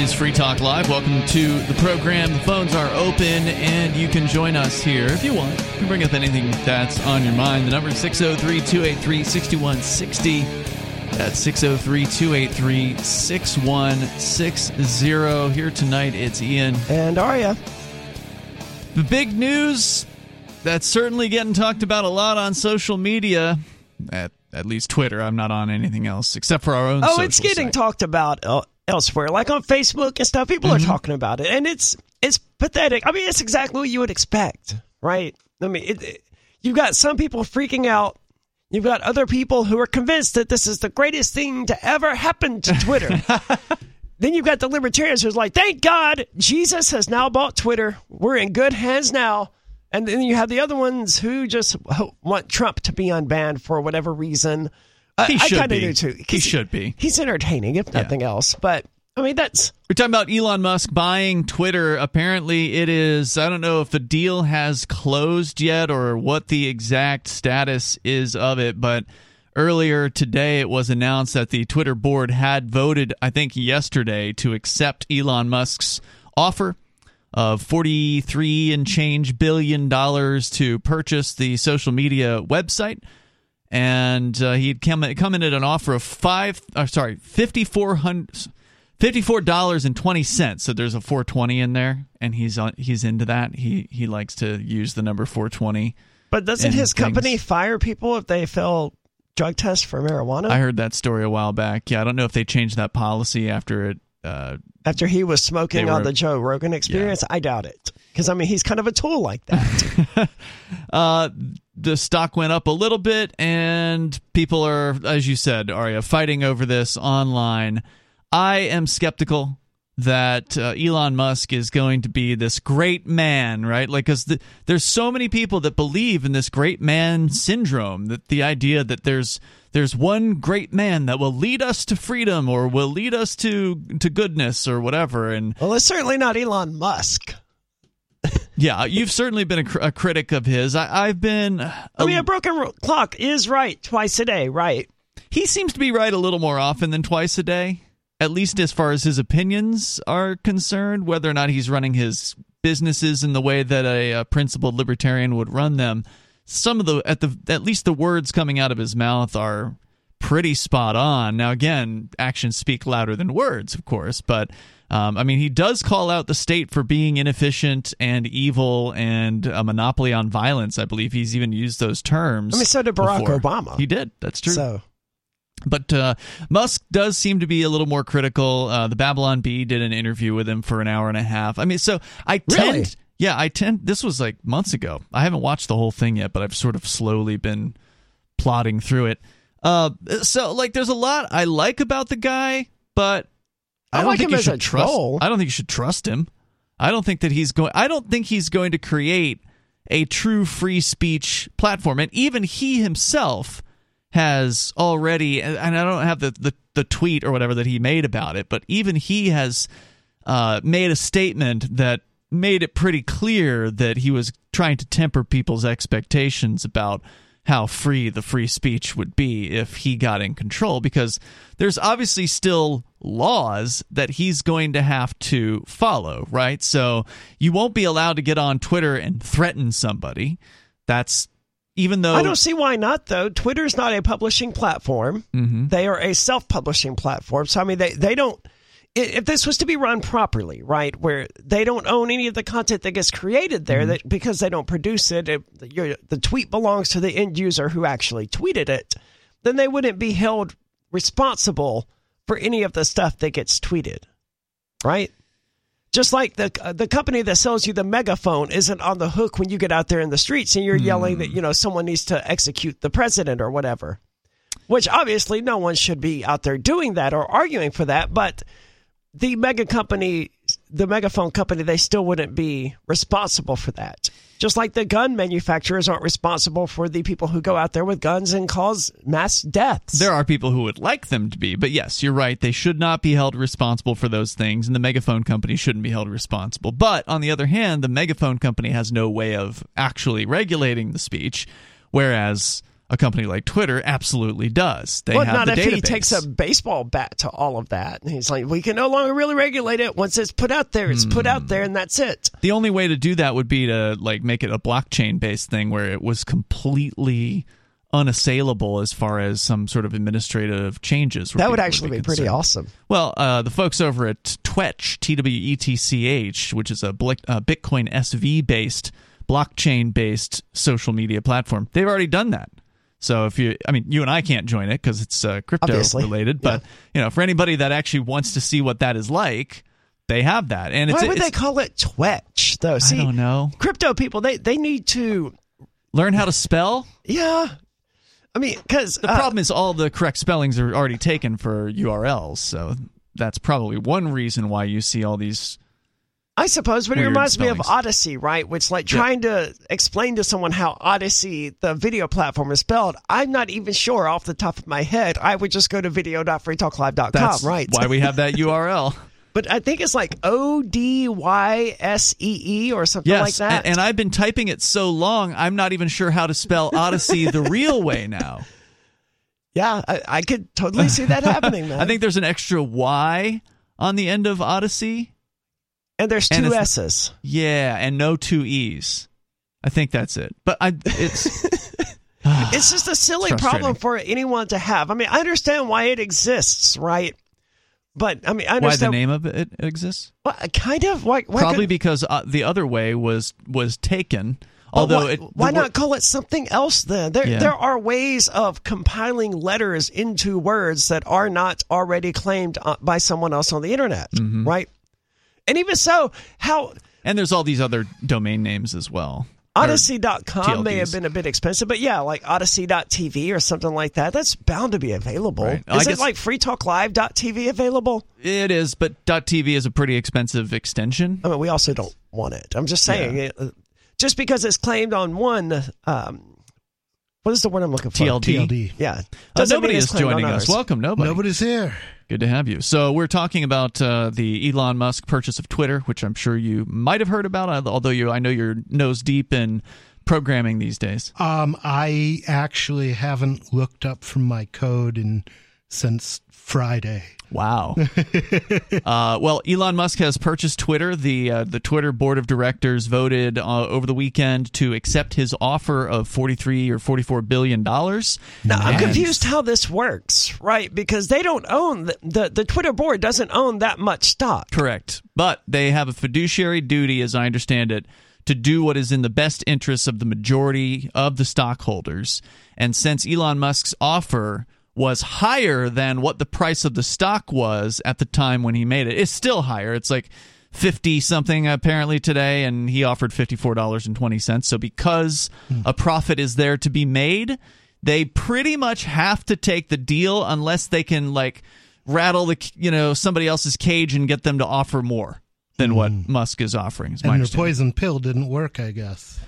Is Free Talk Live. Welcome to the program. The phones are open and you can join us here if you want. You can bring up anything that's on your mind. The number is 603 283 6160. That's 603 283 6160. Here tonight, it's Ian. And Aria. The big news that's certainly getting talked about a lot on social media, at, at least Twitter. I'm not on anything else except for our own Oh, it's getting site. talked about uh, elsewhere, like on Facebook and stuff. People Mm-hmm. are talking about it, and it's it's pathetic. I mean, it's exactly what you would expect, right? I mean, it, it, you've got some people freaking out. You've got other people who are convinced that this is the greatest thing to ever happen to Twitter. then you've got the libertarians who's like, "Thank God Jesus has now bought Twitter. We're in good hands now." And then you have the other ones who just want Trump to be unbanned for whatever reason. I- He I should kinda be. do too. He should be. He's entertaining, if nothing else. But I mean, that's We're talking about Elon Musk buying Twitter. Apparently, it is. I don't know if the deal has closed yet or what the exact status is of it, but earlier today it was announced that the Twitter board had voted, I think yesterday, to accept Elon Musk's offer of 43 and change billion dollars to purchase the social media website and uh, he'd come come in at an offer of five. Uh, sorry, fifty four hundred. Fifty-four dollars and twenty cents. So there's a four twenty in there, and he's on. He's into that. He he likes to use the number four twenty. but doesn't his company things. fire people if they fail drug tests for marijuana I heard that story a while back. Yeah, I don't know if they changed that policy after it. Uh, after he was smoking They on the Joe Rogan experience? I doubt it because I mean he's kind of a tool like that. uh, the stock went up a little bit, and people are, as you said, Aria, fighting over this online. I am skeptical that uh, Elon Musk is going to be this great man, right? Like, because the, there's so many people that believe in this great man syndrome. That the idea that there's there's one great man that will lead us to freedom or will lead us to to goodness or whatever, and well, it's certainly not Elon Musk. Yeah, you've certainly been a, cr- a critic of his. I, I've been. a I mean, a broken ro- clock is right twice a day, right? he seems to be right a little more often than twice a day, at least as far as his opinions are concerned. Whether or not he's running his businesses in the way that a, a principled libertarian would run them, some of the at the at least the words coming out of his mouth are pretty spot on. Now, again, actions speak louder than words, of course, but. Um, I mean, he does call out the state for being inefficient and evil and a monopoly on violence. I believe he's even used those terms. I mean, so did Barack before. Obama. He did. That's true. So But uh, Musk does seem to be a little more critical. Uh, the Babylon Bee did an interview with him for an hour and a half. I mean, so I tend, Really? yeah, I tend. This was like months ago. I haven't watched the whole thing yet, but I've sort of slowly been plodding through it. Uh, so like, there's a lot I like about the guy, but I, I don't like think him you as should a trust. troll. I don't think you should trust him. I don't think that he's going. I don't think he's going to create a true free speech platform, and even he himself has already. And I don't have the the, the tweet or whatever that he made about it, but even he has uh, made a statement that made it pretty clear that he was trying to temper people's expectations about how free the free speech would be if he got in control because there's obviously still laws that he's going to have to follow, right? So you won't be allowed to get on Twitter and threaten somebody. That's even though I don't see why not, though. Twitter's not a publishing platform. Mm-hmm. They are a self-publishing platform. So I mean, they they don't. If this was to be run properly, right, where they don't own any of the content that gets created there, Mm-hmm. that because they don't produce it, it the tweet belongs to the end user who actually tweeted it, then they wouldn't be held responsible for any of the stuff that gets tweeted, right? Just like the uh, the company that sells you the megaphone isn't on the hook when you get out there in the streets and you're yelling that you know someone needs to execute the president or whatever. Which obviously no one should be out there doing that or arguing for that, but the mega company, the megaphone company, they still wouldn't be responsible for that. Just like the gun manufacturers aren't responsible for the people who go out there with guns and cause mass deaths. There are people who would like them to be, but yes, you're right. They should not be held responsible for those things, and the megaphone company shouldn't be held responsible. But on the other hand, the megaphone company has no way of actually regulating the speech, whereas A company like Twitter absolutely does. They well, have not the if database. he takes a baseball bat to all of that. And he's like, we can no longer really regulate it. Once it's put out there, it's put out there, and that's it. the only way to do that would be to like make it a blockchain based thing where it was completely unassailable as far as some sort of administrative changes. That would actually be pretty awesome. Well, uh, the folks over at Twetch, T W E T C H, which is a uh, Bitcoin SV based, blockchain based social media platform, they've already done that. So if you, I mean, you and I can't join it because it's uh, crypto Obviously. related, but you know, for anybody that actually wants to see what that is like, they have that. And it's, Why would they call it Twitch though? I See, don't know. crypto people they they need to Learn how to spell. yeah. I mean, because The problem is all the correct spellings are already taken for URLs, so that's probably one reason why you see all these. I suppose, but it reminds me of. Odysee, right? Which, like, Yeah. trying to explain to someone how Odysee, the video platform, is spelled. I'm not even sure off the top of my head. I would just go to video.freetalklive.com, That's right? why we have that URL. But I think it's like O D Y S E E or something Yes, like that. And, and I've been typing it so long, I'm not even sure how to spell Odyssey the real way now. yeah, I, I could totally see that happening, man. I think there's an extra Y on the end of Odyssey. And there's two it's- S's. Yeah, and no two E's. I think that's it. But I, it's It's just a silly problem for anyone to have. I mean, I understand why it exists, right? But I mean, I why the name of it exists. Well, kind of. Why? why Probably could- because uh, the other way was was taken. Although why, it, why not call it something else then? There, Yeah. there are ways of compiling letters into words that are not already claimed uh, by someone else on the internet, Mm-hmm. right? And even so, how And there's all these other domain names as well. Or- Odyssey.com may have been a bit expensive, but yeah, like Odyssey.tv or something like that, that's bound to be available. Right. I Is it guess- like FreeTalkLive.tv available? It is, but .tv is a pretty expensive extension. I mean, we also don't want it. I'm just saying, uh, just because it's claimed on one, um, what is the word I'm looking for? TLD. TLD. Yeah. Uh, nobody is joining us. Welcome, nobody. Nobody's here. Good to have you. So we're talking about uh, the Elon Musk purchase of Twitter, which I'm sure you might have heard about, although you I know you're nose deep in programming these days. Um, I actually haven't looked up from my code in since Friday. Wow. uh, well, Elon Musk has purchased Twitter. The uh, the Twitter board of directors voted uh, over the weekend to accept his offer of 43 or 44 billion dollars. Now, I'm confused how this works, right? Because they don't own the, the the Twitter board doesn't own that much stock. Correct. But they have a fiduciary duty, as I understand it, to do what is in the best interests of the majority of the stockholders. And since Elon Musk's offer was higher than what the price of the stock was at the time when he made it, it's still higher. It's like 50 something apparently today, and he offered $54.20. So because hmm. a profit is there to be made, they pretty much have to take the deal unless they can, like, rattle the you know somebody else's cage and get them to offer more than what hmm. Musk is offering. Is And the poison pill didn't work, I guess.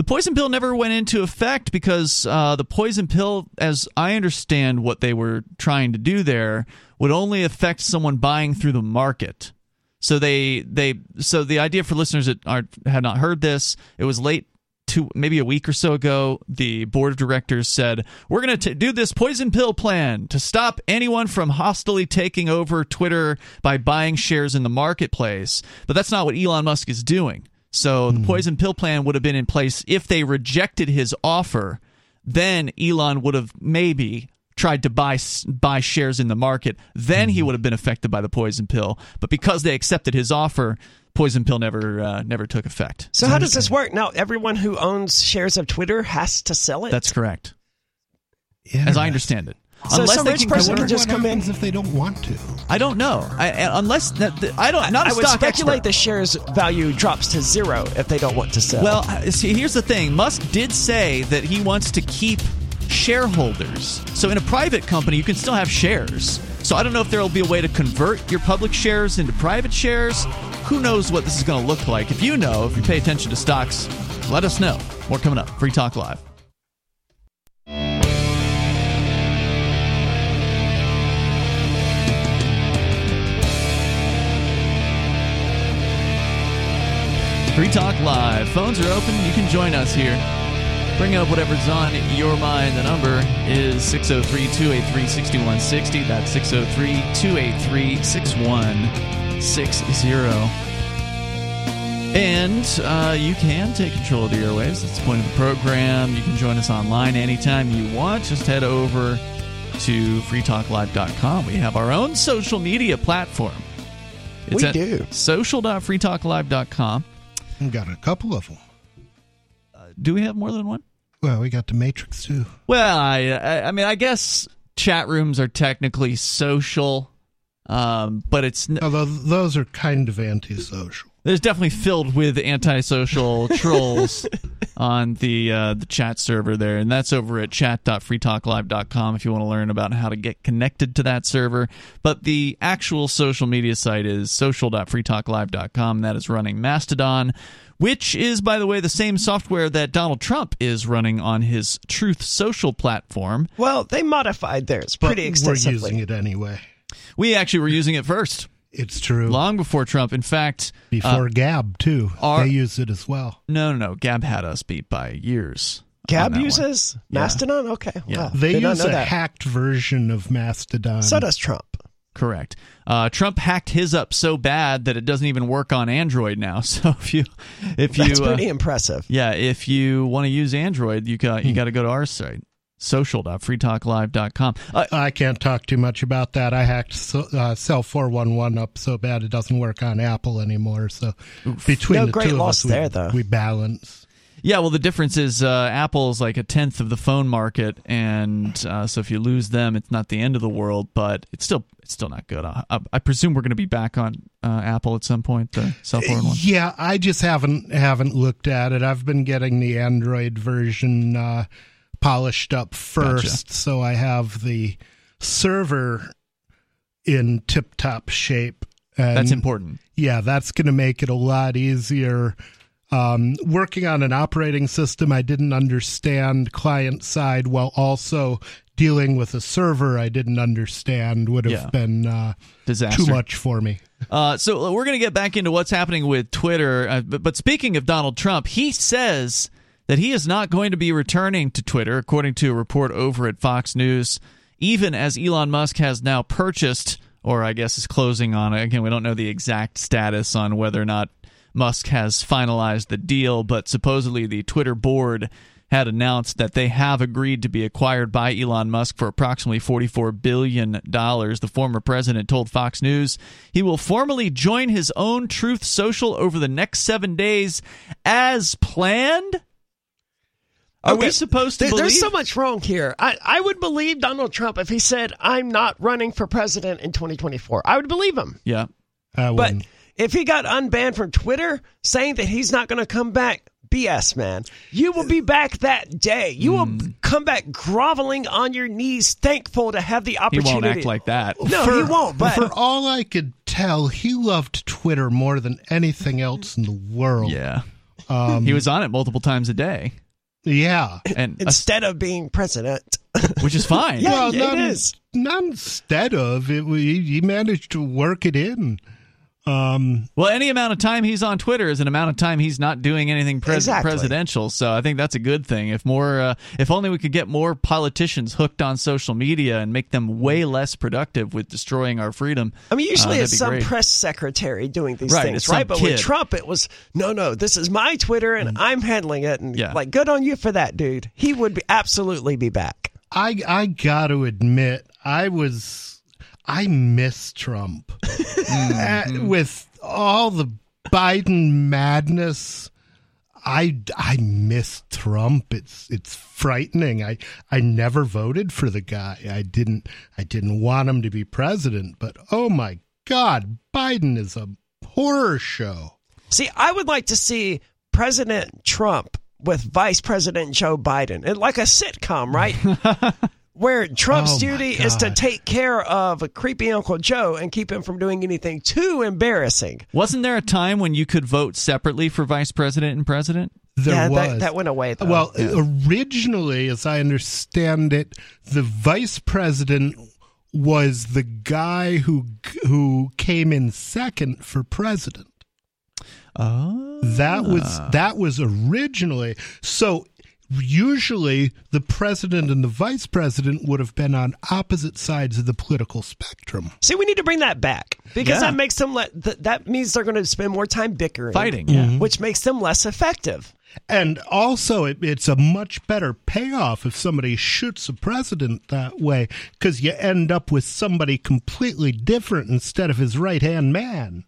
The poison pill never went into effect because uh, the poison pill, as I understand what they were trying to do there, would only affect someone buying through the market. So they they so the idea for listeners that are had not heard this, it was late two maybe a week or so ago. The board of directors said we're going to do this poison pill plan to stop anyone from hostily taking over Twitter by buying shares in the marketplace. But that's not what Elon Musk is doing. So the poison pill plan would have been in place if they rejected his offer. Then Elon would have maybe tried to buy buy shares in the market. Then he would have been affected by the poison pill. But because they accepted his offer, poison pill never uh, never took effect. So how does this work? Now, everyone who owns shares of Twitter has to sell it. That's correct, as I understand it. So some rich I person wonder could just what come in. if they don't want to. I don't know. I, I- unless that, that- I don't. Not a I would stock speculate expert. the shares value drops to zero if they don't want to sell. Well, uh, see, here's the thing. Musk did say that he wants to keep shareholders. So in a private company, you can still have shares. So I don't know if there will be a way to convert your public shares into private shares. Who knows what this is going to look like? If you know, if you pay attention to stocks, let us know. More coming up. Free Talk Live. Free Talk Live. Phones are open. You can join us here. Bring up whatever's on your mind. The number is 603 283 6160. That's 603 283 6160. And uh, you can take control of the airwaves. That's the point of the program. You can join us online anytime you want. Just head over to freetalklive.com. We have our own social media platform. It's We do. social.freetalklive.com. We got a couple of them. Do we have more than one? Well, we got the Matrix too. Well, I, I, I mean, I guess chat rooms are technically social, um, but it's n- Although those are kind of antisocial. There's definitely filled with antisocial trolls on the uh, the chat server there, and that's over at chat.freetalklive.com if you want to learn about how to get connected to that server. But the actual social media site is social.freetalklive.com. That is running Mastodon, which is, by the way, the same software that Donald Trump is running on his Truth Social platform. Well, they modified theirs But extensively. we're using it anyway. We actually were using it first, It's true. long before Trump. In fact, Before uh, Gab too, our- they use it as well. no, no, no, Gab had us beat by years. Gab that one. uses Yeah. Mastodon? Okay. Yeah. Wow. They Did use a that. hacked version of Mastodon. So does Trump. Correct. Uh, Trump hacked his up so bad that it doesn't even work on Android now. So if you, if you, That's uh, pretty impressive. yeah, if you want to use Android, you got you got to go to our site, social.freetalklive.com. Uh, I can't talk too much about that. I hacked so, uh, Cell 411 up so bad it doesn't work on Apple anymore. So between No the great two of loss us, we, there, though. we balance. yeah, well, the difference is uh, Apple's like a tenth of the phone market, and uh, so if you lose them, it's not the end of the world, but it's still it's still not good. I, I, I presume we're going to be back on uh, Apple at some point. The cell phone one. Yeah, I just haven't haven't looked at it. I've been getting the Android version uh, polished up first, so I have the server in tip top shape. And That's important. yeah, that's going to make it a lot easier. Um, working on an operating system I didn't understand client side while also dealing with a server I didn't understand would have Yeah. been uh, Disaster. too much for me. Uh, so uh, we're going to get back into what's happening with Twitter. Uh, but, but speaking of Donald Trump, he says that he is not going to be returning to Twitter, according to a report over at Fox News, even as Elon Musk has now purchased, or I guess is closing on it. Again, we don't know the exact status on whether or not Musk has finalized the deal, but supposedly the Twitter board had announced that they have agreed to be acquired by Elon Musk for approximately $44 billion. The former president told Fox News he will formally join his own Truth Social over the next seven days as planned. Are we supposed to there- believe? There's so much wrong here. I, I would believe Donald Trump if he said, I'm not running for president in 2024. I would believe him. yeah. I But if he got unbanned from Twitter saying that he's not going to come back, BS, man. You will be back that day. You will Hmm. come back groveling on your knees, thankful to have the opportunity. He opportunity. won't act like that. No, he won't. But For all I could tell, he loved Twitter more than anything else in the world. Yeah. Um, He was on it multiple times a day, yeah. and instead of being president, which is fine. Yeah. well, it not, is. not instead of it. He, he managed to work it in. Um, Well, any amount of time he's on Twitter is an amount of time he's not doing anything pres- Exactly. presidential. So I think that's a good thing. If more, uh, if only we could get more politicians hooked on social media and make them way less productive with destroying our freedom. I mean, usually uh, it's some great. press secretary doing these Right, things, right? But kid. with Trump, it was no, no. This is my Twitter, and I'm handling it. And Yeah. like, good on you for that, dude. He would be absolutely be back. I I got to admit, I was I miss Trump Uh, with all the Biden madness. I I miss Trump. It's it's frightening. I I never voted for the guy. I didn't I didn't want him to be president. But oh my God, Biden is a horror show. See, I would like to see President Trump with Vice President Joe Biden, and like a sitcom, right? Where Trump's Oh, my duty is to take care of a creepy Uncle Joe and keep him from doing anything too embarrassing. Wasn't there a time when you could vote separately for vice president and president? There yeah, was that, that went away. Though. Well, originally, as I understand it, the vice president was the guy who who came in second for president. Oh, That was that was originally so. Usually the president and the vice president would have been on opposite sides of the political spectrum. See, we need to bring that back because Yeah. that makes them let th- that means they're going to spend more time bickering, Fighting, yeah. Mm-hmm. which makes them less effective. And also, it, it's a much better payoff if somebody shoots a president that way because you end up with somebody completely different instead of his right hand man.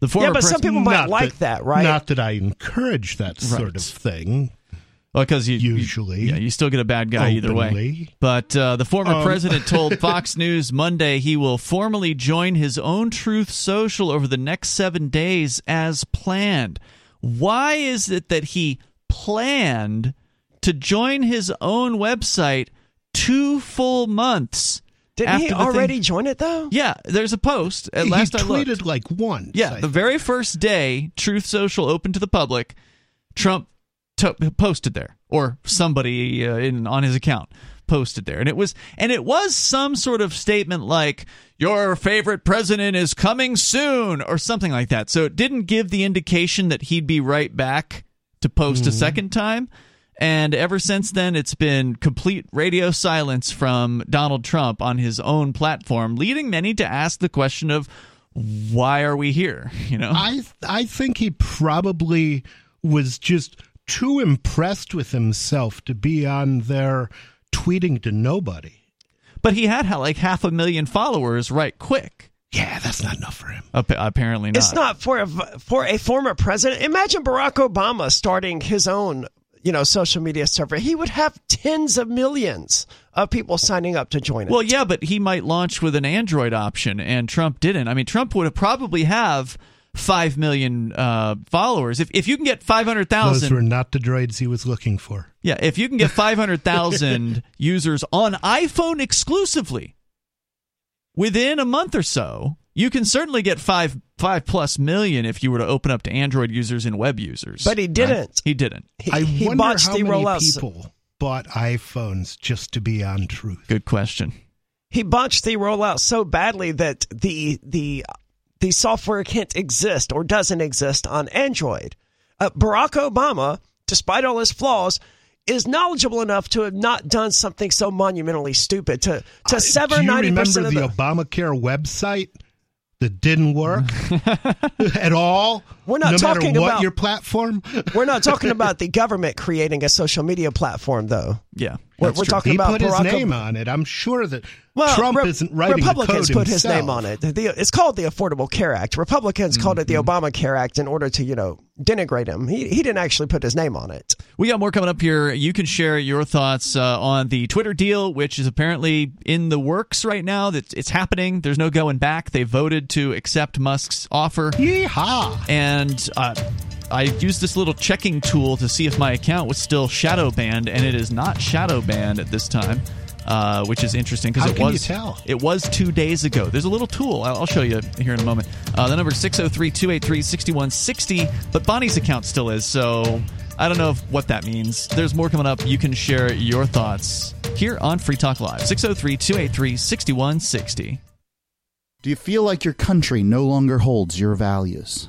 The former yeah, but some people might Not like that, right? Not that I encourage that sort Right. of thing. Because you you- Usually. yeah, you still get a bad guy either way. But uh, the former Um, president told Fox News Monday he will formally join his own Truth Social over the next seven days as planned. Why is it that he planned to join his own website two full months? Didn't after he the thing- already join it though? Yeah, there's a post. At he last I tweeted like once. Yeah, I the very first day Truth Social opened to the public, Trump to- posted there, or somebody uh, in on his account posted there, and it was and it was some sort of statement like "Your favorite president is coming soon" or something like that. So it didn't give the indication that he'd be right back to post a second time. And ever since then, it's been complete radio silence from Donald Trump on his own platform, leading many to ask the question of why are we here? You know, I I think he probably was just too impressed with himself to be on there tweeting to nobody. but he had like half a million followers right quick. Yeah, that's not enough for him. Apparently not. It's not for a for a former president. Imagine Barack Obama starting his own, you know, social media server. He would have tens of millions of people signing up to join it. Well, yeah, but he might launch with an Android option, and Trump didn't. I mean, Trump would have probably have five million uh, followers if if you can get five hundred Those were not the droids he was looking for. Yeah, if you can get 500,000 users on iPhone exclusively within a month or so, you can certainly get 5 5 plus million if you were to open up to Android users and web users. But he didn't. He didn't. he, I he wonder botched how the many rollouts. people bought iPhones just to be on Truth. Good question. He botched the rollout so badly that the the the software can't exist or doesn't exist on Android. Uh, Barack Obama, despite all his flaws, is knowledgeable enough to have not done something so monumentally stupid to to sever ninety percent the, of the. Obamacare website that didn't work at all? We're not no talking matter what about- your platform. We're not talking about the government creating a social media platform, though. Yeah. We're, we're talking he about put his name Ob- on it. I'm sure that Well, Trump Re- isn't writing Republicans the code put his name on it. The, it's called the Affordable Care Act. Republicans called it the Mm-hmm. Obamacare Act in order to, you know, denigrate him. He, he didn't actually put his name on it. We got more coming up here. You can share your thoughts uh, on the Twitter deal, which is apparently in the works right now. That it's happening. There's no going back. They voted to accept Musk's offer. Yeehaw! and uh, I used this little checking tool to see if my account was still shadow banned, and it is not shadow banned at this time. Uh, which is interesting because How it can you was tell? it was two days ago. There's a little tool. I'll, I'll show you here in a moment. Uh, the number is 603-283-6160, but Bonnie's account still is. So I don't know if, what that means. There's more coming up. You can share your thoughts here on Free Talk Live. 603-283-6160. Do you feel like your country no longer holds your values?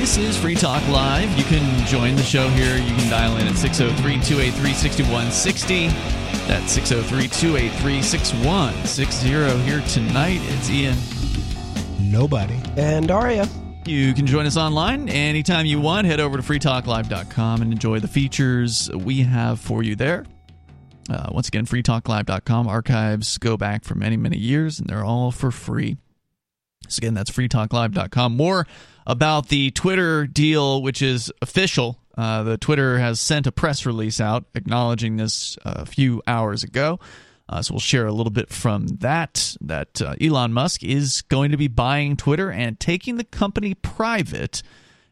This is Free Talk Live. You can join the show here. You can dial in at 603 283 6160. That's 603 283 6160. Here tonight, it's Ian. Nobody. And Aria. You can join us online anytime you want. Head over to freetalklive.com and enjoy the features we have for you there. Uh, once again, freetalklive.com. Archives go back for many, many years, and they're all for free. So, again, that's freetalklive.com. More about the Twitter deal, which is official. Uh, the Twitter has sent a press release out acknowledging this uh, a few hours ago. Uh, so we'll share a little bit from that. That uh, Elon Musk is going to be buying Twitter and taking the company private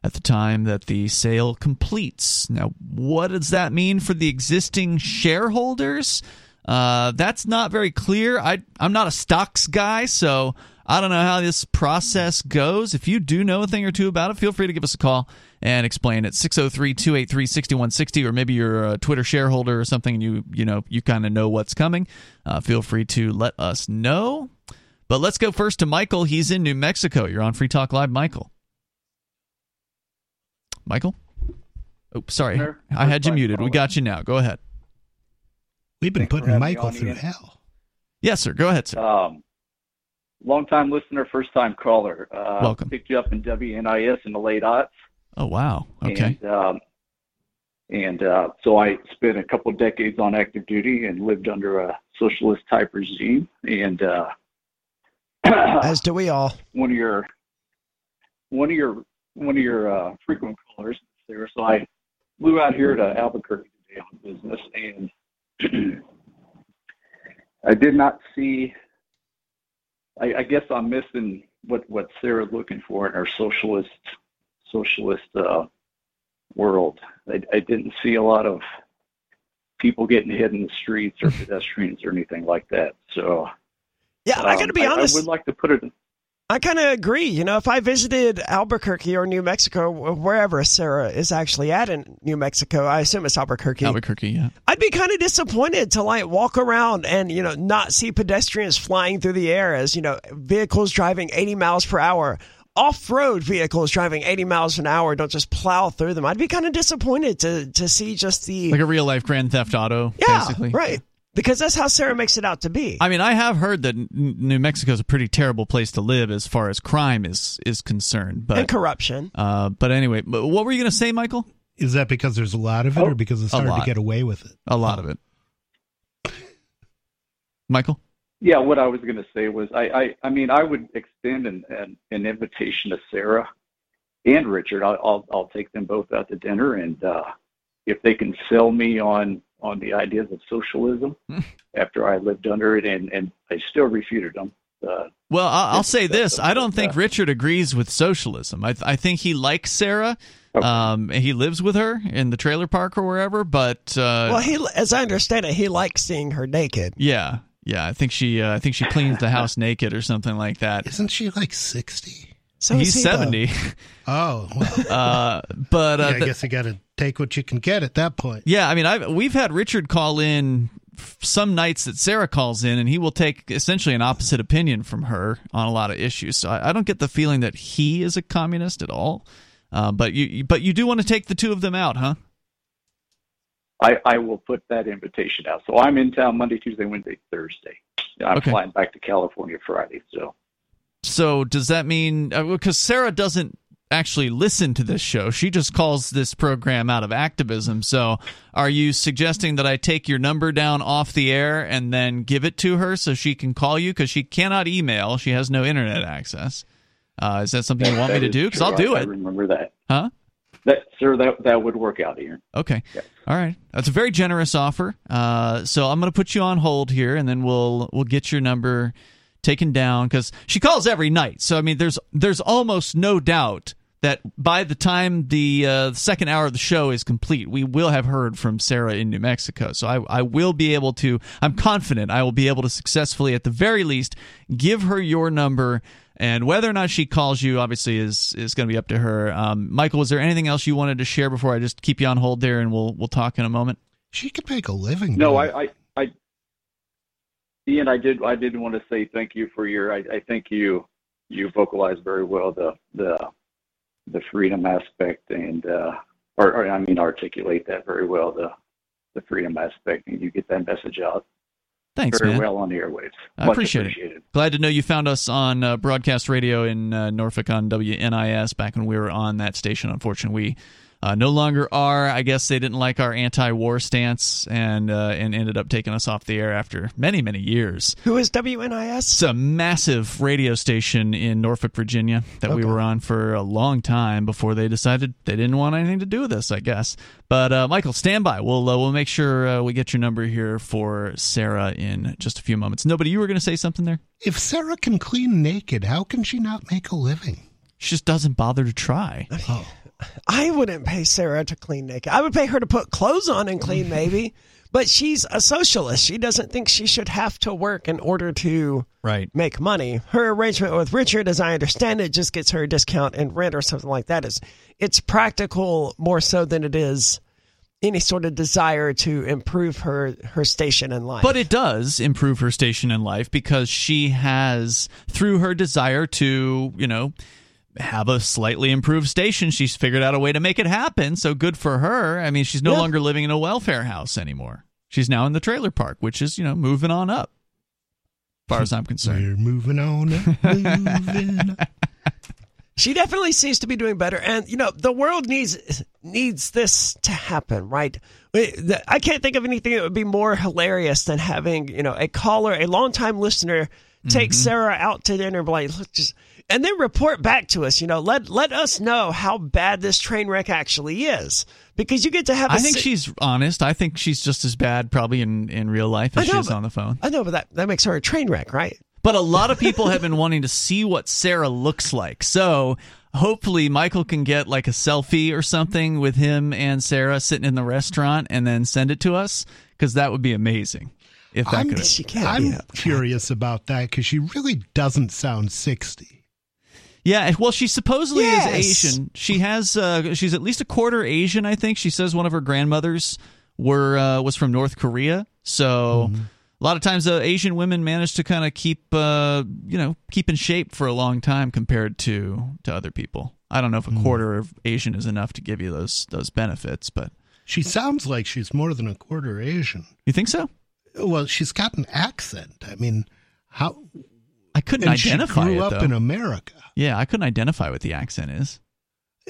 at the time that the sale completes. Now, what does that mean for the existing shareholders? Uh, that's not very clear. I, I'm not a stocks guy, so I don't know how this process goes. If you do know a thing or two about it, feel free to give us a call and explain it 603-283-6160 or maybe you're a Twitter shareholder or something and you you know you kind of know what's coming. Uh, feel free to let us know. But let's go first to Michael. He's in New Mexico. You're on Free Talk Live, Michael. Michael? Oh, sorry. I had you muted. We got you now. Go ahead. We've been Thanks putting Michael through again. hell. Yes, sir. Go ahead, sir. Um, long time listener, first time caller. Uh, Welcome. Picked you up in WNIS in the late aughts. Oh, wow. Okay. And, um, and uh, so I spent a couple of decades on active duty and lived under a socialist type regime. And uh, As do we all. one of your one of your one of your uh, frequent callers there. So I flew out here to Albuquerque today on business, and I did not see. I, I guess I'm missing what what Sarah's looking for in her socialist socialist uh, world. I, I didn't see a lot of people getting hit in the streets or pedestrians or anything like that. So Yeah, I got to um, be honest. I would like to put it. I kind of agree. You know, if I visited Albuquerque or New Mexico, wherever Sarah is actually at in New Mexico, I assume it's Albuquerque. Albuquerque, yeah. I'd be kind of disappointed to like walk around and you know not see pedestrians flying through the air as you know vehicles driving 80 miles per hour. Off-road vehicles driving 80 miles an hour don't just plow through them. I'd be kind of disappointed to to see just the Like a real life Grand Theft Auto, yeah basically. right because that's how Sarah makes it out to be. I mean, I have heard that New Mexico is a pretty terrible place to live as far as crime is is concerned. But and corruption. uh, but anyway, what were you going to say, Michael? Is that because there's a lot of it, or because it's A hard to get away with it? A lot of it. Michael, Yeah, what I was going to say was, I, I, I mean, I would extend an, an, an invitation to Sarah and Richard. I'll, I'll, I'll take them both out to dinner, and uh, if they can sell me on on the ideas of socialism after I lived under it, and and I still refuted them. Uh, well, I'll, I'll say this: I don't think that. Richard agrees with socialism. I I think he likes Sarah. Okay. Um, he lives with her in the trailer park or wherever. But uh, well, he as I understand it, he likes seeing her naked. yeah, yeah, I think she uh, I think she cleans the house naked or something like that. Isn't she like sixty? So He's he, though. seventy, Oh, well, uh, but uh, yeah, I th- guess you got to take what you can get at that point. Yeah, I mean, I've we've had Richard call in some nights that Sarah calls in, and he will take essentially an opposite opinion from her on a lot of issues. So I, I don't get the feeling that he is a communist at all. Uh, but you, you- but you do want to take the two of them out, huh? I, I will put that invitation out. So I'm in town Monday, Tuesday, Wednesday, Thursday. I'm Okay. flying back to California Friday. So So does that mean because Sarah doesn't actually listen to this show? She just calls this program out of activism. So are you suggesting that I take your number down off the air and then give it to her so she can call you because she cannot email? She has no internet access. Uh, is that something you want me to do? Because. I'll do I, I it. remember that. Huh? That sir, that that would work out here. Okay. All right. That's a very generous offer. Uh, so I'm going to put you on hold here, and then we'll we'll get your number taken down because she calls every night. So I mean, there's there's almost no doubt that by the time the uh, second hour of the show is complete, we will have heard from Sarah in New Mexico. So I, I will be able to. I'm confident I will be able to successfully, at the very least, give her your number. And whether or not she calls you, obviously, is is going to be up to her. Um, Michael, was there anything else you wanted to share before I just keep you on hold there, and we'll we'll talk in a moment? She could make a living. No, I, I, I, Ian, I did, I did want to say thank you for your. I, I think you, you vocalized very well the the, the freedom aspect and, uh, or, or I mean, articulate that very well the, the freedom aspect, and you get that message out Thanks, very man. well on the airwaves. I Much appreciate it. Glad to know you found us on uh, broadcast radio in uh, Norfolk on WNIS back when we were on that station. Unfortunately, we uh, no longer are. I guess they didn't like our anti-war stance and uh, and ended up taking us off the air after many many years. Who is WNIS? It's a massive radio station in Norfolk, Virginia that we were on for a long time before they decided they didn't want anything to do with us. I guess. But uh, Michael, stand by. We'll uh, we'll make sure uh, we get your number here for Sarah in just a few moments. Nobody, you were going to say something there. If Sarah can clean naked, how can she not make a living? She just doesn't bother to try. I wouldn't pay Sarah to clean naked. I would pay her to put clothes on and clean, maybe. But she's a socialist. She doesn't think she should have to work in order to Right. make money. Her arrangement with Richard, as I understand it, just gets her a discount in rent or something like that. Is it's practical more so than it is any sort of desire to improve her her station in life. But it does improve her station in life because she has, through her desire to, you know, have a slightly improved station, she's figured out a way to make it happen. So good for her. I mean, she's no Yeah. longer living in a welfare house anymore. She's now in the trailer park, which is, you know, moving on up, as far as I'm concerned. We're moving on, up, moving. up. she definitely seems to be doing better and you know the world needs needs this to happen right i can't think of anything that would be more hilarious than having you know a caller a longtime listener take mm-hmm. sarah out to dinner and be like "Look, just and then report back to us you know let let us know how bad this train wreck actually is because you get to have a I think si- she's honest. I think she's just as bad probably in, in real life I as she know, is but- on the phone. i know but that that makes her a train wreck right But a lot of people have been wanting to see what Sarah looks like. So hopefully Michael can get like a selfie or something with him and Sarah sitting in the restaurant and then send it to us because that would be amazing. If that I'm, could. She can't I'm be curious about that because she really doesn't sound 60. Yeah, well, she supposedly Yes. is Asian. She has, uh, she's at least a quarter Asian, I think. She says one of her grandmothers were uh, was from North Korea. So a lot of times, uh, Asian women manage to kind of keep, uh, you know, keep in shape for a long time compared to to other people. I don't know if a quarter of Asian is enough to give you those those benefits, but She sounds like she's more than a quarter Asian. you think so? Well, she's got an accent. I mean, how? I couldn't And she identify grew it up though. in America. yeah, I couldn't identify what the accent is.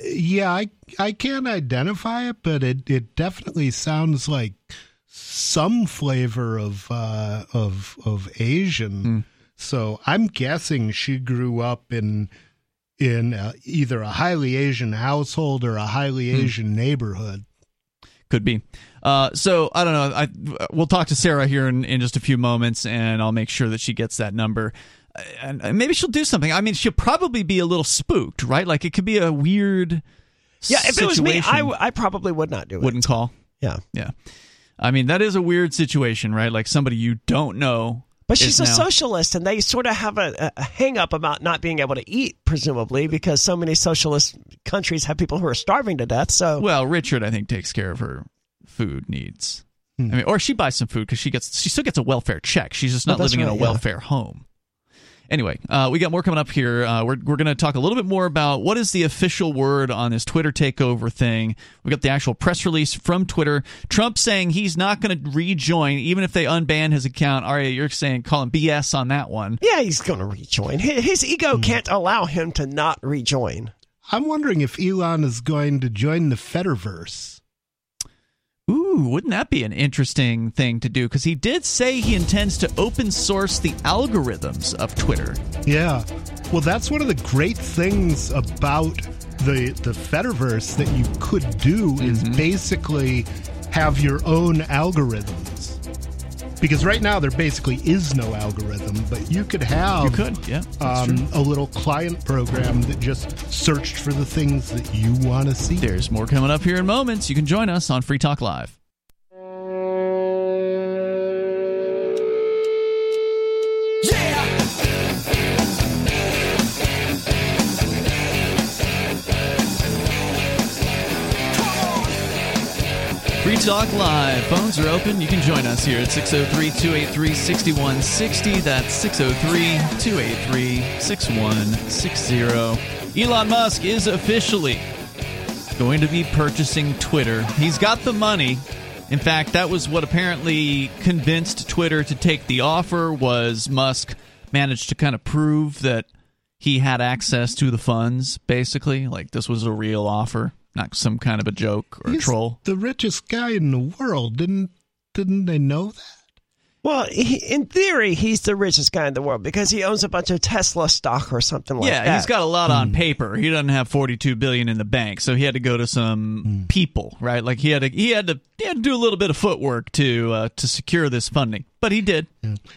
Yeah, I I can't identify it, but it it definitely sounds like some flavor of uh, of of Asian. Hmm. So I'm guessing she grew up in in uh, either a highly Asian household or a highly Hmm. Asian neighborhood. Could be. Uh, so I don't know. I we'll talk to Sarah here in, in just a few moments, and I'll make sure that she gets that number. And, maybe she'll do something. I mean, she'll probably be a little spooked, right? Like it could be a weird. yeah if it was me situation. I, w- I probably would not do it wouldn't call. yeah Yeah, I mean that is a weird situation, right? Like somebody you don't know. But she's a now- socialist, and they sort of have a, a hang up about not being able to eat, presumably, because so many socialist countries have people who are starving to death. So, Well, Richard, I think takes care of her food needs. Hmm. I mean, or she buys some food because she gets she still gets a welfare check. She's just not living in a right, yeah. welfare home. Anyway, uh, we got more coming up here. Uh, we're we're going to talk a little bit more about what is the official word on this Twitter takeover thing. We got the actual press release from Twitter. Trump saying he's not going to rejoin even if they unban his account. Aria, you're saying calling BS on that one. yeah, he's going to rejoin. His, his ego can't allow him to not rejoin. I'm wondering if Elon is going to join the Fediverse. Ooh, wouldn't that be an interesting thing to do? Because he did say he intends to open source the algorithms of Twitter. Yeah. Well, that's one of the great things about the the Fediverse that you could do is Mm-hmm. basically have your own algorithms. Because right now there basically is no algorithm, but you could have You could, yeah. Um, a little client program that just searched for the things that you want to see. There's more coming up here in moments. You can join us on Free Talk Live. Talk Live. Phones are open. You can join us here at 603 283 6160. That's 603 283 6160. Elon Musk is officially going to be purchasing Twitter. He's got the money. In fact, that was what apparently convinced Twitter to take the offer was Musk managed to kind of prove that he had access to the funds basically, like this was a real offer, not some kind of a joke or a troll. the richest guy in the world. Didn't didn't they know that? Well, he, in theory, he's the richest guy in the world because he owns a bunch of Tesla stock or something like yeah, that. Yeah, he's got a lot on paper. He doesn't have 42 billion in the bank, so he had to go to some Hmm. people, right? Like he had to he had to he had to do a little bit of footwork to uh, to secure this funding. But he did.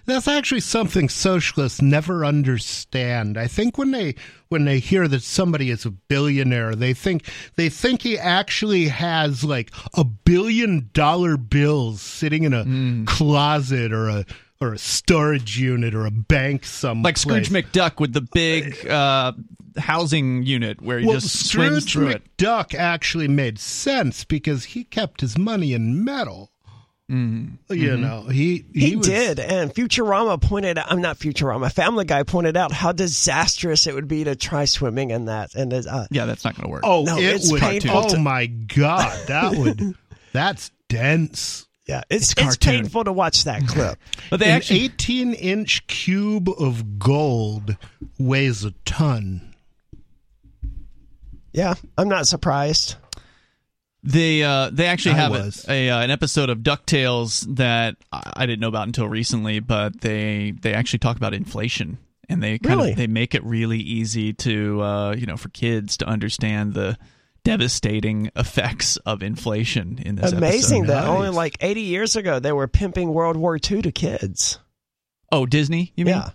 That's actually something socialists never understand. I think when they when they hear that somebody is a billionaire, they think they think he actually has like a billion dollar bills sitting in a Mm. closet or a or a storage unit or a bank somewhere. Like Scrooge McDuck with the big uh, housing unit where he well, just swims Scrooge through it. McDuck actually made sense because he kept his money in metal. Mm-hmm. You know, he he, He, was, did, and Futurama pointed out. I'm not Futurama. Family Guy pointed out how disastrous it would be to try swimming in that. And uh, Yeah, that's not going to work. Oh, No, it it's would. painful Oh to- my god, that would. That's dense. yeah, it's It's it's, painful to watch that clip. but they An actually 18 inch cube of gold weighs a ton. Yeah, I'm not surprised. They uh, they actually I have was. a, a uh, an episode of Ducktales that I I didn't know about until recently, but they they actually talk about inflation and they kind Really? of they make it really easy to uh, you know for kids to understand the devastating effects of inflation in this Amazing episode. that only like 80 years ago they were pimping World War II to kids. Oh, Disney, you mean? yeah.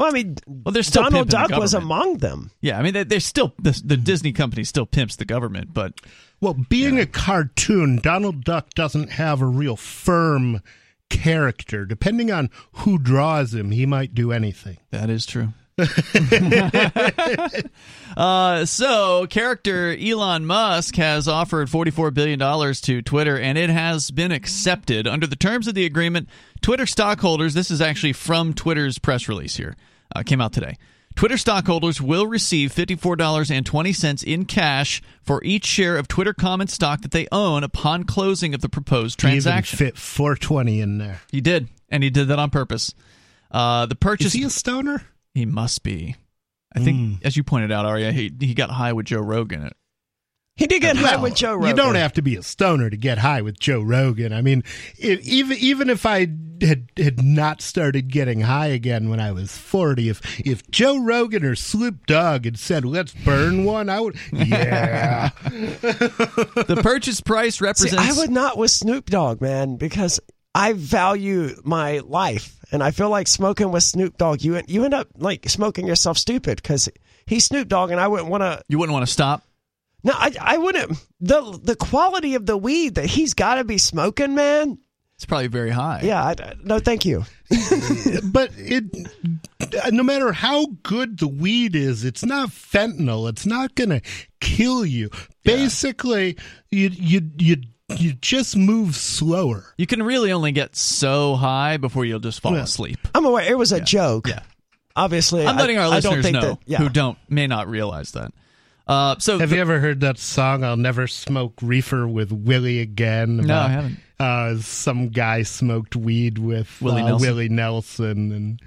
Well, I mean, Well, they're still Donald pimping the Duck was among them. Yeah, I mean they, they're still the, the Disney company still pimps the government, but Well, being a cartoon, Donald Duck doesn't have a real firm character. Depending on who draws him, he might do anything. That is true. uh, so, character Elon Musk has offered $44 billion to Twitter, and it has been accepted. Under the terms of the agreement, Twitter stockholders, this is actually from Twitter's press release here, uh, came out today. Twitter stockholders will receive $54.20 in cash for each share of Twitter common stock that they own upon closing of the proposed He even transaction. fit 420 in there. He did, and he did that on purpose. Uh, the purchase Is he a stoner? He must be. I think, hmm. as you pointed out, Aria, he he got high with Joe Rogan. He did get high with Joe Rogan. You don't have to be a stoner to get high with Joe Rogan. I mean, if, even even if I had had not started getting high again when I was forty, if if Joe Rogan or Snoop Dogg had said, "Let's burn one," I would. Yeah, The purchase price See, represents. I would not with Snoop Dogg, man, because I value my life, and I feel like smoking with Snoop Dogg, you you end up like smoking yourself stupid because he's Snoop Dogg, and I wouldn't want to. you wouldn't want to stop. No, I I wouldn't. the The quality of the weed that he's got to be smoking, man. It's probably very high. Yeah, I, I- no, thank you. but it. No matter how good the weed is, it's not fentanyl. It's not going to kill you. Basically, you you you you just move slower. You can really only get so high before you'll just fall Yeah. asleep. I'm aware it was a joke. Yeah. Obviously, I'm letting I, our I listeners think know that. Yeah. who don't may not realize that. Uh, so Have the- you ever heard that song "I'll Never Smoke Reefer with Willie Again"? No, I haven't. Uh, some guy smoked weed with Willie uh, Nelson. Willie Nelson, and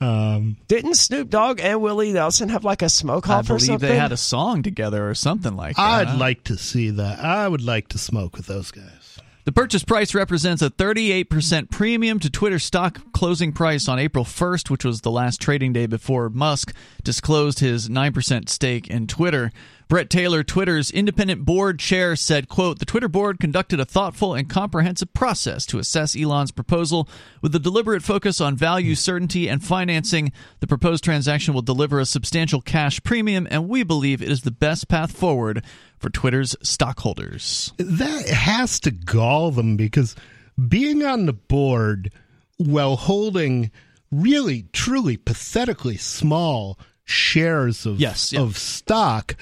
um, Didn't Snoop Dogg and Willie Nelson have like a smoke off or believe something? they had a song together or something like that. I'd like to see that. I would like to smoke with those guys. The purchase price represents a 38% premium to Twitter's stock closing price on April 1st, which was the last trading day before Musk disclosed his 9% stake in Twitter. Bret Taylor, Twitter's independent board chair, said, quote, The Twitter board conducted a thoughtful and comprehensive process to assess Elon's proposal with a deliberate focus on value certainty and financing. The proposed transaction will deliver a substantial cash premium, and we believe it is the best path forward for Twitter's stockholders. That has to gall them because being on the board while holding really, truly, pathetically small shares of Yes, yeah. of stock,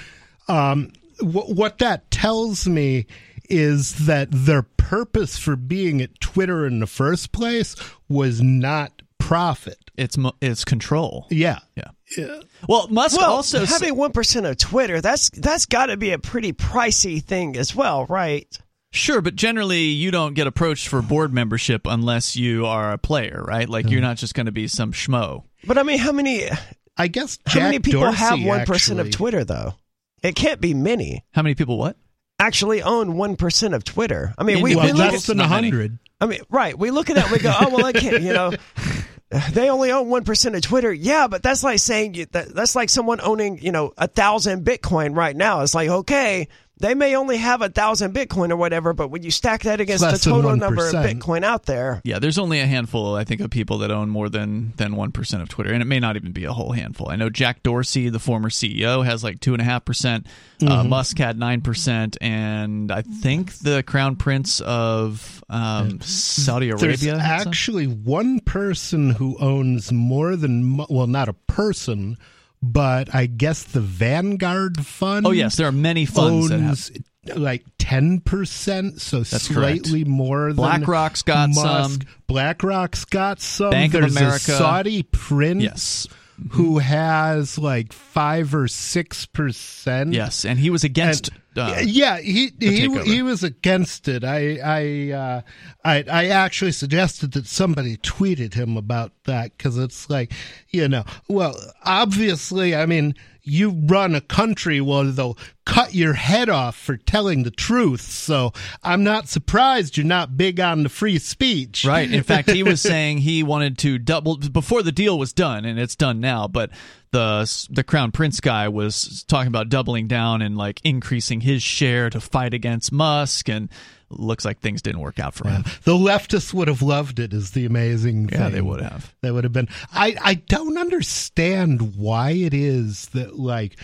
um, wh- what that tells me is that their purpose for being at Twitter in the first place was not profit. It's it's control. Yeah. Yeah. Well, Musk well, also having one percent of Twitter, that's that's got to be a pretty pricey thing as well, right? sure, but generally you don't get approached for board membership unless you are a player, right? Like you're not just going to be some schmo. But I mean, how many I guess Jack how many people Dorsey have one percent of Twitter though? It can't be many. How many people? What? actually own one percent of Twitter. I mean, we, well, we look less at, than a hundred. I mean, right? We look at that. We go, oh well, I can't. You know, they only own one percent of Twitter. Yeah, but that's like saying that, that's like someone owning you know a thousand Bitcoin right now. It's like okay. They may only have a thousand Bitcoin or whatever, but when you stack that against the total number of Bitcoin out there, Yeah, there's only a handful, I think, of people that own more than than one percent of Twitter, and it may not even be a whole handful. I know Jack Dorsey, the former CEO, has like two and a half percent. Uh, Musk had nine percent, and I think the Crown Prince of um, Saudi Arabia. There's actually one person who owns more than well, not a person, but I guess the Vanguard Fund. Oh yes, there are many funds owns like ten percent, so That's correct. slightly more than BlackRock's got Musk. some. BlackRock's got some. Bank of America. a Saudi prince Yes, who has like five or six percent. yes, and he was against. uh, yeah, he he takeover. he was against it. I I uh, I I actually suggested that somebody tweeted him about that because it's like you know, well, obviously, I mean, you run a country where they'll cut your head off for telling the truth. So I'm not surprised you're not big on the free speech. Right. In fact, he was saying he wanted to double before the deal was done, and it's done now. But the the crown prince guy was talking about doubling down and like increasing his share to fight against Musk, and looks like things didn't work out for him. The leftists would have loved it. Is the amazing thing. Yeah, they would have. That would have been. I I don't understand why it is that like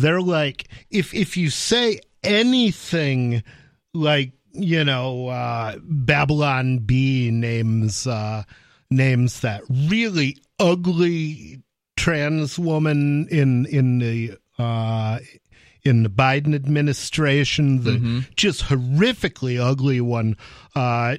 they're like if if you say anything like you know uh, Babylon Bee names uh, names that really ugly trans woman in in the uh, in the Biden administration, the Mm-hmm. just horrifically ugly one. Uh,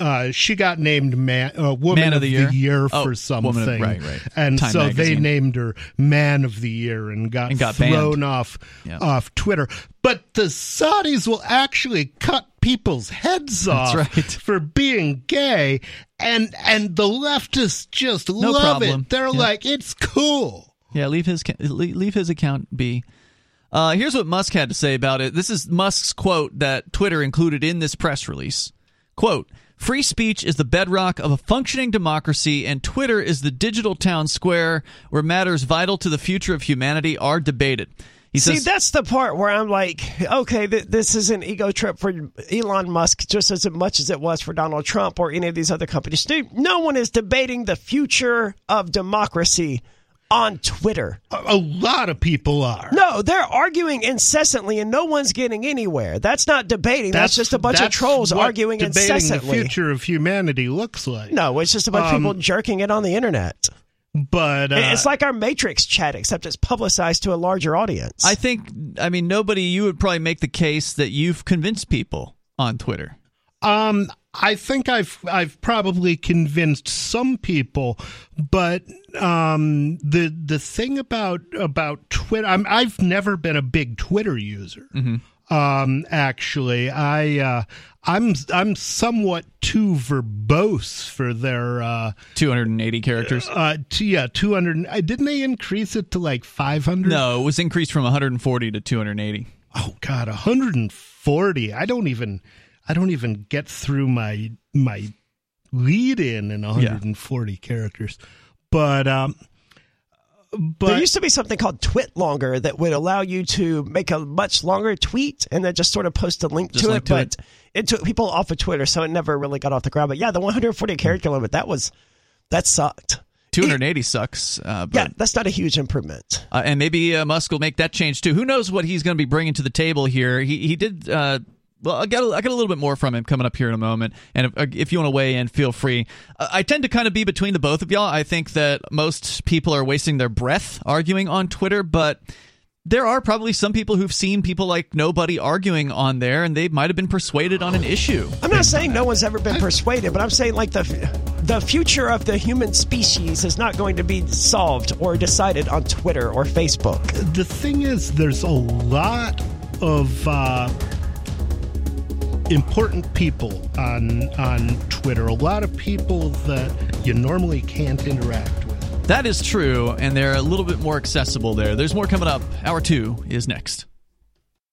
uh, she got named man, uh, woman Man of the Year? for Oh, something, of- right, right. and Time so they named her Man of the Year and got, And got thrown banned. off Yeah. off Twitter. But the Saudis will actually cut people's heads off right. for being gay, and and the leftists just love problem. it. They're Yeah. like, it's cool. Yeah, leave his leave his account be. Uh, here's what Musk had to say about it. This is Musk's quote that Twitter included in this press release. Quote, Free speech is the bedrock of a functioning democracy, and Twitter is the digital town square where matters vital to the future of humanity are debated. He See, says, that's the part where I'm like, okay, th- this is an ego trip for Elon Musk just as much as it was for Donald Trump or any of these other companies. Dude, no one is debating the future of democracy on Twitter. A, a lot of people are. No, they're arguing incessantly and no one's getting anywhere. That's not debating. That's, just a bunch of trolls what arguing debating incessantly. the future of humanity looks like. No, it's just a bunch of Um, people jerking it on the internet. but uh, it's like our Matrix chat, except it's publicized to a larger audience. I think, I mean, nobody, you would probably make the case that you've convinced people on Twitter. Um, I think I've I've probably convinced some people, but um, the the thing about about Twitter, I'm, I've never been a big Twitter user. Um, actually, I uh, I'm I'm somewhat too verbose for their uh, 280 characters. uh, t- yeah, two hundred. Didn't they increase it to like five hundred? No, it was increased from 140 to 280. oh god 140 i don't even i don't even get through my my lead in in 140 characters but um but there used to be something called TwitLonger that would allow you to make a much longer tweet and then just sort of post a link to it, to but it. took people off of Twitter, so it never really got off the ground. But yeah, the 140 character limit that was that sucked. 280 sucks, uh, but Yeah, that's not a huge improvement. Uh, and maybe uh, Musk will make that change too. Who knows what he's going to be bringing to the table here? He he did. Well, I got a, I got a little bit more from him coming up here in a moment. And if, uh, if you want to weigh in, feel free. Uh, I tend to kind of be between the both of y'all. I think that most people are wasting their breath arguing on Twitter, but there are probably some people who've seen people like nobody arguing on there, and they might have been persuaded on an issue. I'm not saying no one's ever been persuaded, but I'm saying like the the future of the human species is not going to be solved or decided on Twitter or Facebook. the thing is there's a lot of uh important people on on twitter a lot of people that you normally can't interact with That is true, and they're a little bit more accessible there. There's more coming up. Hour two is next.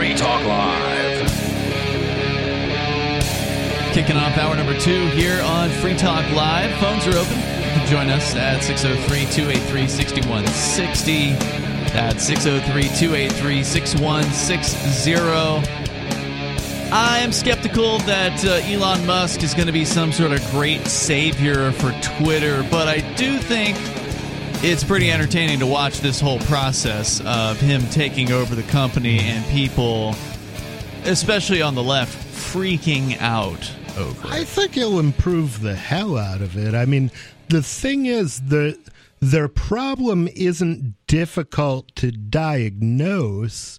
Free Talk Live. Kicking off hour number two here on Free Talk Live. Phones are open. Join us at 603 283 6160. That's 603 283 6160. I am skeptical that uh, Elon Musk is going to be some sort of great savior for Twitter, but I do think it's pretty entertaining to watch this whole process of him taking over the company and people, especially on the left, freaking out over It. I think he'll improve the hell out of it. I mean, the thing is the their problem isn't difficult to diagnose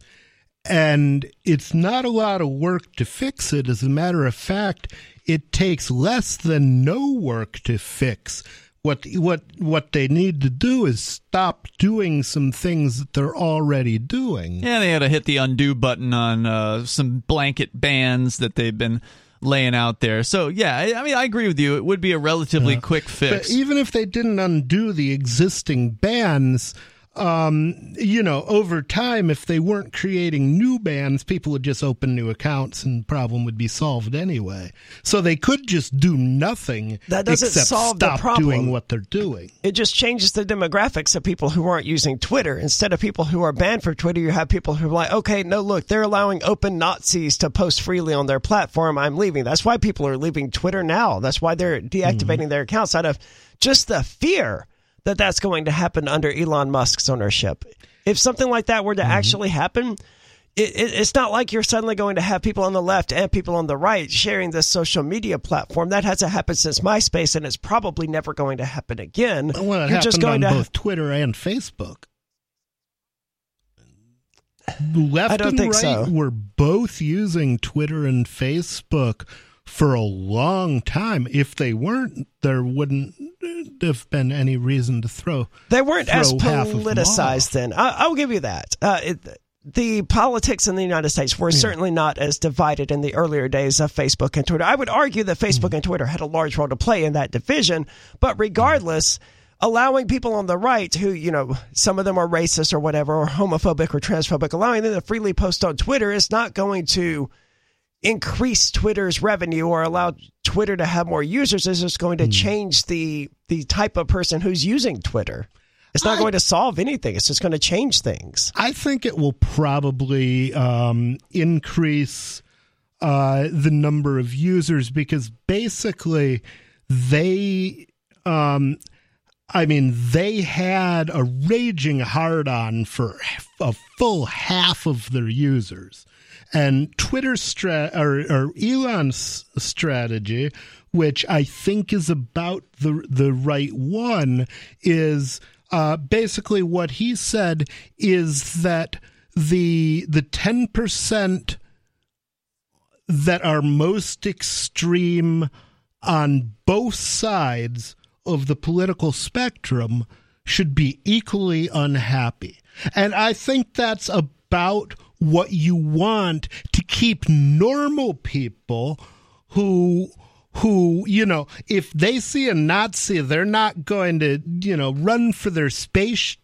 and it's not a lot of work to fix it. As a matter of fact, it takes less than no work to fix. What what what they need to do is stop doing some things that they're already doing. Yeah, they had to hit the undo button on uh, some blanket bans that they've been laying out there. So, yeah, I, I mean, I agree with you. It would be a relatively quick fix. But even if they didn't undo the existing bans, um, you know, over time, if they weren't creating new bans, people would just open new accounts and the problem would be solved anyway. So they could just do nothing That doesn't except solve the stop problem. doing what they're doing. it just changes the demographics of people who aren't using Twitter. Instead of people who are banned from Twitter, you have people who are like, okay, no, look, they're allowing open Nazis to post freely on their platform. I'm leaving. That's why people are leaving Twitter now. That's why they're deactivating their accounts out of just the fear that that's going to happen under Elon Musk's ownership. If something like that were to mm-hmm. actually happen, it, it, it's not like you're suddenly going to have people on the left and people on the right sharing this social media platform. That hasn't happened since MySpace, and it's probably never going to happen again. Well, you're just going on to both Twitter and Facebook. Left and right so. were both using Twitter and Facebook for a long time. If they weren't, there wouldn't have been any reason to throw. They weren't as throw them politicized then. I, I'll give you that. Uh, it, the politics in the United States were certainly not as divided in the earlier days of Facebook and Twitter. I would argue that Facebook and Twitter had a large role to play in that division, but regardless, allowing people on the right who, you know, some of them are racist or whatever, or homophobic or transphobic, allowing them to freely post on Twitter is not going to increase Twitter's revenue or allow Twitter to have more users. is just going to change the the type of person who's using Twitter. It's not I- going to solve anything. It's just going to change things. I think it will probably um, increase uh, the number of users because basically they, um, I mean, they had a raging hard on for a full half of their users. And Twitter's stra- or, or Elon's strategy, which I think is about the the right one, is uh, basically what he said is that the the ten percent that are most extreme on both sides of the political spectrum should be equally unhappy. And I think that's about what you want to keep normal people who who you know if they see a nazi they're not going to you know run for their space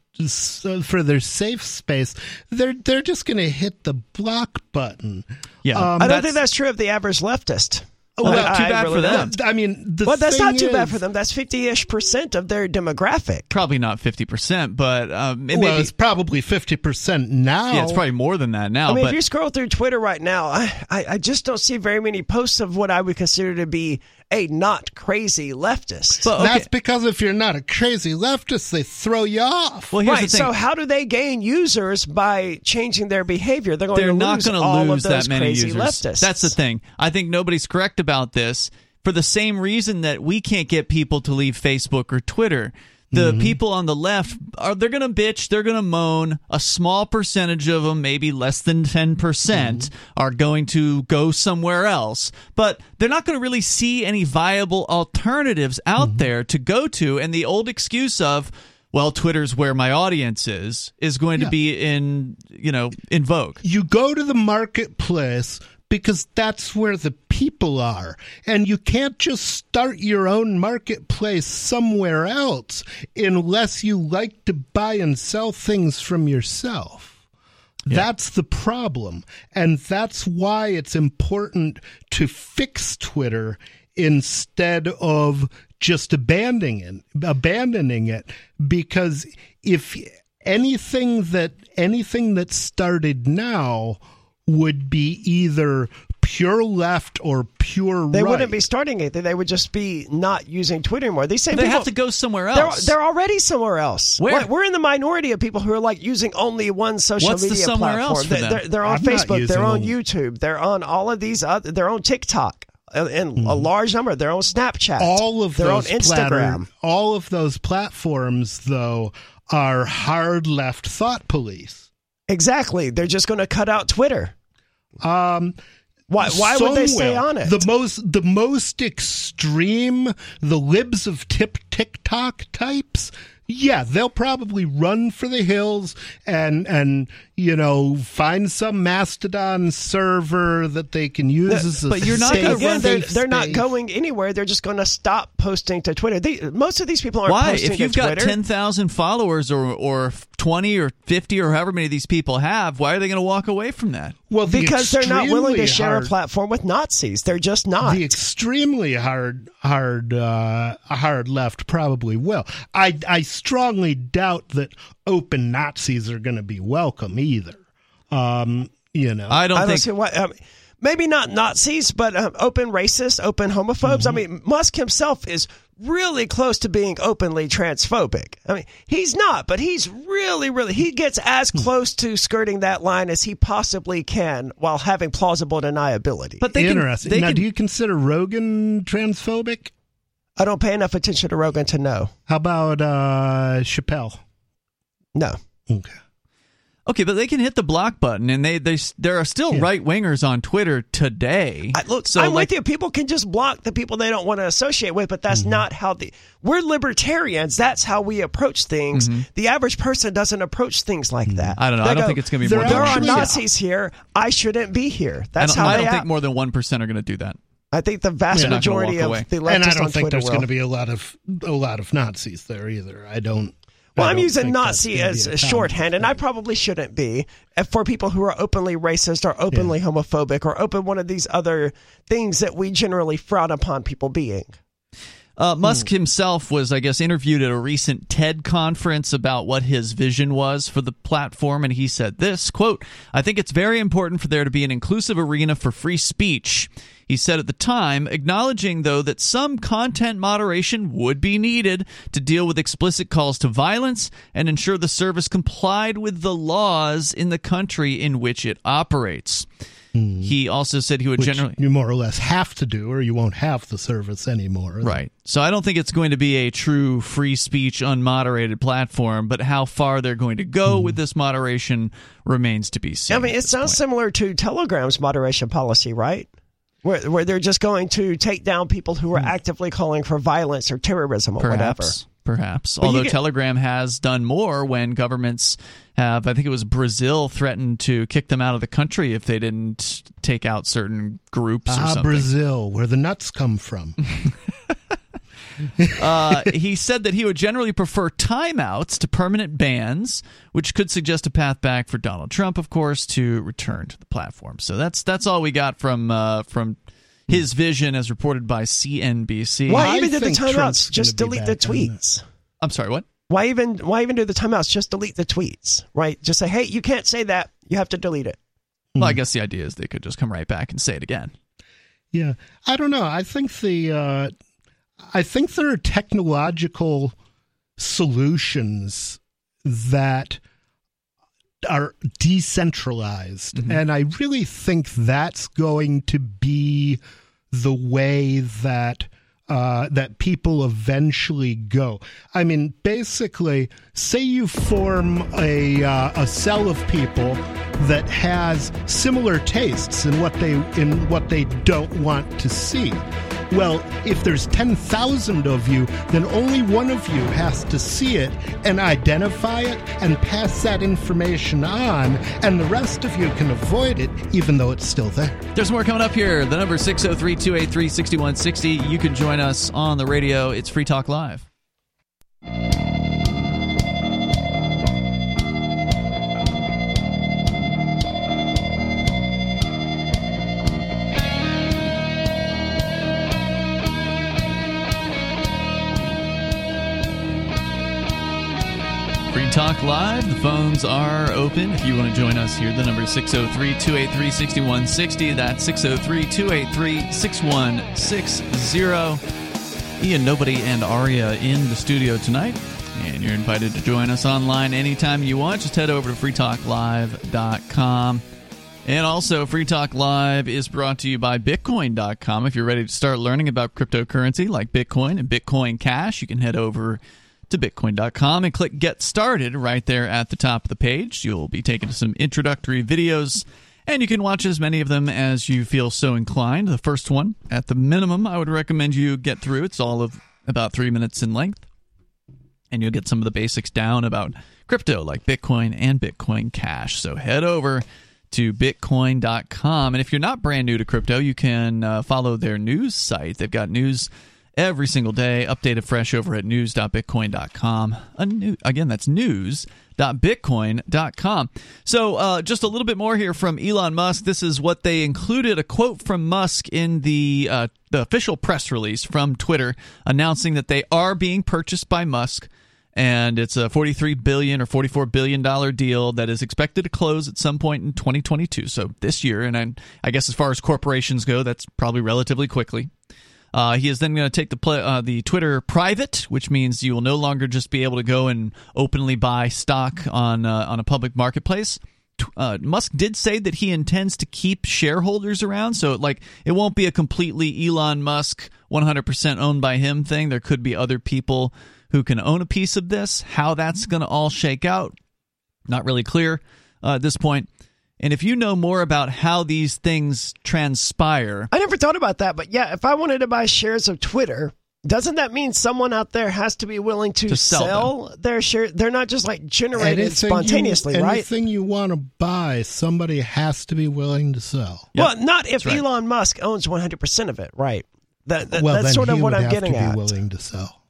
for their safe space they're they're just going to hit the block button Yeah. Um, I don't think that's true of the average leftist. Well, I- too I bad really for them. don't. I mean, the Well, that's thing not too bad for them. That's 50 ish percent of their demographic. Probably not fifty percent, but um, it well, be. it's probably fifty percent now. Yeah, it's probably more than that now. I mean, but if you scroll through Twitter right now, I, I, I just don't see very many posts of what I would consider to be a not crazy leftist. but, okay. That's because if you're not a crazy leftist, they throw you off. well, here's right. the thing. So how do they gain users by changing their behavior? They're going they're to not lose going to all lose of those that many crazy users. leftists. That's the thing. I think nobody's correct about this for the same reason that we can't get people to leave Facebook or Twitter. The Mm-hmm. people on the left are they're going to bitch, they're going to moan. A small percentage of them, maybe less than 10%, percent Mm-hmm. are going to go somewhere else. But they're not going to really see any viable alternatives out Mm-hmm. there to go to and the old excuse of well, Twitter's where my audience is is going to be in, you know, in vogue. you go to the marketplace because that's where the people are. And you can't just start your own marketplace somewhere else unless you like to buy and sell things from yourself. That's the problem. And that's why it's important to fix Twitter instead of just abandoning it, abandoning it because if anything that anything that started now would be either pure left or pure right. They right. wouldn't be starting anything. They would just be not using Twitter anymore. These same They people, have to go somewhere They're, else. they're already somewhere else. Where? We're- We're in the minority of people who are like using only one social What's the media somewhere platform. else for They- them? They're, they're on I'm Facebook. They're on them. YouTube. They're on all of these. Other, they're on TikTok. uh, And a large number. They're on Snapchat. All of they're those on Instagram. platter- all of those platforms though are hard left thought police. Exactly. They're just going to cut out Twitter. Um Why? Why would they stay on it? The most the most extreme, the libs of tip TikTok types. Yeah, they'll probably run for the hills and and you know find some Mastodon server that they can use as a but you're not gonna Again, they're, they're not going anywhere. They're just going to stop posting to Twitter. They, most of these people aren't Why? posting If you've to got Twitter. 10,000 followers or, or 20 or 50 or however many these people have, why are they going to walk away from that? well the because they're not willing to share hard- a platform with Nazis. They're just not. The extremely hard, hard, uh, hard left probably will. I, I strongly doubt that open Nazis are going to be welcome either. Um, you know, I don't I don't think. see why. Um, maybe not Nazis, but um, open racists, open homophobes. Mm-hmm. I mean, Musk himself is really close to being openly transphobic. I mean, he's not, but he's really, really. He gets as Hmm. close to skirting that line as he possibly can while having plausible deniability. but they can- interesting. they now, can- do you consider Rogan transphobic? I don't pay enough attention to Rogan to know. How about uh, Chappelle? No. Okay. okay, but they can hit the block button, and they, they there are still Yeah. right wingers on Twitter today. I, look, so I'm like, with you. People can just block the people they don't want to associate with, but Mm-hmm. that's not how the we're libertarians. That's how we approach things. The average person doesn't approach things like that. Mm-hmm. I don't know. They I don't go, think it's going to be They're more There are actually- 1%. Nazis here. I shouldn't be here. That's don't, how I they don't think act. more than 1% are going to do that. I think the vast They're majority of away. the leftists and I don't on think Twitter there's will. going to be a lot of a lot of Nazis there either. I don't. Well, I I'm using Nazi as a a shorthand, and I probably shouldn't be for people who are openly racist or openly homophobic or open one of these other things that we generally frown upon people being. Uh, Musk himself was, I guess, interviewed at a recent TED conference about what his vision was for the platform, and he said this quote, I think it's very important for there to be an inclusive arena for free speech. He said at the time, acknowledging, though, that some content moderation would be needed to deal with explicit calls to violence and ensure the service complied with the laws in the country in which it operates. Hmm. He also said he would Which generally. you more or less have to do, or you won't have the service anymore. Right. So I don't think it's going to be a true free speech, unmoderated platform, but how far they're going to go hmm. with this moderation remains to be seen. I mean, it sounds point. similar to Telegram's moderation policy, right? Where, where they're just going to take down people who are actively calling for violence or terrorism or whatever. Perhaps. Perhaps. Although get- Telegram has done more when governments have, I think it was Brazil, threatened to kick them out of the country if they didn't take out certain groups or Ah, something. Brazil, where the nuts come from. uh, he said that he would generally prefer timeouts to permanent bans, which could suggest a path back for Donald Trump, of course, to return to the platform. So that's that's all we got from uh, from his vision, as reported by CNBC. Why I even do the think Trump's timeouts? Just delete the back on that. tweets. I'm sorry, what? Why even why even do the timeouts? Just delete the tweets, right? Just say, hey, you can't say that. You have to delete it. Well, I guess the idea is they could just come right back and say it again. Yeah, I don't know. I think the uh, I think there are technological solutions that are decentralized, and I really think that's going to be the way that uh, that people eventually go. I mean, basically, say you form a uh, a cell of people that has similar tastes in what they in what they don't want to see. Well, if there's 10,000 of you, then only one of you has to see it and identify it and pass that information on, and the rest of you can avoid it even though it's still there. There's more coming up here. The number 603 283 6160. You can join us on the radio. It's Free Talk Live. Talk Live. The phones are open. If you want to join us here, the number is 603 283 6160. That's 603 283 6160. Ian, Nobody, and Aria in the studio tonight. And you're invited to join us online anytime you want. Just head over to freetalklive.com. And also, Free Talk Live is brought to you by Bitcoin.com. If you're ready to start learning about cryptocurrency like Bitcoin and Bitcoin Cash, you can head over to Bitcoin.com and click Get Started right there at the top of the page. You'll be taken to some introductory videos, and you can watch as many of them as you feel so inclined. The first one, at the minimum, I would recommend you get through. It's all of about three minutes in length and you'll get some of the basics down about crypto like Bitcoin and Bitcoin Cash. So head over to bitcoin.com. And if you're not brand new to crypto, you can uh, follow their news site. They've got news every single day, updated fresh over at news.bitcoin.com. A new, again, that's news.bitcoin.com. So uh, just a little bit more here from Elon Musk. This is what they included a quote from Musk in the, uh, the official press release from Twitter announcing that they are being purchased by Musk and it's a 43 billion or 44 billion dollar deal that is expected to close at some point in 2022 so this year and I, I guess as far as corporations go that's probably relatively quickly uh, he is then going to take the pl- uh, the Twitter private, which means you will no longer just be able to go and openly buy stock on uh, on a public marketplace. Uh, Musk did say that he intends to keep shareholders around, so like it won't be a completely Elon Musk 100% owned by him thing. There could be other people who can own a piece of this. How that's going to all shake out, not really clear uh, at this point. And if you know more about how these things transpire, I never thought about that, but yeah, if I wanted to buy shares of Twitter, doesn't that mean someone out there has to be willing to, To sell sell, their share? They're not just like generated Anything you- spontaneously, right? Anything you want to buy, somebody has to be willing to sell. Yep, well, not if right. Elon Musk owns 100% of it, right? That, that- well, that's sort of what I'm have getting to be at. willing to sell.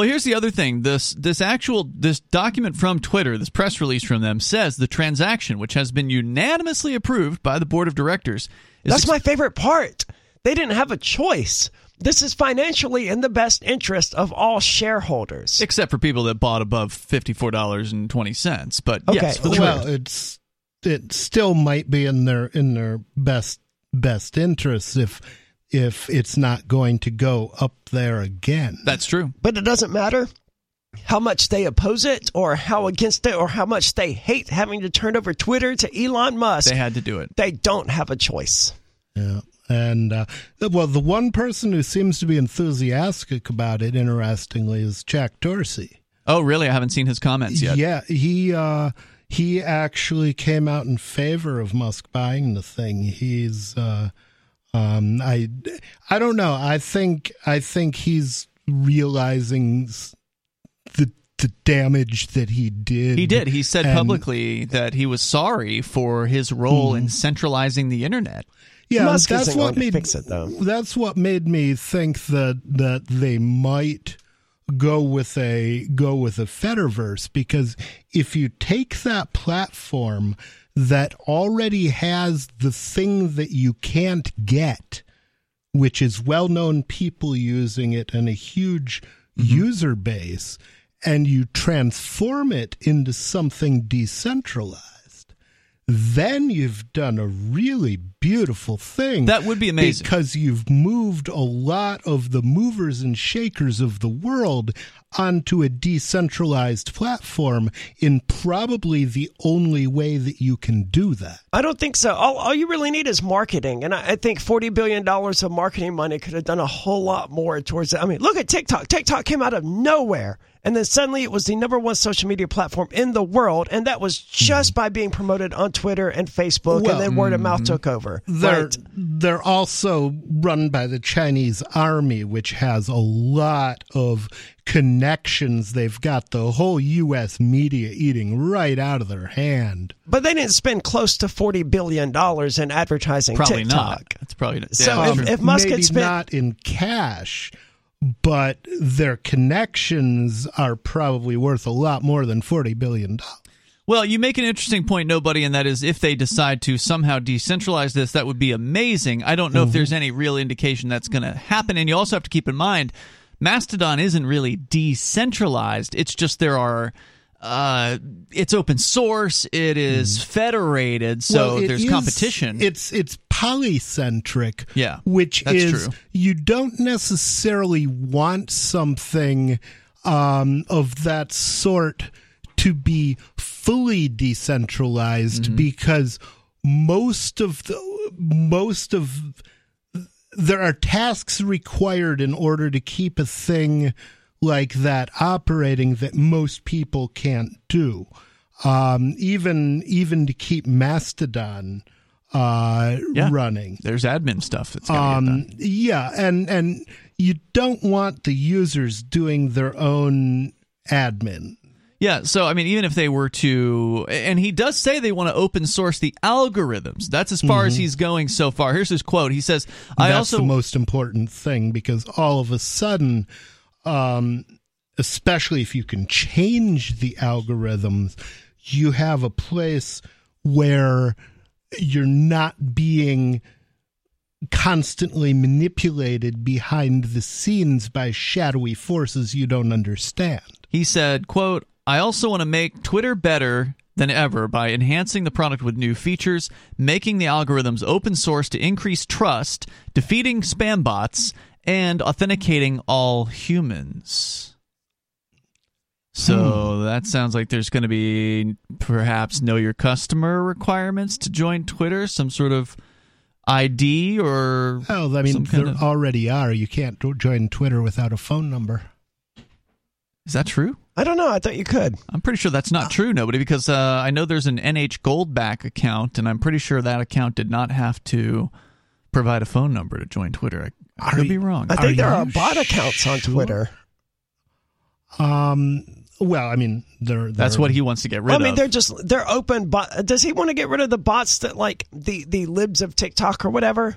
Well, here's the other thing. This this actual this document from Twitter, this press release from them says the transaction, which has been unanimously approved by the board of directors, is That's my favorite part. They didn't have a choice. This is financially in the best interest of all shareholders. except for people that bought above fifty four dollars and twenty cents. But Okay, yes, for the well, trade. it's it still might be in their in their best best interest if if it's not going to go up there again. that's true. But it doesn't matter how much they oppose it or how against it or how much they hate having to turn over Twitter to Elon Musk. They had to do it. They don't have a choice. Yeah. And uh, well, the one person who seems to be enthusiastic about it, interestingly, is Jack Dorsey. Oh, really? I haven't seen his comments yet. Yeah, he uh, he actually came out in favor of Musk buying the thing. He's uh, um, I I don't know. I think I think he's realizing the the damage that he did. He did. He said And- publicly that he was sorry for his role in centralizing the internet. Yeah, Musk that's isn't what made fix it, though. That's what made me think that that they might go with a go with a Fediverse because if you take that platform that already has the thing that you can't get which is well known people using it and a huge mm-hmm. user base, and you transform it into something decentralized, then you've done a really beautiful thing. That would be amazing. Because you've moved a lot of the movers and shakers of the world onto a decentralized platform in probably the only way that you can do that. I don't think so. All, all you really need is marketing. And I, I think $40 billion of marketing money could have done a whole lot more towards it. I mean, look at TikTok. TikTok came out of nowhere. And then suddenly it was the number one social media platform in the world. And that was just hmm. by being promoted on Twitter and Facebook. Well, and then word of mouth mm-hmm. took over. They're Right. they're also run by the Chinese army, which has a lot of connections. They've got the whole U.S. media eating right out of their hand. But they didn't spend close to $40 billion in advertising Probably TikTok. not. That's probably not. So yeah, if- if Musk had spent- not in cash, but their connections are probably worth a lot more than forty billion dollars. Well, you make an interesting point, nobody, and that is if they decide to somehow decentralize this, that would be amazing. I don't know if there's any real indication that's going to happen. And you also have to keep in mind, Mastodon isn't really decentralized. It's just there are. Uh, it's open source. It is federated, so Well, there's is- competition. It's it's polycentric. Yeah, which that's is true. you don't necessarily want something um, of that sort to be fully decentralized Mm-hmm. because most of the most of there are tasks required in order to keep a thing like that operating that most people can't do. Um, even even to keep Mastodon uh, Yeah. running. There's admin stuff that's Um, done. yeah, and and you don't want the users doing their own admin. Yeah, so I mean, even if they were to, and he does say they want to open source the algorithms. That's as far as he's going so far. Here's his quote. He says, "I That's also the most important thing because all of a sudden, um, especially if you can change the algorithms, you have a place where you're not being constantly manipulated behind the scenes by shadowy forces you don't understand. He said, quote, I also want to make Twitter better than ever by enhancing the product with new features, making the algorithms open source to increase trust, defeating spam bots, and authenticating all humans. So hmm. that sounds like there's going to be perhaps know your customer requirements to join Twitter, some sort of ID or Oh, I mean, there of- already are. You can't join Twitter without a phone number. is that true? I don't know. I thought you could. I'm pretty sure that's not true, nobody, because uh, I know there's an NH Goldback account, and I'm pretty sure that account did not have to provide a phone number to join Twitter. I, I could you- be wrong. I think Are there are bot accounts on? Twitter. Um, well, I mean, they're, That's they're- what he wants to get rid of. I mean, of. they're just they're open. But does he want to get rid of the bots that like the the libs of TikTok or whatever?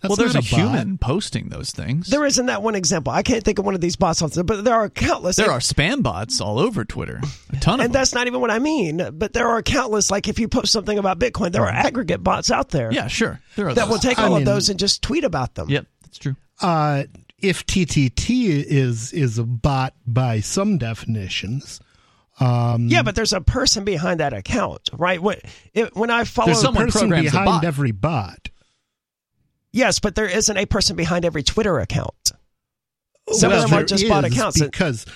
That's well, there's a, not bot. human posting those things. There isn't that one example. I can't think of one of these bots, on but there are countless. there are spam bots all over Twitter. A ton of and them. that's not even what I mean. But there are countless. Like if you post something about Bitcoin, there are aggregate bots out there Yeah, sure. There are that will take I all mean- of those and just tweet about them. Yep, that's true. Uh, if TTT is is a bot by some definitions, um, Yeah, but there's a person behind that account, right? What it, when I follow, There's there's a someone person programs the behind bot. every bot. Yes, but there isn't a person behind every Twitter account. Some Well, of them are just bot accounts. because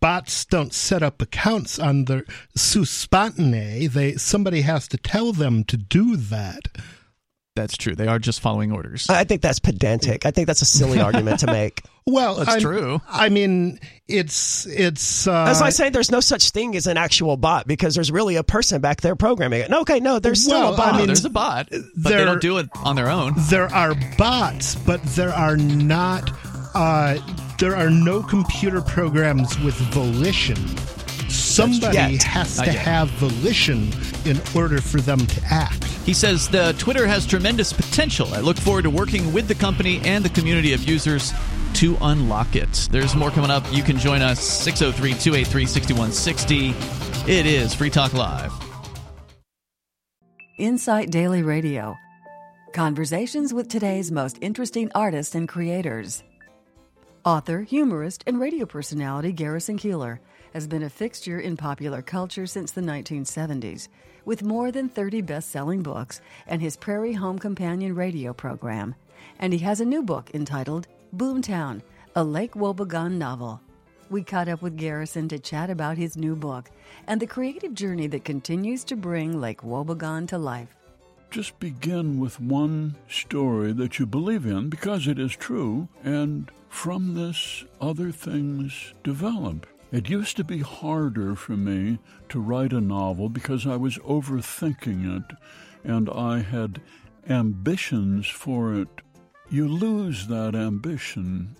bots don't set up accounts on their spontane. They somebody has to tell them to do that. That's true. They are just following orders. I think that's pedantic. I think that's a silly argument to make. Well, That's I'm- true. I mean, it's it's. Uh, As I say, there's no such thing as an actual bot because there's really a person back there programming it. No, okay, no, there's still Well, a bot. I mean, there's a bot, but they don't do it on their own. there are bots, but there are not. Uh, there are no computer programs with volition. Somebody Yet. has Not to yet. have volition in order for them to act. He says the Twitter has tremendous potential. I look forward to working with the company and the community of users to unlock it. There's more coming up. You can join us 603 283 6160. It is Free Talk Live. Insight Daily Radio. Conversations with today's most interesting artists and creators. Author, humorist, and radio personality Garrison Keillor has been a fixture in popular culture since the 1970s, with more than 30 best selling books and his Prairie Home Companion radio program. And he has a new book entitled Boomtown, a Lake Wobegon novel. We caught up with Garrison to chat about his new book and the creative journey that continues to bring Lake Wobegon to life. Just begin with one story that you believe in because it is true, and from this, other things develop. It used to be harder for me to write a novel because I was overthinking it and I had ambitions for it. You lose that ambition.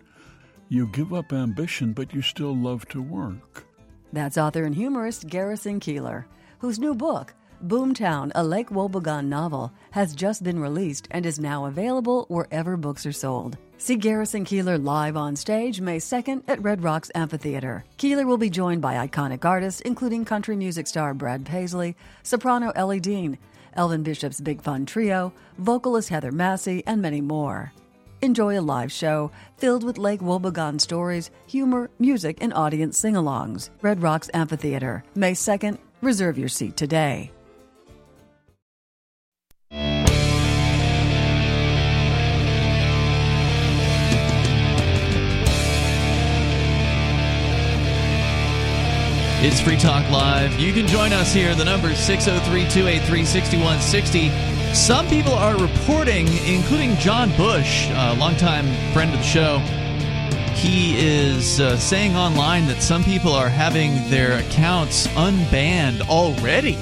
You give up ambition, but you still love to work. That's author and humorist Garrison Keillor, whose new book, Boomtown, a Lake Wobegon novel, has just been released and is now available wherever books are sold. See Garrison Keillor live on stage May 2nd at Red Rocks Amphitheater. Keillor will be joined by iconic artists including country music star Brad Paisley, soprano Ellie Dehn, Elvin Bishop's Big Fun Trio, vocalist Heather Masse, and many more. Enjoy a live show filled with Lake Wobegon stories, humor, music, and audience sing alongs. Red Rocks Amphitheater, May 2nd. Reserve your seat today. It's Free Talk Live. You can join us here. The number is 603 283 6160. Some people are reporting, including John Bush, a longtime friend of the show. He is uh, saying online that some people are having their accounts unbanned already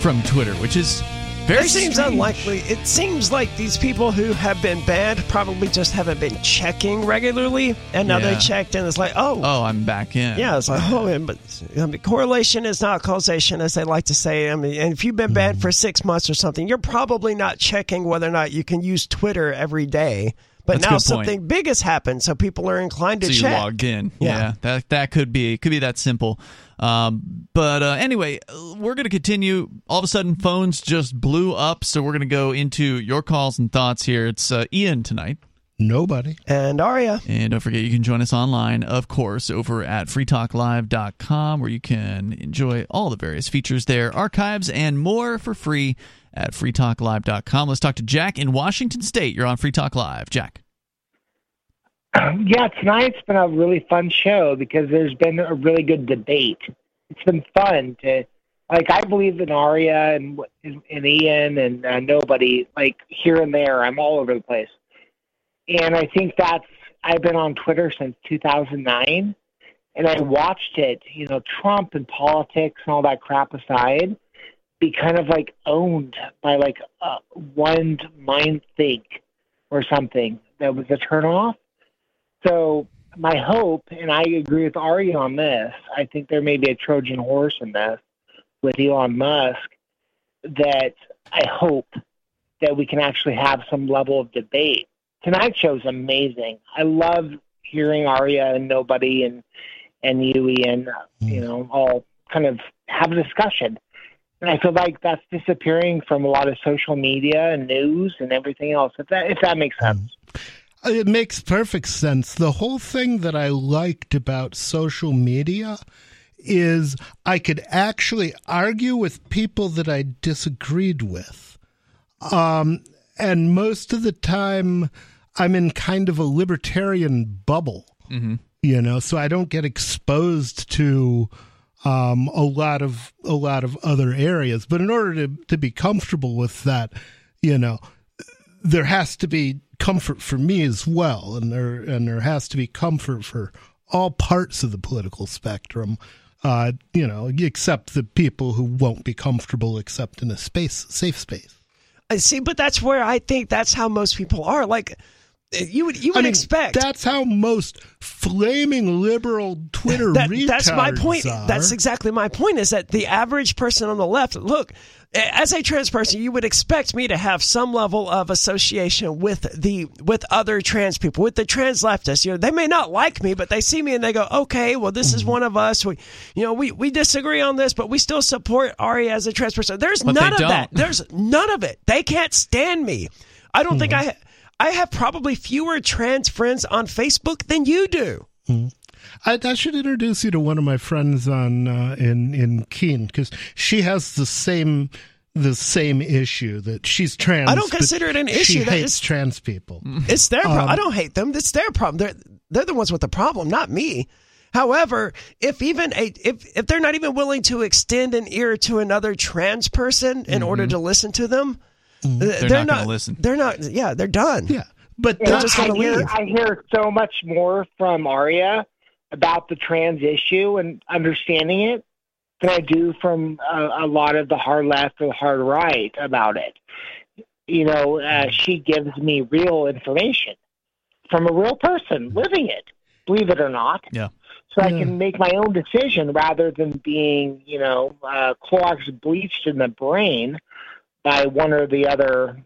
from Twitter, which is very It seems strange. unlikely. It seems like these people who have been banned probably just haven't been checking regularly, and now Yeah. they checked and it's like, oh, Oh, I'm back in. yeah, it's like, oh, and, but I mean, correlation is not causation, as they like to say. I mean, and if you've been banned mm-hmm. for six months or something, you're probably not checking whether or not you can use Twitter every day. But That's now good point. something big has happened, so people are inclined to so you check. logged in. Yeah. Yeah, that that could be could be that simple. Um, but uh, anyway, uh, we're going to continue. All of a sudden, phones just blew up, so we're going to go into your calls and thoughts here. It's uh, Ian tonight. Nobody. And Aria, And don't forget, you can join us online, of course, over at freetalklive.com, where you can enjoy all the various features there, archives, and more for free at freetalklive.com. Let's talk to Jack in Washington State. You're on Free Talk Live. Jack. Yeah, tonight's been a really fun show because there's been a really good debate. It's been fun to, like, I believe in Aria and and Ian and uh, nobody, like here and there. I'm all over the place, and I think that's. I've been on Twitter since 2009, and I watched it. You know, Trump and politics and all that crap aside, be kind of like owned by like uh, one mind think or something that was a turnoff. So my hope, and I agree with Ari on this, I think there may be a Trojan horse in this with Elon Musk that I hope that we can actually have some level of debate. Tonight's show is amazing. I love hearing Aria and nobody and and you Ian, you know, all kind of have a discussion. And I feel like that's disappearing from a lot of social media and news and everything else. If that if that makes sense. Mm-hmm. It makes perfect sense. The whole thing that I liked about social media is I could actually argue with people that I disagreed with. Um, and most of the time, I'm in kind of a libertarian bubble, you know, so I don't get exposed to um, a lot of a lot of other areas. But in order to to be comfortable with that, you know, there has to be comfort for me as well, and there and there has to be comfort for all parts of the political spectrum. Uh, you know, except the people who won't be comfortable except in a space, safe space. I see, but that's where I think that's how most people are. Like you would you would I mean, expect that's how most flaming liberal Twitter that, that's my point. are. That's exactly my point. Is that the average person on the left? Look, as a trans person, you would expect me to have some level of association with the with other trans people, with the trans leftists. You know, they may not like me, but they see me and they go, "Okay, well, this Mm-hmm. is one of us. We, you know, we we disagree on this, but we still support Ari as a trans person." There's But none of that. don't. There's none of it. They can't stand me. I don't think I I have probably fewer trans friends on Facebook than you do. I, I should introduce you to one of my friends on uh, in in Keene because she has the same the same issue that she's trans. I don't consider it an She issue. That hates is- trans people. It's their problem. Um, I don't hate them. It's their problem. They're they're the ones with the problem, not me. However, if even a if if they're not even willing to extend an ear to another trans person in order to listen to them, th- they're, not not, gonna listen. They're not. Yeah, they're done. Yeah, but They're just I gonna hear, leave. I hear so much more from Aria about the trans issue and understanding it than I do from a, a lot of the hard left or the hard right about it. You know, uh, she gives me real information from a real person living it, believe it or not. Yeah. So I can make my own decision rather than being, you know, uh, Clorox bleached in the brain by one or the other,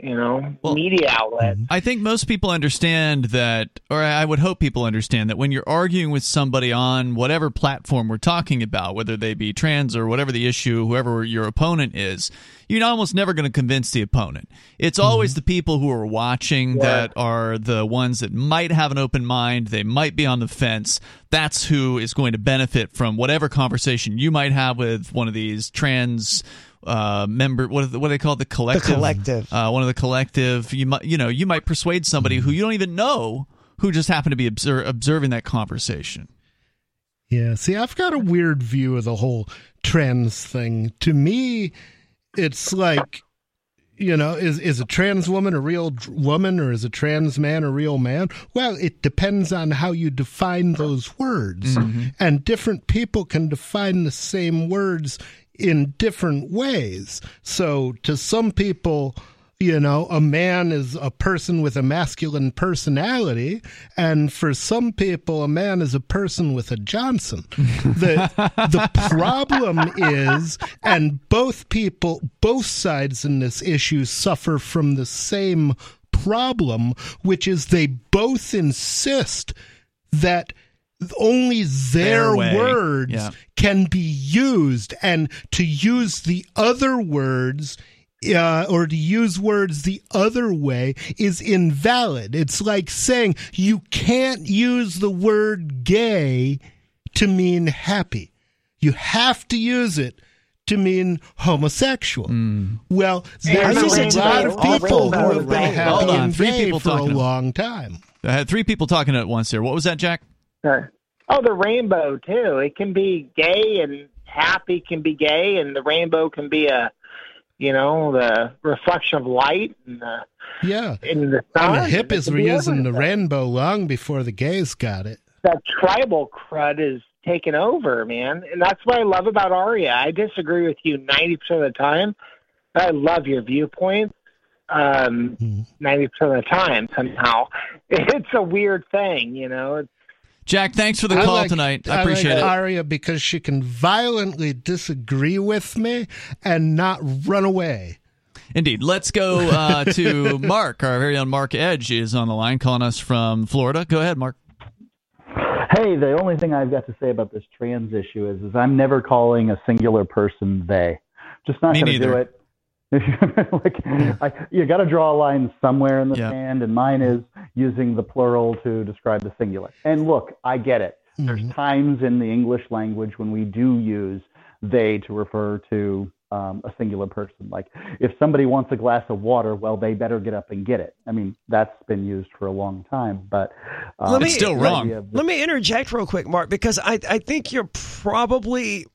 you know, Well- media outlet. I think most people understand that, or I would hope people understand that when you're arguing with somebody on whatever platform we're talking about, whether they be trans or whatever the issue, whoever your opponent is, you're almost never going to convince the opponent. It's mm-hmm. always the people who are watching that are the ones that might have an open mind, they might be on the fence. That's who is going to benefit from whatever conversation you might have with one of these trans uh member what, are the- what do they call it the collective The collective. uh, one of the collective you might you know you might persuade somebody who you don't even know who just happened to be obser- observing that conversation Yeah, see, I've got a weird view of the whole trans thing. To me, it's like, you know, is is a trans woman a real woman or is a trans man a real man? Well, it depends on how you define those words. And different people can define the same words in different ways. So to some people, you know, a man is a person with a masculine personality, and for some people, a man is a person with a Johnson. The the problem is, and both people, both sides in this issue suffer from the same problem, which is they both insist that only their Their words Yeah. can be used, and to use the other words uh, or to use words the other way is invalid. It's like saying you can't use the word gay to mean happy. You have to use it to mean homosexual. Well, there's a lot of people who rainbow have been happy Hold on, and three gay people for a long time. i had three people talking at once there what was that jack Oh, the rainbow too. It can be gay and happy can be gay, and the rainbow can be a, you know, the reflection of light and the Yeah. in the sun. And the hippies were using the rainbow long before the gays got it. That tribal crud is taken over, man, and that's what I love about Aria. I disagree with you ninety percent of the time. but I love your viewpoints. Um, Mhm. ninety percent of the time, somehow, it's a weird thing, you know. It's jack thanks for the I call like- tonight i appreciate like it Aria because she can violently disagree with me and not run away. Indeed. Let's go uh, to Mark. Our very own Mark Edge is on the line calling us from Florida. Go ahead, Mark. Hey, the only thing I've got to say about this trans issue is, is I'm never calling a singular person they. Just not going to do it. like, I, you got to draw a line somewhere in the Yeah. sand, and mine is using the plural to describe the singular. And look, I get it. There's times in the English language when we do use they to refer to um, a singular person. Like if somebody wants a glass of water, well, they better get up and get it. I mean, that's been used for a long time, but um, Let me- It's still wrong. the- Let me interject real quick, Mark, because I, I think you're probably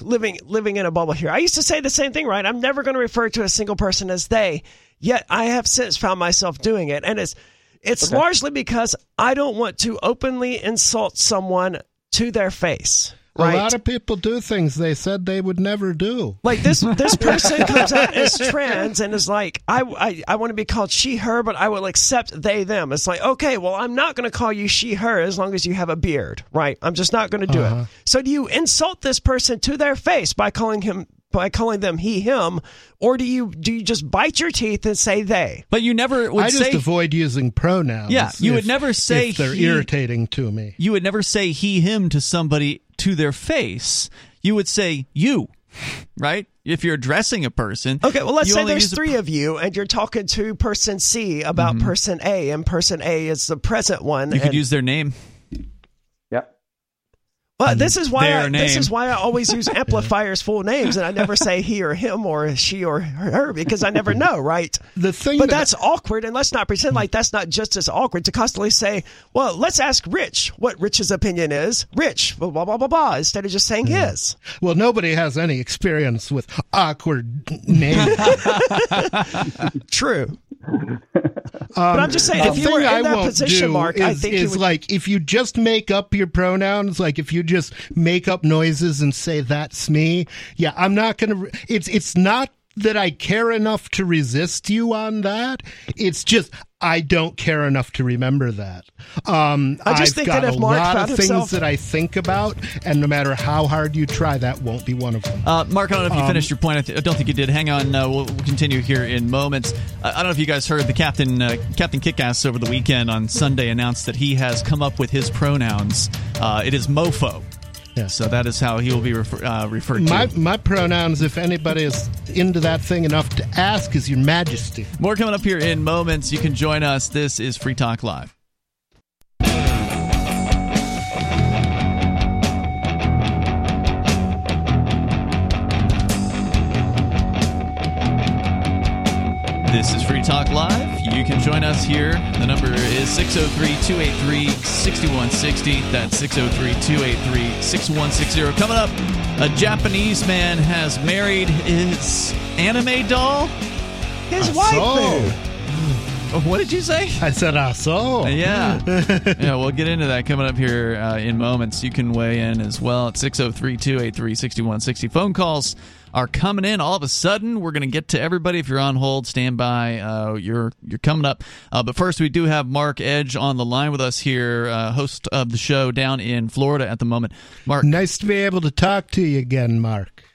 living living in a bubble here. I used to say the same thing, right? I'm never going to refer to a single person as they. Yet I have since found myself doing it, and it's it's largely because I don't want to openly insult someone to their face. Right. A lot of people do things they said they would never do. Like this, this person comes out as trans and is like, I, I, I want to be called she, her, but I will accept they, them. It's like, okay, well, I'm not going to call you she, her as long as you have a beard, right? I'm just not going to do Uh-huh. it. So do you insult this person to their face by calling him, by calling them he, him, or do you, do you just bite your teeth and say they? But you never would I just say avoid using pronouns. Yeah, you would never say if they're he- irritating to me. you would never say he him to somebody to their face. You would say you, right? If you're addressing a person, Okay, well, let's say there's three of you, and you're talking to person C about Mhm. person A, and person A is the present one. You could use their name. Yep. Well, this is why Their I, this is why I always use amplifiers full names, and I never say he or him or she or her because I never know, right? The thing But that- that's awkward, and let's not pretend like that's not just as awkward to constantly say, "Well, let's ask Rich what Rich's opinion is." Rich, blah blah blah blah blah, instead of just saying his. Well, nobody has any experience with awkward names. True. but I'm um, just saying, if you were in that position, Mark, I is, think you is would- like if you just make up your pronouns, like if you just make up noises and say that's me. Yeah, I'm not gonna. It's it's not that I care enough to resist you on that. It's just I don't care enough to remember that. Um, I just I've think got that if a Mark lot found of things himself- that I think about, and no matter how hard you try, that won't be one of them. Uh, Mark, I don't know if you Um, finished your point. I, th- I don't think you did. Hang on. Uh, we'll, we'll continue here in moments. Uh, I don't know if you guys heard the captain, uh, Captain Kickass, over the weekend on Sunday announced that he has come up with his pronouns. Uh, it is mofo. Yeah. So that is how he will be refer- uh, referred My to. my pronouns, if anybody is into that thing enough to ask, is Your Majesty. More coming up here in moments. You can join us. This is Free Talk Live. This is Free Talk Live. You can join us here. The number is 603 283 6160. That's 603 283 6160. Coming up, a Japanese man has married his anime doll. His I wife. saw. Oh, What did you say? I said I saw. Yeah. yeah, we'll get into that coming up here uh, in moments. You can weigh in as well at 603 283 6160. Phone calls are coming in all of a sudden. We're going to get to everybody. If you're on hold, stand by. Uh, you're you're coming up. Uh, but first, we do have Mark Edge on the line with us here, uh, host of the show down in Florida at the moment. Mark, Nice to be able to talk to you again, Mark.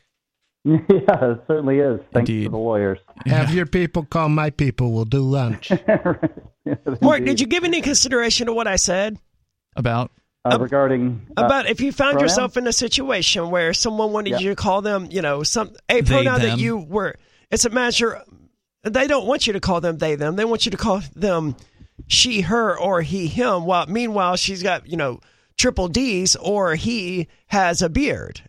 Yeah, it certainly is. Thanks Indeed. to the lawyers. Have your people call my people. We'll do lunch. Mark, did you give any consideration to what I said about uh, regarding uh, about if you found pronouns? yourself in a situation where someone wanted Yeah. you to call them, you know, some a They, pronoun them. that you were? It's a matter. They don't want you to call them they them. They want you to call them she her or he him. While meanwhile she's got you know triple D's or he has a beard,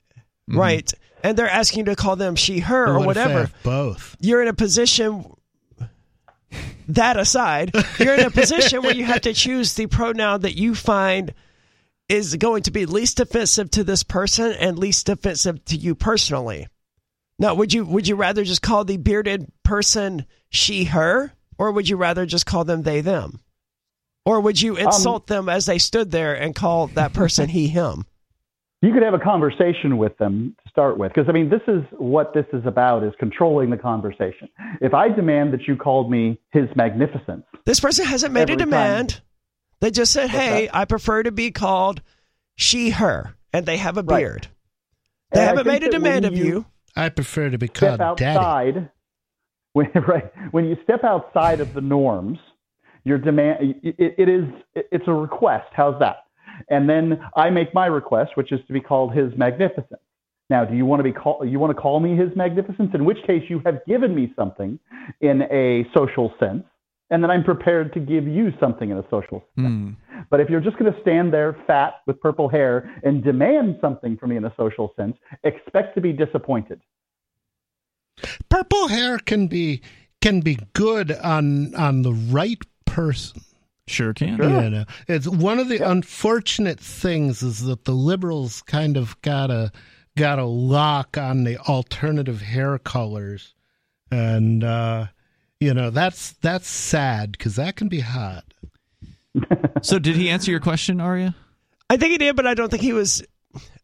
right? And they're asking you to call them she her or What whatever. have both. you're in a position that aside you're in a position where you have to choose the pronoun that you find is going to be least offensive to this person and least offensive to you personally now would you would you rather just call the bearded person she her or would you rather just call them they them or would you um, insult them as they stood there and call that person he him you could have a conversation with them to start with because i mean this is what this is about is controlling the conversation if i demand that you called me his magnificence This person hasn't made a demand. time. Demand. They just said, "Hey, that? I prefer to be called she, her," and they have a Right. beard. They And haven't made a that when demand of you you. I prefer to be step called daddy. outside when right when you step outside of the norms your demand it, it is it's a request how's that and then i make my request which is to be called his magnificence now do you want to be call you want to call me his magnificence in which case you have given me something in a social sense and then i'm prepared to give you something in a social sense Hmm. but if you're just going to stand there fat with purple hair and demand something from me in a social sense expect to be disappointed Purple hair can be can be good on on the right person. Sure can. Yeah, know, it's one of the unfortunate things is that the liberals kind of got a got a lock on the alternative hair colors, and uh, you know that's that's sad because that can be hot. So, did he answer your question, Aria? I think he did, but I don't think he was.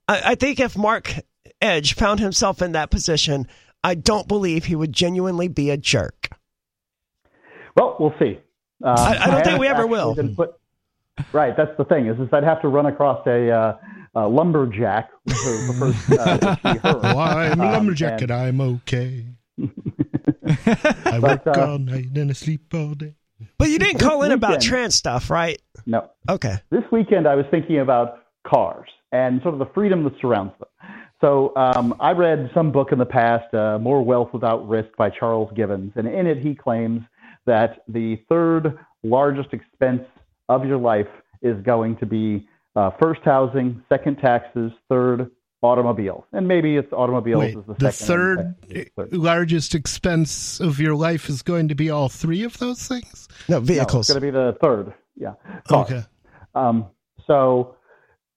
I, I think if Mark Edge found himself in that position, I don't believe he would genuinely be a jerk. Well, we'll see. Uh, I- I don't think we ever will. Put, right, that's the thing is, is I'd have to run across a, uh, a lumberjack who prefers uh, she, her. Oh, I'm a Um, lumberjack and- and I'm okay. I work uh, all night and I sleep all day. But you didn't call in about weekend- trans stuff, right? No, Okay. this weekend I was thinking about cars and sort of the freedom that surrounds them. So um, I read some book in the past, uh, More Wealth Without Risk by Charles Givens, and in it he claims that the third largest expense of your life is going to be uh, first housing, second taxes, third automobiles, and maybe it's automobiles Wait, is the, the second. third and third. largest expense of your life is going to be all three of those things? No, No, it's going to be the third. Yeah. Cars. Okay. Um, so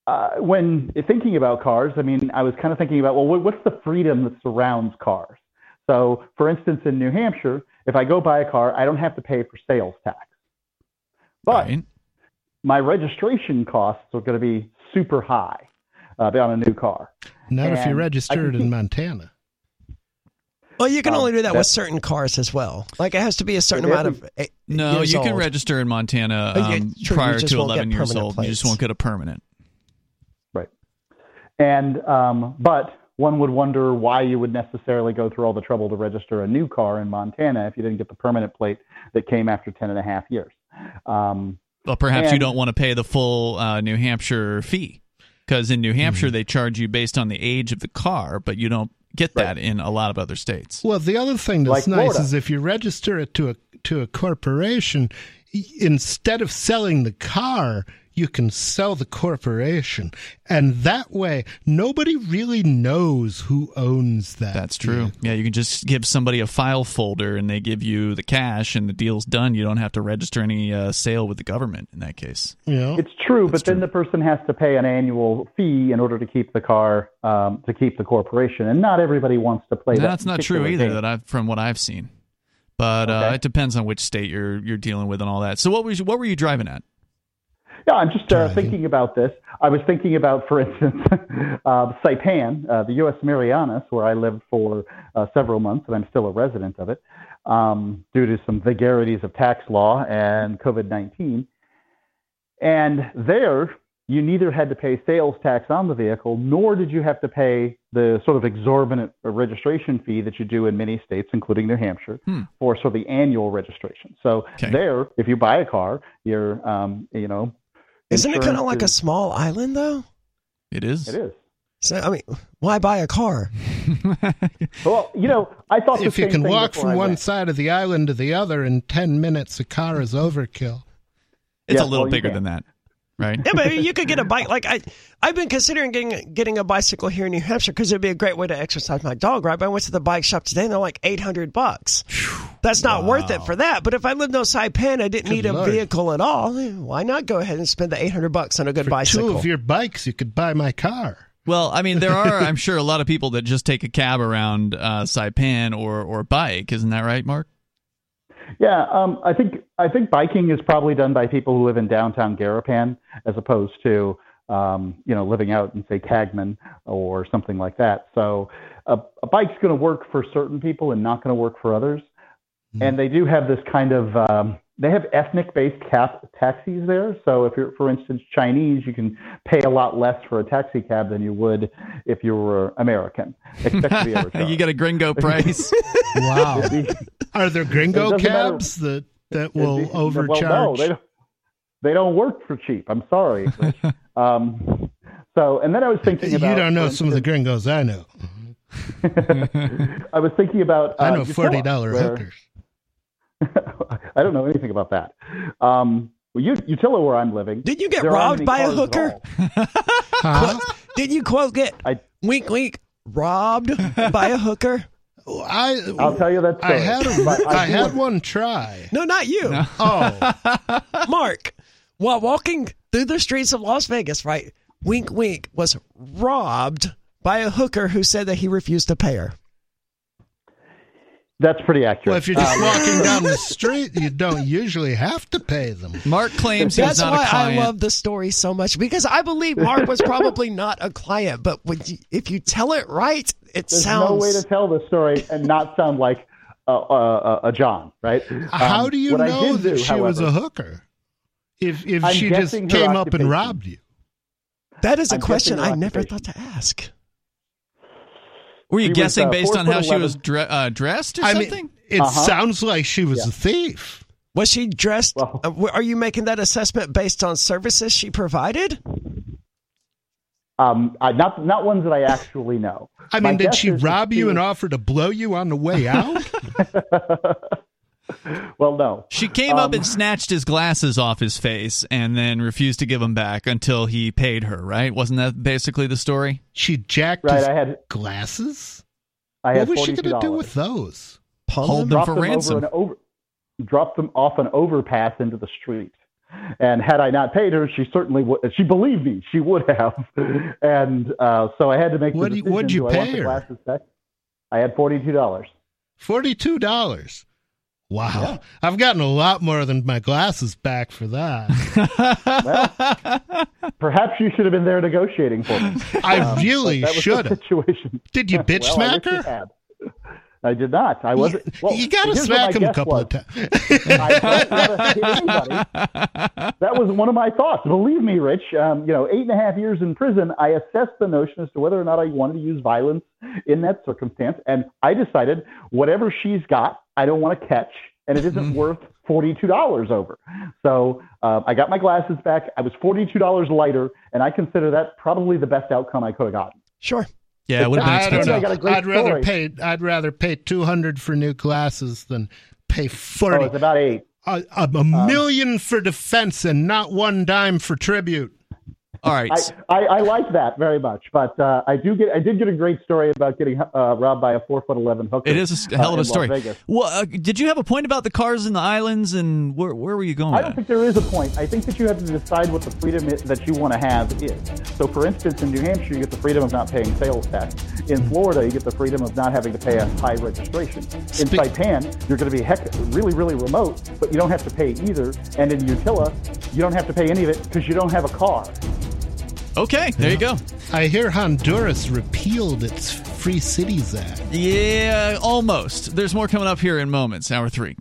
uh, when thinking about cars, I mean, I was kind of thinking about, well, what's the freedom that surrounds cars? So, for instance, in New Hampshire, if I go buy a car, I don't have to pay for sales tax. But Right. my registration costs are going to be super high uh, on a new car. Not if you I registered can in Montana. Well, you can Um, only do that with certain cars as well. Like it has to be a certain amount of. eh, No, years you can old. register in Montana yeah, um, true, prior to 11 years permanent old. You just won't get a permanent. Right. And um, but one would wonder why you would necessarily go through all the trouble to register a new car in Montana if you didn't get the permanent plate that came after 10 and a half years. Um, Well, perhaps you don't want to pay the full uh, New Hampshire fee because in New. Hampshire hmm. they charge you based on the age of the car, but you don't get that in a lot of other states. Well, the other thing that's Like nice Florida. is if you register it to a to a corporation, instead of selling the car, you can sell the corporation, and that way nobody really knows who owns that. That's true. vehicle. Yeah, you can just give somebody a file folder and they give you the cash and the deal's done. You don't have to register any uh, sale with the government in that case. You know, it's true, but then the person has to pay an annual fee in order to keep the car, um, to keep the corporation. And not everybody wants to play No, that. that's not true either. game. That I've from what I've seen, but uh, Okay. it depends on which state you're you're dealing with and all that. So what was what were you driving at? Yeah, I'm just uh, thinking about this. I was thinking about, for instance, uh, Saipan, uh, the U.S. Marianas, where I lived for uh, several months, and I'm still a resident of it, um, due to some vagaries of tax law and COVID 19. And there, you neither had to pay sales tax on the vehicle, nor did you have to pay the sort of exorbitant registration fee that you do in many states, including New Hampshire, Hmm. for sort of the annual registration. So Okay. there, if you buy a car, you're, um, you know, Isn't it kind of insurance like a small island though? It is. It is. So I mean, why buy a car? Well, you know, I thought the if you same can thing walk from I one went. side of the island to the other in ten minutes, a car is overkill. It's Yeah, a little well, bigger than that, right? Yeah, but you could get a bike. Like I, I've been considering getting getting a bicycle here in New Hampshire because it'd be a great way to exercise my dog. Right? But I went to the bike shop today, and they're like eight hundred bucks. That's not worth it for that. But if I lived on Saipan, I didn't Good need a Lord. vehicle at all. Why not go ahead and spend the eight hundred bucks on a good For bicycle? two of your bikes, you could buy my car. Well, I mean, there are, I'm sure, a lot of people that just take a cab around uh, Saipan or or bike. Isn't that right, Mark? Yeah, um, I think I think biking is probably done by people who live in downtown Garapan, as opposed to um, you know living out in say Kagman or something like that. So a, a bike's going to work for certain people and not going to work for others. And they do have this kind of um, they have ethnic based cap taxis there. So if you're, for instance, Chinese, you can pay a lot less for a taxi cab than you would if you were American. Expect to be overcharged. you get a gringo price. Wow. Are there gringo doesn't matter. cabs that that will be- overcharge? Well, no, they don't. They don't work for cheap. I'm sorry. Um, so, and then I was thinking about, you don't know for some of the gringos I know. I was thinking about. Uh, I know forty dollar hookers. I don't know anything about that. Um, well, U- Utila, where I'm living. Did you get there robbed by a hooker? Huh? Did you quote get I- wink wink robbed by a hooker? I I'll tell you that I story. had But a, I do had one try. No, not you. Oh, Mark, while walking through the streets of Las Vegas, right, Wink Wink was robbed by a hooker who said that he refused to pay her. That's pretty accurate. well, if you're just Um, walking down the street, you don't usually have to pay them. Mark claims he was That's not why I love the story so much because I believe Mark was probably not a client, but when you, if you tell it right, it There's sounds. no way to tell the story and not sound like a, a, a John, right? How Um, do you know did that do, she was a hooker? If if I'm she just came up and robbed you. that is a I'm question I never thought to ask. Were you She was, guessing uh, based on foot how she was dre- uh, dressed or I something? mean, it Uh-huh. sounds like she was Yeah. a thief. Was she dressed? Well- uh, are you making that assessment based on services she provided? Um, I, not not ones that I actually know. I My mean, did she is that rob she you and offer to blow you on the way out? well, no. She came up Um, and snatched his glasses off his face and then refused to give them back until he paid her, right? Wasn't that basically the story? She jacked Right, his I had glasses? I had what was she $42. going to do with those? Hold them dropped for them ransom. over an over, dropped them off an overpass into the street. And had I not paid her, she certainly would. She believed me; she would have. And uh, so I had to make What the decision. what'd you do I want pay the her? glasses back? I had forty-two dollars. Forty-two dollars. Wow, I've gotten a lot more than my glasses back for that. Perhaps you should have been there negotiating for me. I Um, really but that was the should have. Situation. Did you bitch Well, smack you her? I did not. I wasn't. Well, you got to smack him a couple was. of times. I don't want to hit anybody. That was one of my thoughts. Believe me, Rich. Um, you know, eight and a half years in prison, I assessed the notion as to whether or not I wanted to use violence in that circumstance, and I decided whatever she's got, I don't want to catch, and it isn't worth forty-two dollars over. So uh, I got my glasses back. I was forty-two dollars lighter, and I consider that probably the best outcome I could have gotten. Sure. Yeah, it would have I been don't expensive. I got know. a great I'd rather story. pay. I'd rather pay two hundred for new glasses than pay Oh, forty. it's about eight. a, a, a million for defense and not one dime for tribute. All right. I, I, I like that very much, but uh, I do get I did get a great story about getting uh, robbed by a four foot eleven hooker. It is a hell of uh, a story. Well, uh, did you have a point about the cars in the islands, and where where were you going? I don't that? think there is a point. I think that you have to decide what the freedom i that you want to have is. So, for instance, in New Hampshire, you get the freedom of not paying sales tax. In Florida, you get the freedom of not having to pay a high registration. In Spe- Saipan, you're going to be heck, really, really remote, but you don't have to pay either. And in Utila, you don't have to pay any of it because you don't have a car. Okay, there you go. I hear Honduras repealed its Free Cities Act. Yeah, almost. There's more coming up here in moments. Hour three.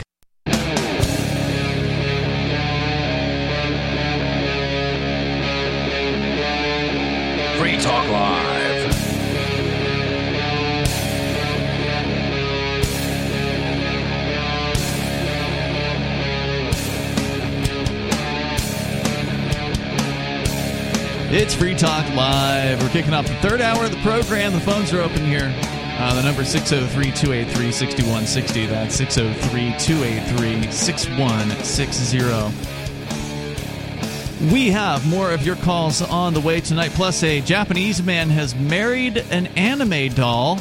It's Free Talk Live. We're kicking off the third hour of the program. The phones are open here. Uh, the number is 603 283 6160. That's 603 283 6160. We have more of your calls on the way tonight. Plus, a Japanese man has married an anime doll.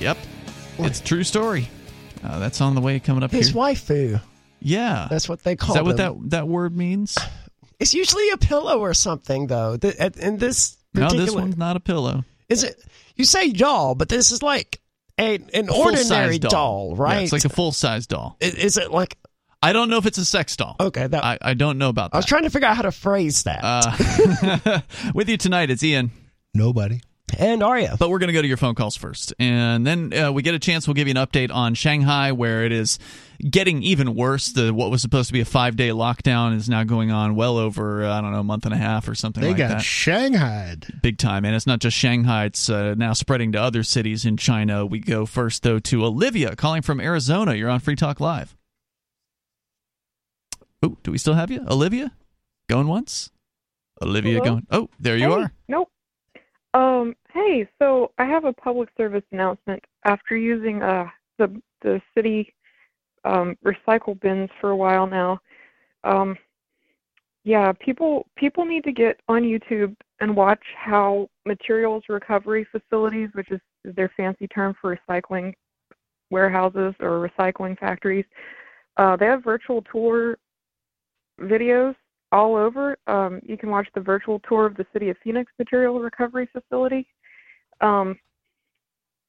Yep. It's a true story. Uh, that's on the way coming up His here. waifu. Yeah. That's what they call Is that what that, that word means? It's usually a pillow or something, though. The, at- in this No, particular, this one's not a pillow. is it? You say doll, but this is like a an A ordinary doll, Yeah, right? it's like a full size doll. I- is it like? I don't know if it's a sex doll. Okay, that, I, I don't know about that. I was trying to figure out how to phrase that. Uh, with you tonight, it's Ian. Nobody. and Aria. But we're going to go to your phone calls first. And then uh, we get a chance, we'll give you an update on Shanghai, where it is getting even worse. The What was supposed to be a five day lockdown is now going on well over, uh, I don't know, a month and a half or something They like got that. shanghaied. Big time. And it's not just Shanghai, it's uh, now spreading to other cities in China. We go first, though, to Olivia calling from Arizona. You're on Free Talk Live. Oh, do we still have you? Olivia? Going once? Olivia Hello? going. Oh, there you Hey, are. Nope. Um, hey, so I have a public service announcement. After using uh the the city um recycle bins for a while now, um yeah, people people need to get on YouTube and watch how materials recovery facilities, which is, is their fancy term for recycling warehouses or recycling factories, uh, they have virtual tour videos all over. Um, you can watch the virtual tour of the City of Phoenix Material Recovery Facility. Um,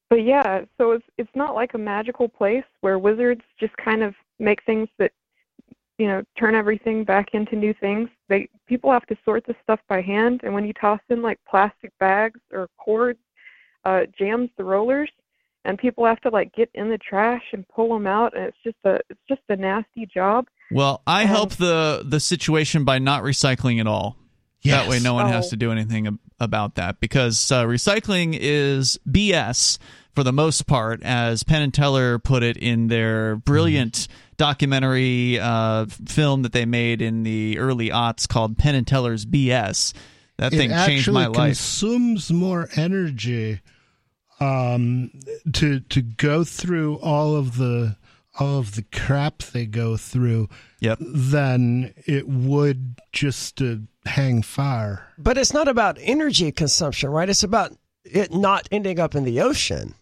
but yeah, so it's it's not like a magical place where wizards just kind of make things that you know turn everything back into new things. They people have to sort this stuff by hand, and when you toss in like plastic bags or cords, uh, jams the rollers, and people have to like get in the trash and pull them out, and it's just a it's just a nasty job. Well, I help the the situation by not recycling at all. That way, no one has Oh. to do anything about that because uh, recycling is BS for the most part, as Penn and Teller put it in their brilliant documentary uh, film that they made in the early aughts called Penn and Teller's BS. That it thing changed actually my life. It consumes more energy um, to to go through all of the all of the crap they go through Yep. than it would just to hang fire. But it's not about energy consumption, right? It's about it not ending up in the ocean.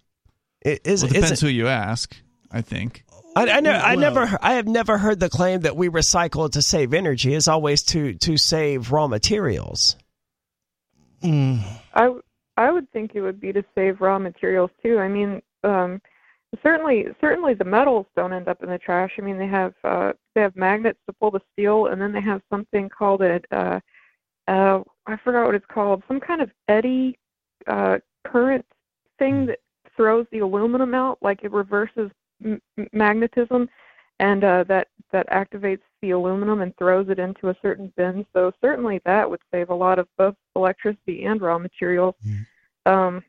It is. Well, is depends it- who you ask. I think. I, I, ne- I never, I have never heard the claim that we recycle to save energy. It's always to to save raw materials. Mm. I w- I would think it would be to save raw materials too. I mean, um, certainly certainly the metals don't end up in the trash. I mean, they have uh, they have magnets to pull the steel, and then they have something called a uh, uh, I forgot what it's called, some kind of eddy uh, current thing that throws the aluminum out, like it reverses m- magnetism, and uh, that that activates the aluminum and throws it into a certain bin. So certainly that would save a lot of both electricity and raw materials. Um,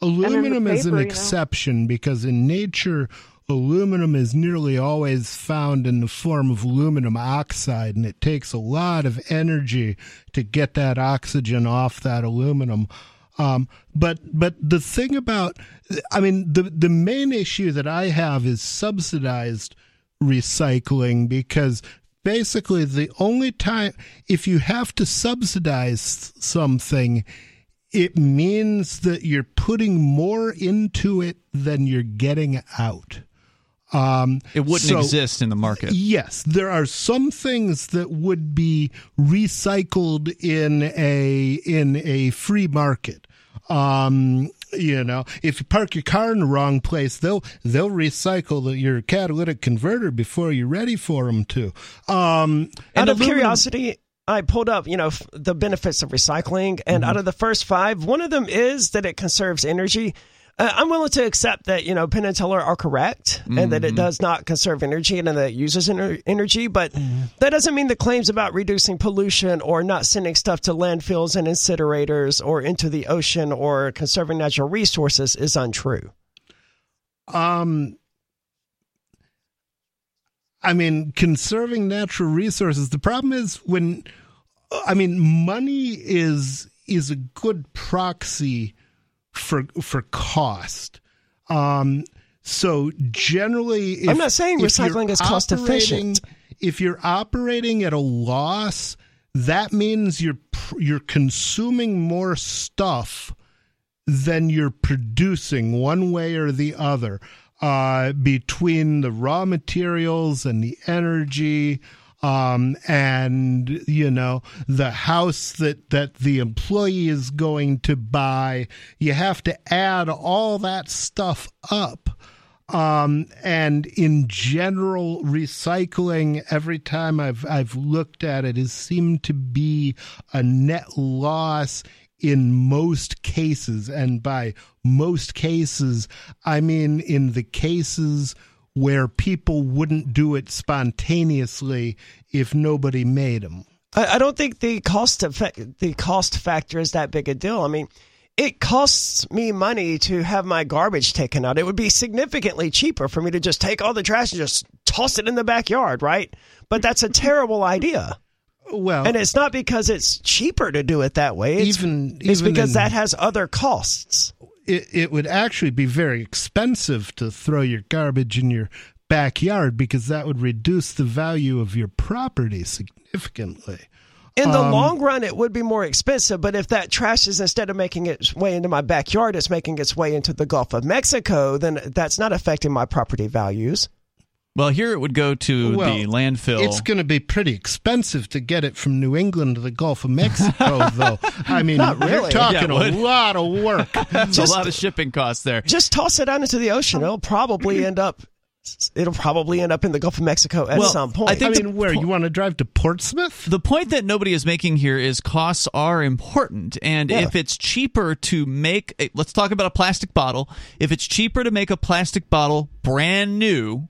then the Aluminum is an paper, you know. exception because in nature, aluminum is nearly always found in the form of aluminum oxide, and it takes a lot of energy to get that oxygen off that aluminum. Um, but but the thing about, I mean, the the main issue that I have is subsidized recycling because basically the only time if you have to subsidize something it means that you're putting more into it than you're getting out. Um, It wouldn't so- exist in the market. Yes, there are some things that would be recycled in a in a free market. Um, you know, if you park your car in the wrong place, they'll they'll recycle the, your catalytic converter before you're ready for them to. Um, Out of aluminum- curiosity, I pulled up, you know, f- the benefits of recycling, and Mm-hmm. out of the first five, one of them is that it conserves energy. Uh, I'm willing to accept that, you know, Penn and Teller are correct, and that it Mm-hmm. does not conserve energy and that it uses ener- energy, but Mm-hmm. that doesn't mean the claims about reducing pollution or not sending stuff to landfills and incinerators or into the ocean or conserving natural resources is untrue. Um, I mean, conserving natural resources. The problem is when, I mean, money is is a good proxy for for cost. Um, so generally, if, I'm not saying recycling is cost efficient. If you're operating at a loss, that means you're you're consuming more stuff than you're producing one way or the other uh, between the raw materials and the energy um, and you know the house that that the employee is going to buy you have to add all that stuff up. Um, and in general, recycling every time I've I've looked at it has seemed to be a net loss in most cases, and by most cases, I mean in the cases where people wouldn't do it spontaneously if nobody made them. I, I don't think the cost effect, the cost factor is that big a deal. I mean, it costs me money to have my garbage taken out. It would be significantly cheaper for me to just take all the trash and just toss it in the backyard, right? But that's a terrible idea. Well, And it's not because it's cheaper to do it that way. It's, Even- it's even because in- that has other costs. It, it would actually be very expensive to throw your garbage in your backyard because that would reduce the value of your property significantly. In the Um, long run, it would be more expensive, but if that trash is instead of making its way into my backyard, it's making its way into the Gulf of Mexico, then that's not affecting my property values. Well, here it would go to Well, the landfill. It's going to be pretty expensive to get it from New England to the Gulf of Mexico, though. I mean, Not you're talking Yeah, a lot of work. That's just- a lot of shipping costs there. Just toss it out into the ocean. It'll probably end up. It'll probably end up in the Gulf of Mexico at Well, some point. I think I mean, where you want to drive to Portsmouth? The point that nobody is making here is costs are important. And Yeah. if it's cheaper to make, a, let's talk about a plastic bottle. If it's cheaper to make a plastic bottle brand new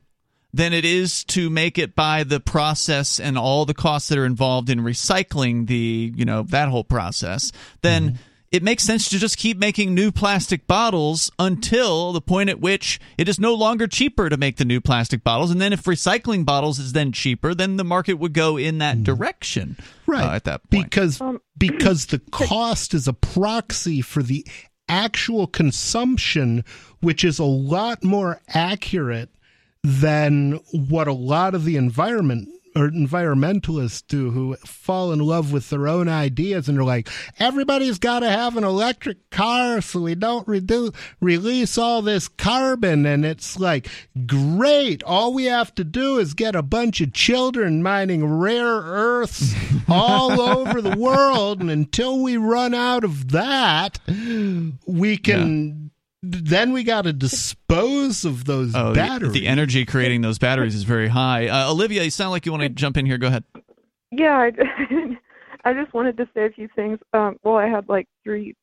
than it is to make it by the process and all the costs that are involved in recycling the, you know, that whole process, then mm-hmm. it makes sense to just keep making new plastic bottles until the point at which it is no longer cheaper to make the new plastic bottles. And then if recycling bottles is then cheaper, then the market would go in that mm-hmm. direction. Uh, right uh, at that point. because um, because the cost is a proxy for the actual consumption which is a lot more accurate than what a lot of the environment or environmentalists do who fall in love with their own ideas and are like everybody's got to have an electric car so we don't redu- release all this carbon. And it's like great. All we have to do is get a bunch of children mining rare earths all over the world and until we run out of that we can then we got to dispose of those Oh, the- batteries The, energy creating those batteries is very high. Uh, Olivia, you sound like you want to jump in here. Go ahead. Yeah, I, I just wanted to say a few things. Um, well, I had like three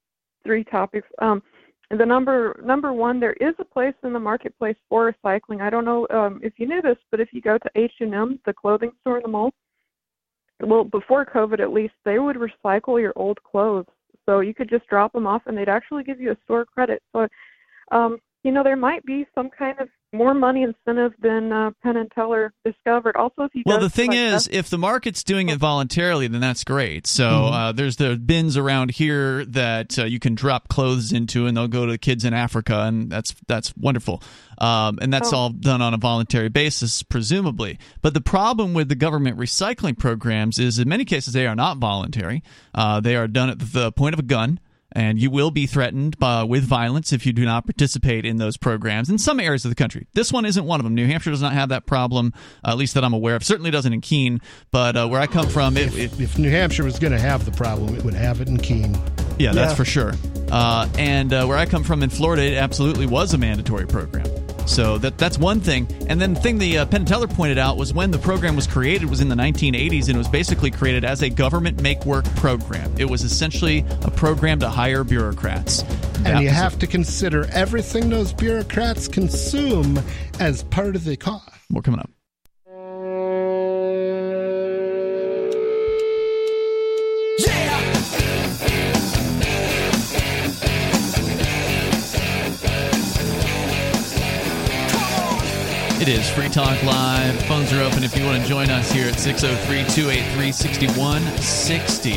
three topics. Um, the number number one, there is a place in the marketplace for recycling. I don't know um, if you knew this, but if you go to H and M, the clothing store in the mall, well, before COVID at least, they would recycle your old clothes. So you could just drop them off, and they'd actually give you a store credit. So, um, you know, there might be some kind of more money incentive than uh, Penn and Teller discovered. Also, if you Well, the thing like, is, if the market's doing it voluntarily, then that's great. So Mm-hmm. uh, there's the bins around here that uh, you can drop clothes into, and they'll go to the kids in Africa, and that's that's wonderful. Um, and that's Oh. all done on a voluntary basis, presumably. But the problem with the government recycling programs is, in many cases, they are not voluntary. Uh, they are done at the point of a gun. And you will be threatened uh, with violence if you do not participate in those programs in some areas of the country. This one isn't one of them. New Hampshire does not have that problem, uh, at least that I'm aware of. Certainly doesn't in Keene, but uh, where I come from, it, it if New Hampshire was going to have the problem, it would have it in Keene. yeah, that's Yeah. for sure. Uh, and uh, where I come from in Florida, it absolutely was a mandatory program. So that that's one thing. And then the thing the uh, Penn Teller pointed out was when the program was created was in the 1980s, and it was basically created as a government make work program. It was essentially a program to hire bureaucrats. That And you have to consider everything those bureaucrats consume as part of the cost. More coming up. It is Free Talk Live. Phones are open if you want to join us here at 603 283 6160.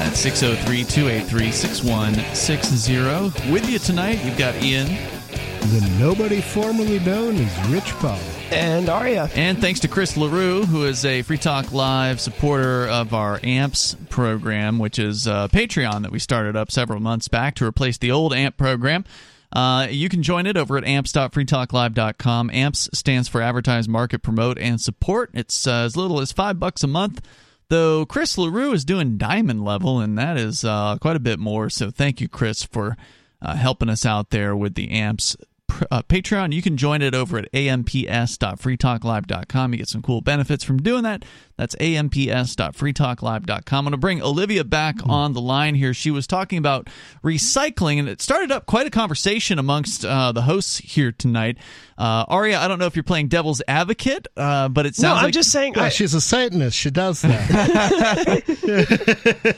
That's 603 283 6160. With you tonight, you've got Ian. The nobody formerly known as Rich Paul. And Aria. And thanks to Chris LaRue, who is a Free Talk Live supporter of our AMPS program, which is a Patreon that we started up several months back to replace the old AMP program. Uh, you can join it over at amps.freetalklive.com. AMPS stands for Advertise, Market, Promote, and Support. It's uh, as little as five bucks a month. Though Chris LaRue is doing diamond level, and that is uh, quite a bit more. So thank you, Chris, for uh, helping us out there with the AMPS uh, Patreon. You can join it over at amps.freetalklive.com. You get some cool benefits from doing that. That's amps.freetalklive.com. I'm going to bring Olivia back on the line here. She was talking about recycling, and it started up quite a conversation amongst uh, the hosts here tonight. Uh, Aria, I don't know if you're playing devil's advocate, uh, but it No, sounds I'm like just saying. Well, I, she's a Satanist. She does that.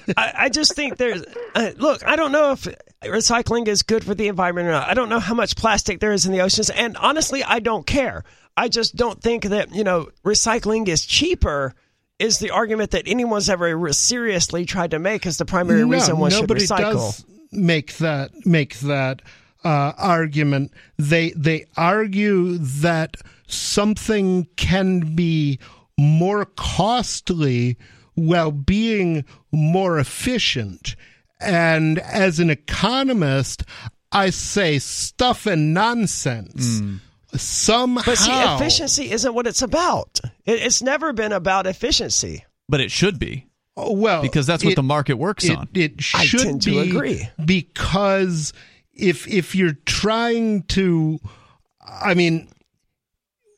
I, I just think there's. Uh, look, I don't know if recycling is good for the environment or not. I don't know how much plastic there is in the oceans, and honestly, I don't care. I just don't think that you know recycling is cheaper. Is the argument that anyone's ever seriously tried to make as the primary no, reason one should nobody recycle? does make that make that uh, argument. They they argue that something can be more costly while being more efficient. And as an economist, I say stuff and nonsense. Hmm. Somehow, But see, efficiency isn't what it's about. It, it's never been about efficiency. but it should be Oh, well, because that's what it- the market works it, on. It I should tend to be agree. because if if you're trying to, I mean,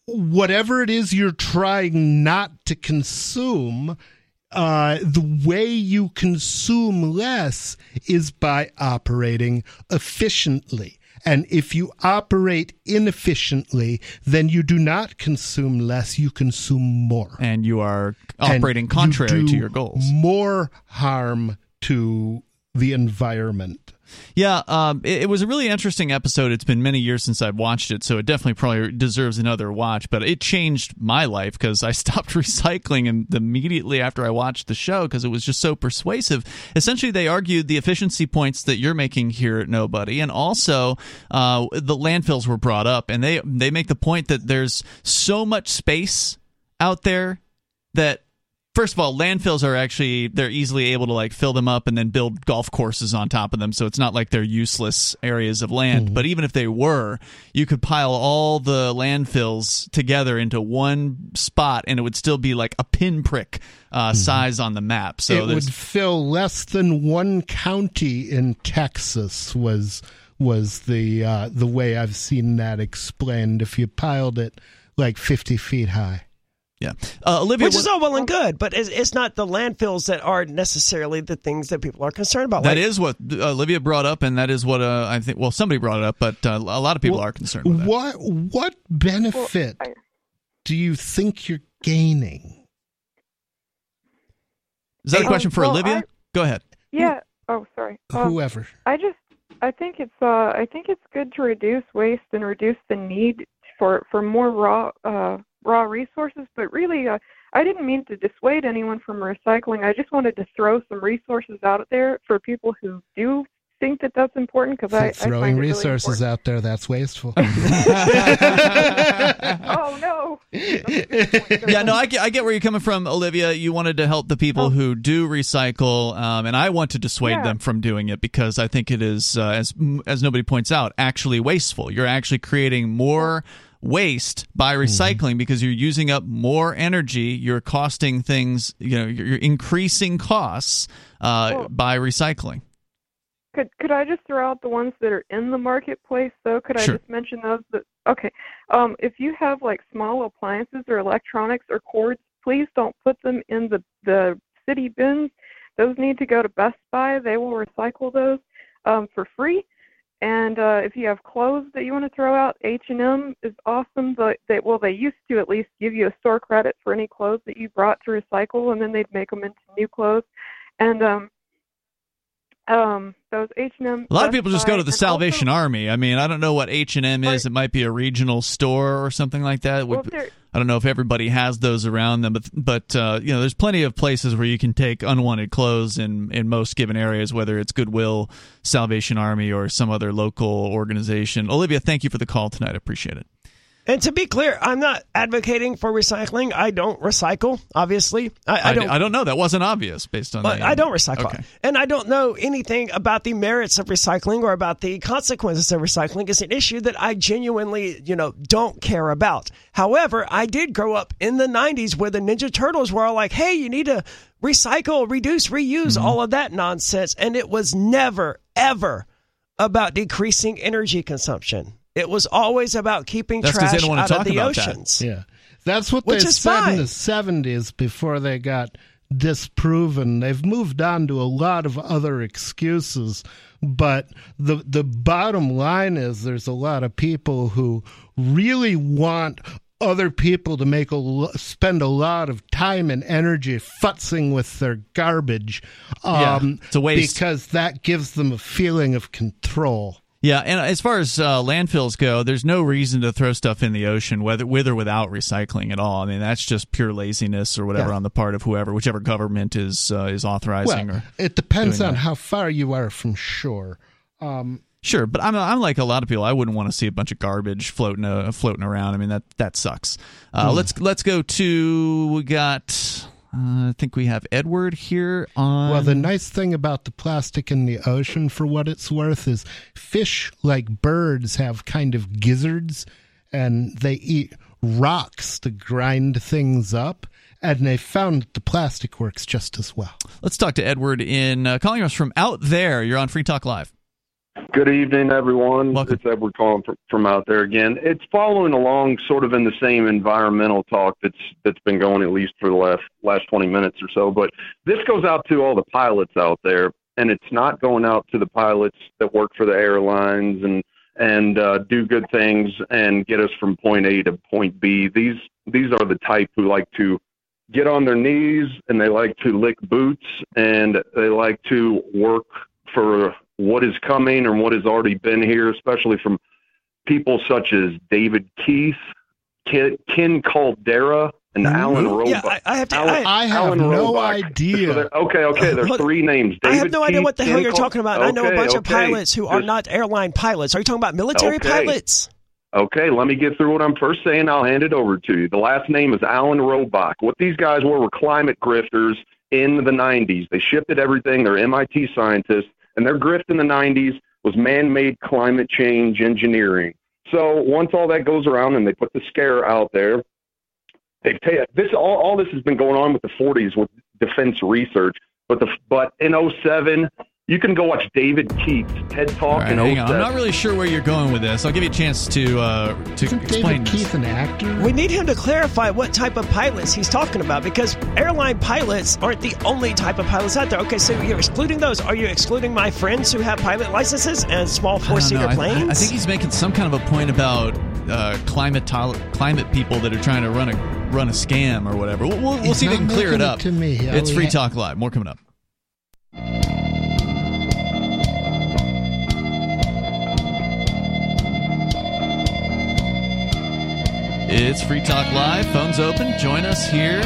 whatever it is you're trying not to consume, uh, the way you consume less is by operating efficiently. And if you operate inefficiently, then you do not consume less, you consume more. and you are And operating you contrary do to your goals. More harm to the environment. Yeah, um, it, it, was a really interesting episode. It's been many years since I've watched it, so it definitely probably deserves another watch. But it changed my life because I stopped recycling and immediately after I watched the show because it was just so persuasive. Essentially, they argued the efficiency points that you're making here at Nobody, and also uh, the landfills were brought up, and they they make the point that there's so much space out there that first of all, landfills are actually they're easily able to like fill them up and then build golf courses on top of them. So it's not like they're useless areas of land. Mm-hmm. But even if they were, you could pile all the landfills together into one spot, and it would still be like a pinprick uh, mm-hmm. size on the map. So it would fill less than one county in Texas. Was was the uh, the way I've seen that explained? If you piled it like fifty feet high. Yeah, uh, Olivia, which is all well and good, but it's, it's, not the landfills that are necessarily the things that people are concerned about. That like, is what uh, Olivia brought up, and that is what uh, I think. Well, somebody brought it up, but uh, a lot of people well, are concerned. With that. What what benefit well, I, do you think you're gaining? Is that a question for well, Olivia? I, Go ahead. Yeah. Oh, sorry. Um, Whoever. I just I think it's uh I think it's good to reduce waste and reduce the need for for more raw uh raw resources, but really, uh, I didn't mean to dissuade anyone from recycling. I just wanted to throw some resources out there for people who do think that that's important because I throwing I resources really out there that's wasteful. oh no! yeah, no, I get, I get where you're coming from, Olivia. You wanted to help the people oh. who do recycle, um, and I want to dissuade yeah. them from doing it because I think it is, uh, as as nobody points out, actually wasteful. You're actually creating more. Yeah waste by mm-hmm. recycling mm-hmm. because you're using up more energy you're costing things you know you're increasing costs uh, well, by recycling could could i just throw out the ones that are in the marketplace though could sure. i just mention those that okay um, if you have like small appliances or electronics or cords please don't put them in the the city bins those need to go to best buy they will recycle those um, for free and uh, if you have clothes that you want to throw out, H&M is awesome. But they, well, they used to at least give you a store credit for any clothes that you brought to recycle, and then they'd make them into new clothes. And um, um, those H and M. A lot of people just go to the Salvation also, Army. I mean, I don't know what H and M is. It might be a regional store or something like that. Well, I don't know if everybody has those around them, but but uh, you know, there's plenty of places where you can take unwanted clothes in in most given areas, whether it's Goodwill, Salvation Army, or some other local organization. Olivia, thank you for the call tonight. I appreciate it. And to be clear, I'm not advocating for recycling. I don't recycle, obviously. I, I don't. I don't know. That wasn't obvious based on. But the, I don't recycle, okay. and I don't know anything about the merits of recycling or about the consequences of recycling. It's an issue that I genuinely, you know, don't care about. However, I did grow up in the '90s where the Ninja Turtles were all like, "Hey, you need to recycle, reduce, reuse, mm-hmm. all of that nonsense," and it was never, ever about decreasing energy consumption. It was always about keeping That's trash they don't out talk of the about oceans. That. Yeah, that's what Which they said fine. in the seventies before they got disproven. They've moved on to a lot of other excuses, but the the bottom line is there's a lot of people who really want other people to make a spend a lot of time and energy futzing with their garbage um, yeah, it's a waste. because that gives them a feeling of control. Yeah, and as far as uh, landfills go, there's no reason to throw stuff in the ocean, whether with or without recycling at all. I mean, that's just pure laziness or whatever yeah. on the part of whoever, whichever government is uh, is authorizing. Well, or it depends on that. how far you are from shore. Um, Sure, but I'm I'm like a lot of people. I wouldn't want to see a bunch of garbage floating uh, floating around. I mean that that sucks. Uh, mm. Let's let's go to we got uh, I think we have Edward here on. Well, the nice thing about the plastic in the ocean, for what it's worth, is fish, like birds, have kind of gizzards and they eat rocks to grind things up. And they found that the plastic works just as well. Let's talk to Edward in uh, calling us from out there. You're on Free Talk Live. Good evening, everyone. Welcome. It's Edward calling from, from out there again. It's following along sort of in the same environmental talk that's that's been going at least for the last last 20 minutes or so. But this goes out to all the pilots out there, and it's not going out to the pilots that work for the airlines and and uh, do good things and get us from point A to point B. These these are the type who like to get on their knees and they like to lick boots and they like to work is coming and what has already been here, especially from people such as David Keith, Ken, Ken Caldeira, and hmm? Alan Robock. Yeah, I, I have to. Alan, I, I have Alan no Robock. idea. So okay, okay. There's Hold- three names. I have no idea what the hell you're Cal- talking about. I know a Okay, bunch of pilots who are There's- not airline pilots. Are you talking about military Okay. pilots? Okay, let me get through what I'm first saying. I'll hand it over to you. The last name is Alan Robock. What these guys were were climate grifters in the 90s. They shifted everything. They're MIT scientists, and their grift in the 90s was man-made climate change engineering. So once all that goes around and they put the scare out there, they've ta- this all, all this has been going on with the 40s with defense research. But the but in 07, you can go watch David Keith's TED Talk All right, in hang on. I'm not really sure where you're going with this. I'll give you a chance to uh, to Isn't explain. David this. Keith an actor? We need him to clarify what type of pilots he's talking about because airline pilots aren't the only type of pilots out there. Okay, so you're excluding those. Are you excluding my friends who have pilot licenses and small four seater planes? I, I think he's making some kind of a point about uh, climate tol- climate people that are trying to run a run a scam or whatever. We'll, we'll, we'll see if we can clear it making it up. to me. It's Free yeah. Talk Live. More coming up. It's Free Talk Live. Phones open. Join us here.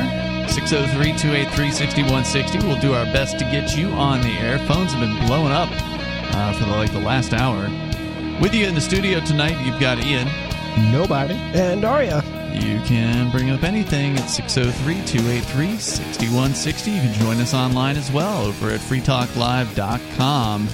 603 283 6160. We'll do our best to get you on the air. Phones have been blowing up uh, for the, like the last hour. With you in the studio tonight, you've got Ian. Nobody. and Aria. You can bring up anything at 603 283 6160. You can join us online as well over at freetalklive.com.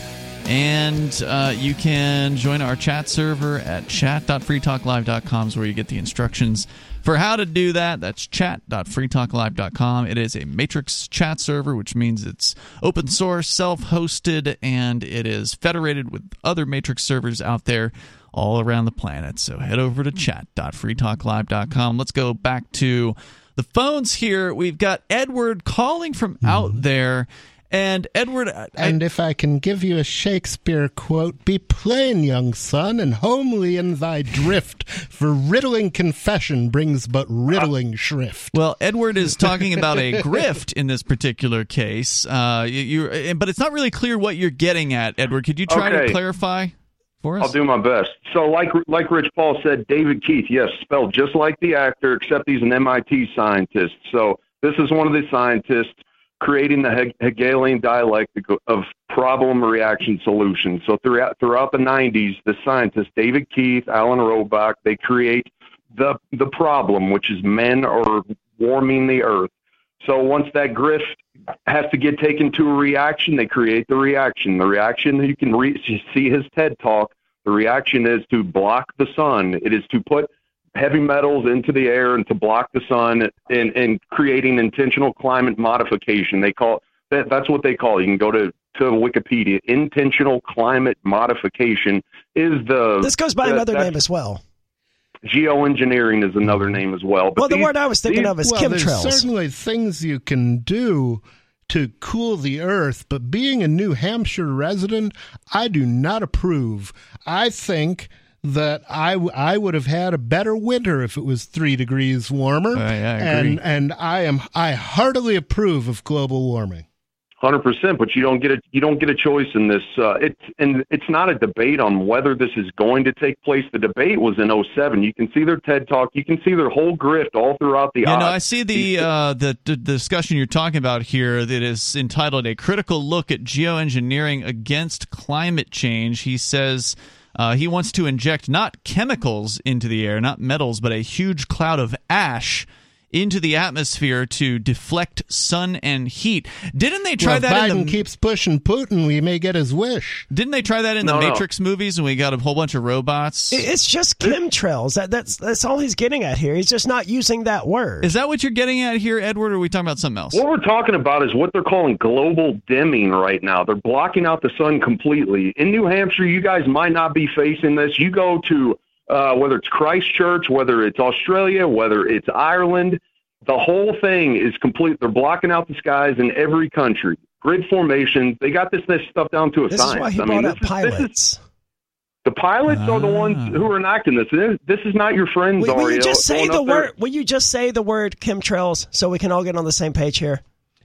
And uh, you can join our chat server at chat.freetalklive.com, is where you get the instructions for how to do that. That's chat.freetalklive.com. It is a Matrix chat server, which means it's open source, self hosted, and it is federated with other Matrix servers out there all around the planet. So head over to chat.freetalklive.com. Let's go back to the phones here. We've got Edward calling from out there. And Edward, I- And if I can give you a Shakespeare quote, be plain, young son, and homely in thy drift, for riddling confession brings but riddling shrift. Well, Edward is talking about a grift in this particular case. Uh, you, you, but it's not really clear what you're getting at, Edward. Could you try to clarify for us? I'll do my best. So, like like Rich Paul said, David Keith, yes, spelled just like the actor, except he's an MIT scientist. So this is one of the scientists creating the Hegelian dialectic of problem reaction solution. So throughout throughout the 90s, the scientists David Keith, Alan Robock, they create the the problem, which is men are warming the earth. So once that grift has to get taken to a reaction, they create the reaction. The reaction you can re- see his TED talk. The reaction is to block the sun. It is to put heavy metals into the air and to block the sun and, and creating intentional climate modification. They call that that's what they call. it. You can go to to Wikipedia. Intentional climate modification is the This goes by that- another name as well. Geoengineering is another mm-hmm. name as well. But Well, the these- word I was thinking these- of is well, there's chemtrails. certainly things you can do to cool the earth, but being a New Hampshire resident, I do not approve. I think that I, w- I would have had a better winter if it was three degrees warmer. I- I agree. and and I am I heartily approve of global warming. Hundred percent, but you don't get a you don't get a choice in this. Uh, it's and it's not a debate on whether this is going to take place. The debate was in 07. You can see their TED talk. You can see their whole grift all throughout the. You know. I see the, uh, the the discussion you're talking about here that is entitled "A Critical Look at Geoengineering Against Climate Change." He says uh, he wants to inject not chemicals into the air, not metals, but a huge cloud of ash into the atmosphere to deflect sun and heat. Didn't they try Well, if that Biden in the keeps pushing Putin, we may get his wish. Didn't they try that in the No, no. Matrix movies And we got a whole bunch of robots? It's just chemtrails. That, that's that's all he's getting at here. He's just not using that word. Is that what you're getting at here, Edward, or are we talking about something else? What we're talking about is what they're calling global dimming right now. They're blocking out the sun completely. In New Hampshire, you guys might not be facing this. You go to uh, whether it's Christchurch, whether it's Australia, whether it's Ireland, the whole thing is complete. They're blocking out the skies in every country. Grid formation. They got this this stuff down to a this science. is why he I mean, this up is, this is pilots. the pilots are the ones Ah. who are enacting this. This, this is not your friends, Will, will you just say the up there- word? Will you just say the word chemtrails so we can all get on the same page here?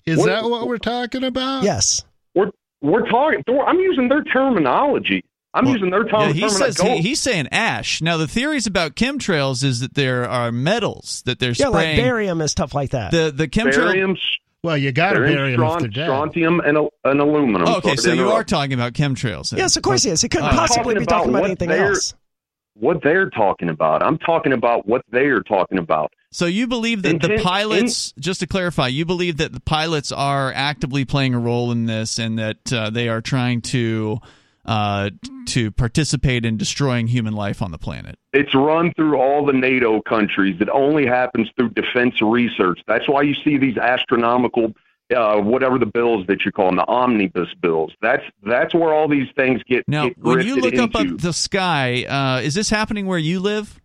Is What- that what we're talking about? Yes. We're we're talking. I'm using their terminology. I'm Well, using their term- Yeah, he terminology. says Go- he, he's saying ash. Now the theories about chemtrails is that there are metals that they're Yeah, like barium and stuff like that. the the chemtrail. barium, Well, you got to barium, bury them if they're strontium, and, al- and aluminum. Oh, okay, Sorry so you are talking about chemtrails. then. yes, of course he is. He couldn't I'm possibly be talking about talking about anything else. what they're talking about. I'm talking about what they are talking about. So you believe that the Intent- pilots, just to clarify, you believe that the pilots are actively playing a role in this, and that uh, they are trying to uh, to participate in destroying human life on the planet. It's run through all the NATO countries. It only happens through defense research. That's why you see these astronomical, uh, whatever the bills that you call them, the omnibus bills. That's that's where all these things get Now, get when you look up at the sky, uh, is this happening where you live?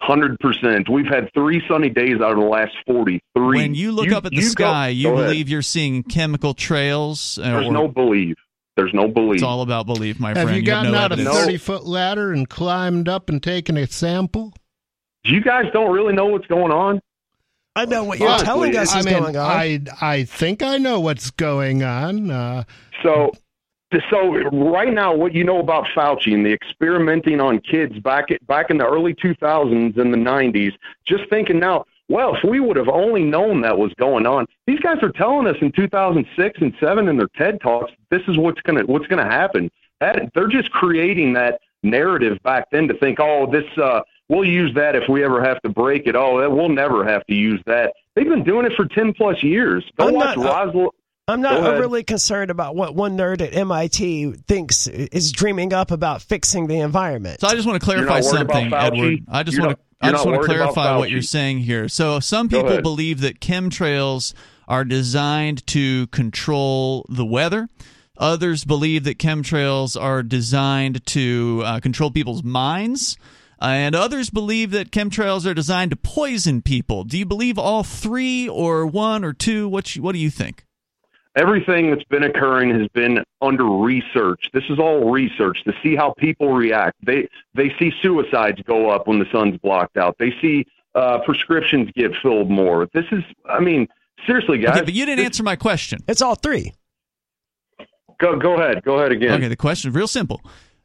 Hundred percent. We've had three sunny days out of the last forty-three. When you look up at the go- sky, you go ahead. believe you're seeing chemical trails. Uh, There's or- no belief. There's no belief. It's all about belief, my Have friend. you gotten have no out a 30 foot ladder and climbed up and taken a sample? You guys don't really know what's going on. I know what you're Honestly, telling us I is mean, going on. I, I think I know what's going on. Uh, So, so right now, what you know about Fauci and the experimenting on kids back at, back in the early 2000s and the 90s, just thinking now, well, if we would have only known that was going on, these guys are telling us in 2006 and seven in their TED talks, this is what's gonna what's gonna happen. That they're just creating that narrative back then to think, oh, this uh, we'll use that if we ever have to break it. Oh, that we'll never have to use that. They've been doing it for 10 plus years. Go I'm watch not- uh, Roswell. I'm not overly concerned about what one nerd at MIT thinks is dreaming up about fixing the environment. So I just want to clarify not worried about something, Edward. I just You're want to not- I just want to clarify what you're saying here. So some people believe that chemtrails are designed to control the weather. Others believe that chemtrails are designed to uh, control people's minds. Uh, and others believe that chemtrails are designed to poison people. Do you believe all three or one or two? What you, what do you think? Everything that's been occurring has been under research. This is all research to see how people react. They they see suicides go up when the sun's blocked out. They see uh, prescriptions get filled more. This is, I mean, seriously, guys. Okay, but you didn't answer my question. It's all three. Go go ahead. Go ahead again. Okay, the question is real simple.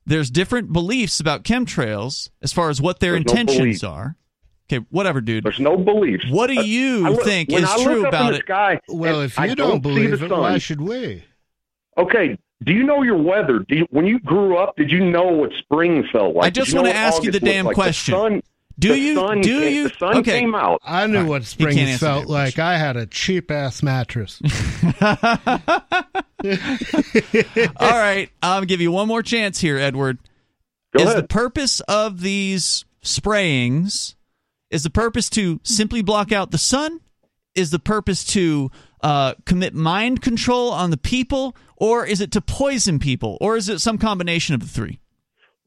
There's different beliefs about chemtrails as far as what their There's intentions belief. are. Okay, whatever, dude. There's no belief. What do Uh, you I look- think is true about the it? Sky, well, and if I you don't, don't, believe the it, sun. why should we? Okay. Do you know your weather? Do you, when you grew up, did you know what spring felt like? I just wanna what ask you the damn like? question. The sun, Do the you- Sun do came, you- The sun okay. came out. I knew what spring felt that like. I had a cheap ass mattress. All right, I'll give you one more chance here, Edward. Go is ahead. the purpose of these sprayings is the purpose to simply block out the sun? Is the purpose to uh, commit mind control on the people, or is it to poison people, or is it some combination of the three?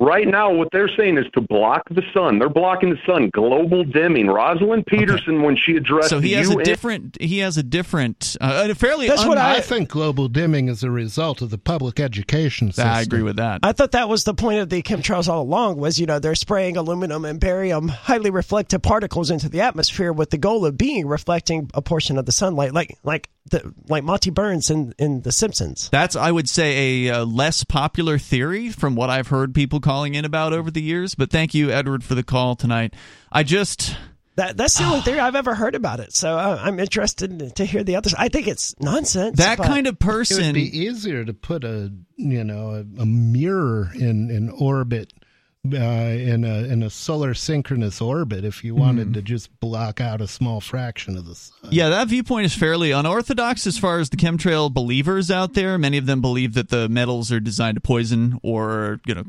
Right now, what they're saying is to block the sun. They're blocking the sun. Global dimming. Rosalind Peterson, when she addressed So he the has a different. He has a different, uh, a fairly. That's what I think global dimming is a result of the public education system. I agree with that. I thought that was the point of the chemtrails all along was, you know, they're spraying aluminum and barium, highly reflective particles into the atmosphere with the goal of being reflecting a portion of the sunlight, like like the like Monty Burns in, in The Simpsons. That's, I would say, a uh, less popular theory from what I've heard people calling in about over the years. But thank you, Edward, for the call tonight. I just. That that's the only theory I've ever heard about it. So uh, I'm interested to hear the others. I think it's nonsense. That kind of person. It would be easier to put a you know a, a mirror in in orbit uh, in a in a solar synchronous orbit if you wanted Hmm. to just block out a small fraction of the sun. Yeah, that viewpoint is fairly unorthodox as far as the chemtrail believers out there. Many of them believe that the metals are designed to poison or, you know,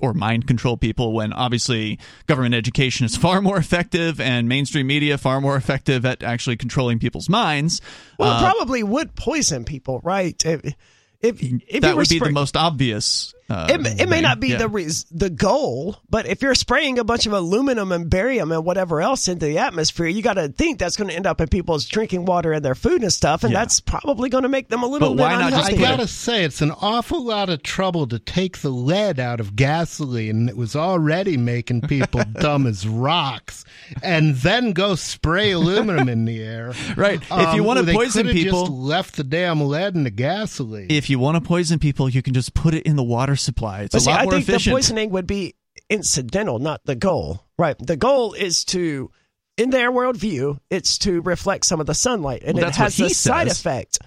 or mind control people when obviously government education is far more effective and mainstream media far more effective at actually controlling people's minds. Well, it Uh, probably would poison people, right? If if, if that you would be spray- the most obvious Uh, it, may- it may not be yeah. the res- the goal, but if you're spraying a bunch of aluminum and barium and whatever else into the atmosphere, you got to think that's going to end up in people's drinking water and their food and stuff, and Yeah. that's probably going to make them a little But bit why not just unhealthy. I gotta say, it's an awful lot of trouble to take the lead out of gasoline that was already making people dumb as rocks, and then go spray aluminum in the air. Right. If you Um, wanna they poison people- just left the damn lead in the gasoline. If you want to poison people, you can just put it in the water supply. It's But a see, lot I more think efficient. the poisoning would be incidental, not the goal. Right. The goal is to, in their worldview, it's to reflect some of the sunlight, and Well, it has a he side effect.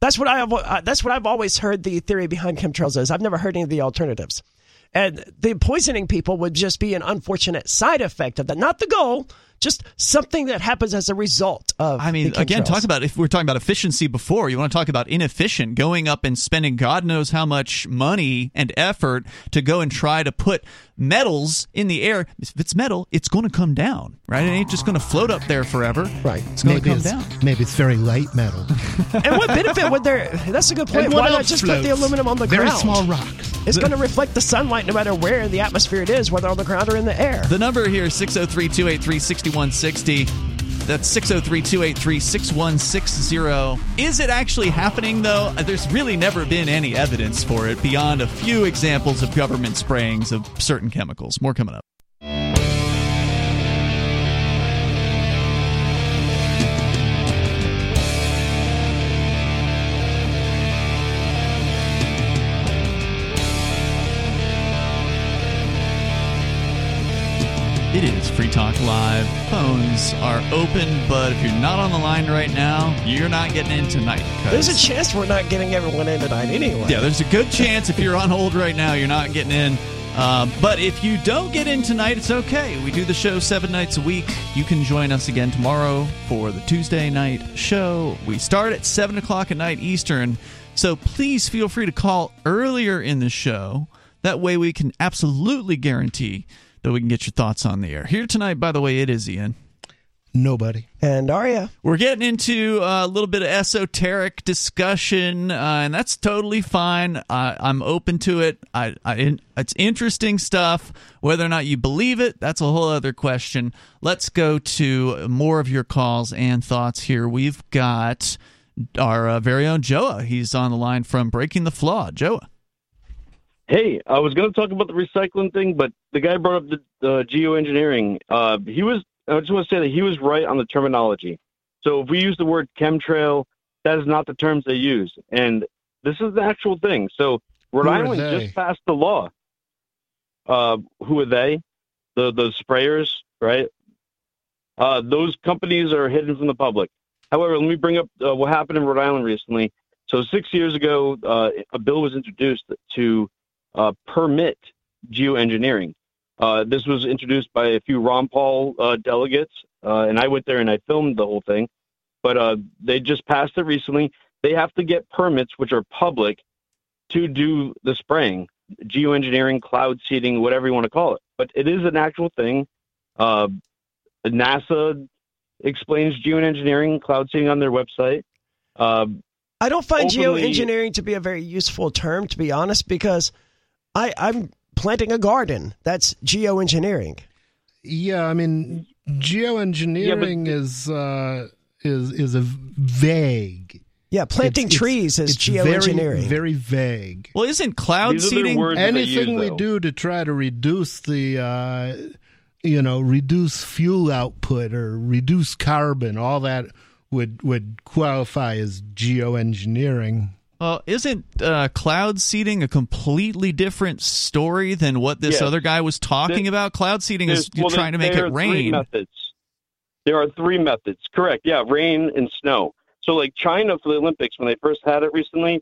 That's what I have. Uh, that's what I've always heard. The theory behind chemtrails is. I've never heard any of the alternatives, and the poisoning people would just be an unfortunate side effect of that, not the goal. Just something that happens as a result of. I mean, the again, talk about if we're talking about efficiency before, you want to talk about inefficient, going up and spending God knows how much money and effort to go and try to put metals in the air. If it's metal, it's going to come down, right? It ain't just going to float up there forever. Right. It's going to maybe come it's, down. maybe it's very light metal. and what benefit would there? That's a good point. Why not else just put the aluminum on the Very ground? small rocks. It's going to reflect the sunlight no matter where in the atmosphere it is, whether on the ground or in the air. The number here is 603 283 6160. That's 603 283 6160. Is it actually happening, though? There's really never been any evidence for it beyond a few examples of government sprayings of certain chemicals. More coming up. It is Free Talk Live. Phones are open, but if you're not on the line right now, you're not getting in tonight. There's a chance we're not getting everyone in tonight anyway. yeah, there's a good chance if you're on hold right now, you're not getting in. Um, but if you don't get in tonight, it's okay. We do the show seven nights a week. You can join us again tomorrow for the Tuesday night show. We start at 7 o'clock at night Eastern. So please feel free to call earlier in the show. That way we can absolutely guarantee that we can get your thoughts on the air. Here tonight, by the way, it is Ian. Nobody. And Aria. We're getting into a little bit of esoteric discussion, uh, and that's totally fine. I, I'm open to it. I, I, it's interesting stuff. Whether or not you believe it, that's a whole other question. Let's go to more of your calls and thoughts here. We've got our uh, very own Joa. He's on the line from Breaking the Flaw. Joa. Hey, I was going to talk about the recycling thing, but the guy brought up the uh, geoengineering. Uh, he was. I just want to say that he was right on the terminology. So if we use the word chemtrail, that is not the terms they use, and this is the actual thing. So Rhode Island they? just passed the law. Uh, who are they? The the sprayers, right? Uh, those companies are hidden from the public. However, let me bring up uh, what happened in Rhode Island recently. So six years ago, uh, a bill was introduced to uh, permit geoengineering. Uh, this was introduced by a few Ron Paul uh, delegates, uh, and I went there and I filmed the whole thing. But uh, they just passed it recently. They have to get permits, which are public, to do the spraying, geoengineering, cloud seeding, whatever you want to call it. But it is an actual thing. Uh, NASA explains geoengineering, cloud seeding on their website. Uh, I don't find Openly- geoengineering to be a very useful term, to be honest, because I, I'm planting a garden. That's geoengineering. Yeah, I mean, geoengineering is uh, is is a vague. Yeah, planting It's- it's- trees is it's geoengineering. Very, vague. Well, isn't cloud These seeding words that they Anything use, we though. do to try to reduce the, uh, you know, reduce fuel output or reduce carbon, all that would would qualify as geoengineering. Well, isn't uh, cloud seeding a completely different story than what this Yes. other guy was talking There- about? Cloud seeding is well, trying to there- make there it are Three rain. methods. There are three methods. Correct. Yeah, rain and snow. So, like China for the Olympics, when they first had it recently,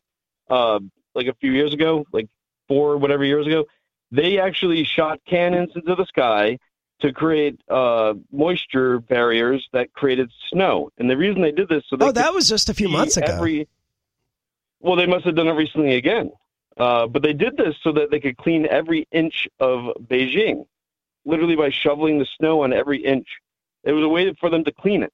uh, like a few years ago, like four whatever years ago, they actually shot cannons into the sky to create uh, moisture barriers that created snow. And the reason they did this, so they Oh, that was just a few months ago. Every, well, they must have done it recently again. Uh, but they did this so that they could clean every inch of Beijing, literally by shoveling the snow on every inch. It was a way for them to clean it.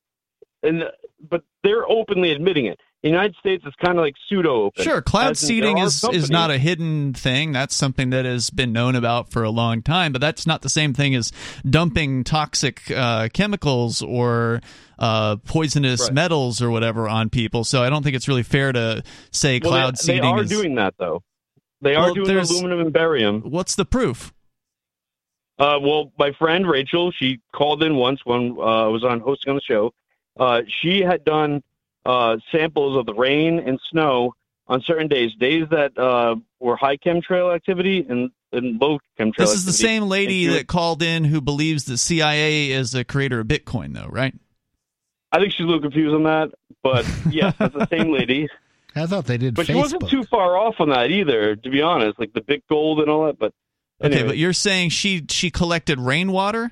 And but they're openly admitting it. The United States, is kind of like pseudo open. Sure, cloud seeding is, is not a hidden thing. That's something that has been known about for a long time, but that's not the same thing as dumping toxic uh, chemicals or uh, poisonous Right. metals or whatever on people. So I don't think it's really fair to say Well, cloud they, seeding they are is. doing that though. They are Well, doing aluminum and barium. What's the proof? Uh, well, my friend Rachel, she called in once when uh, I was on hosting on the show. Uh, she had done uh, samples of the rain and snow on certain days, days that uh, were high chemtrail activity and, and low chemtrail. Activity This is the same lady that called in who believes the CIA is the creator of Bitcoin, though, right? I think she's a little confused on that, but yes, that's the same lady. I thought they did But she wasn't too far off on that either, to be honest. Like the big gold and all that. But Okay, but you're saying she she collected rainwater?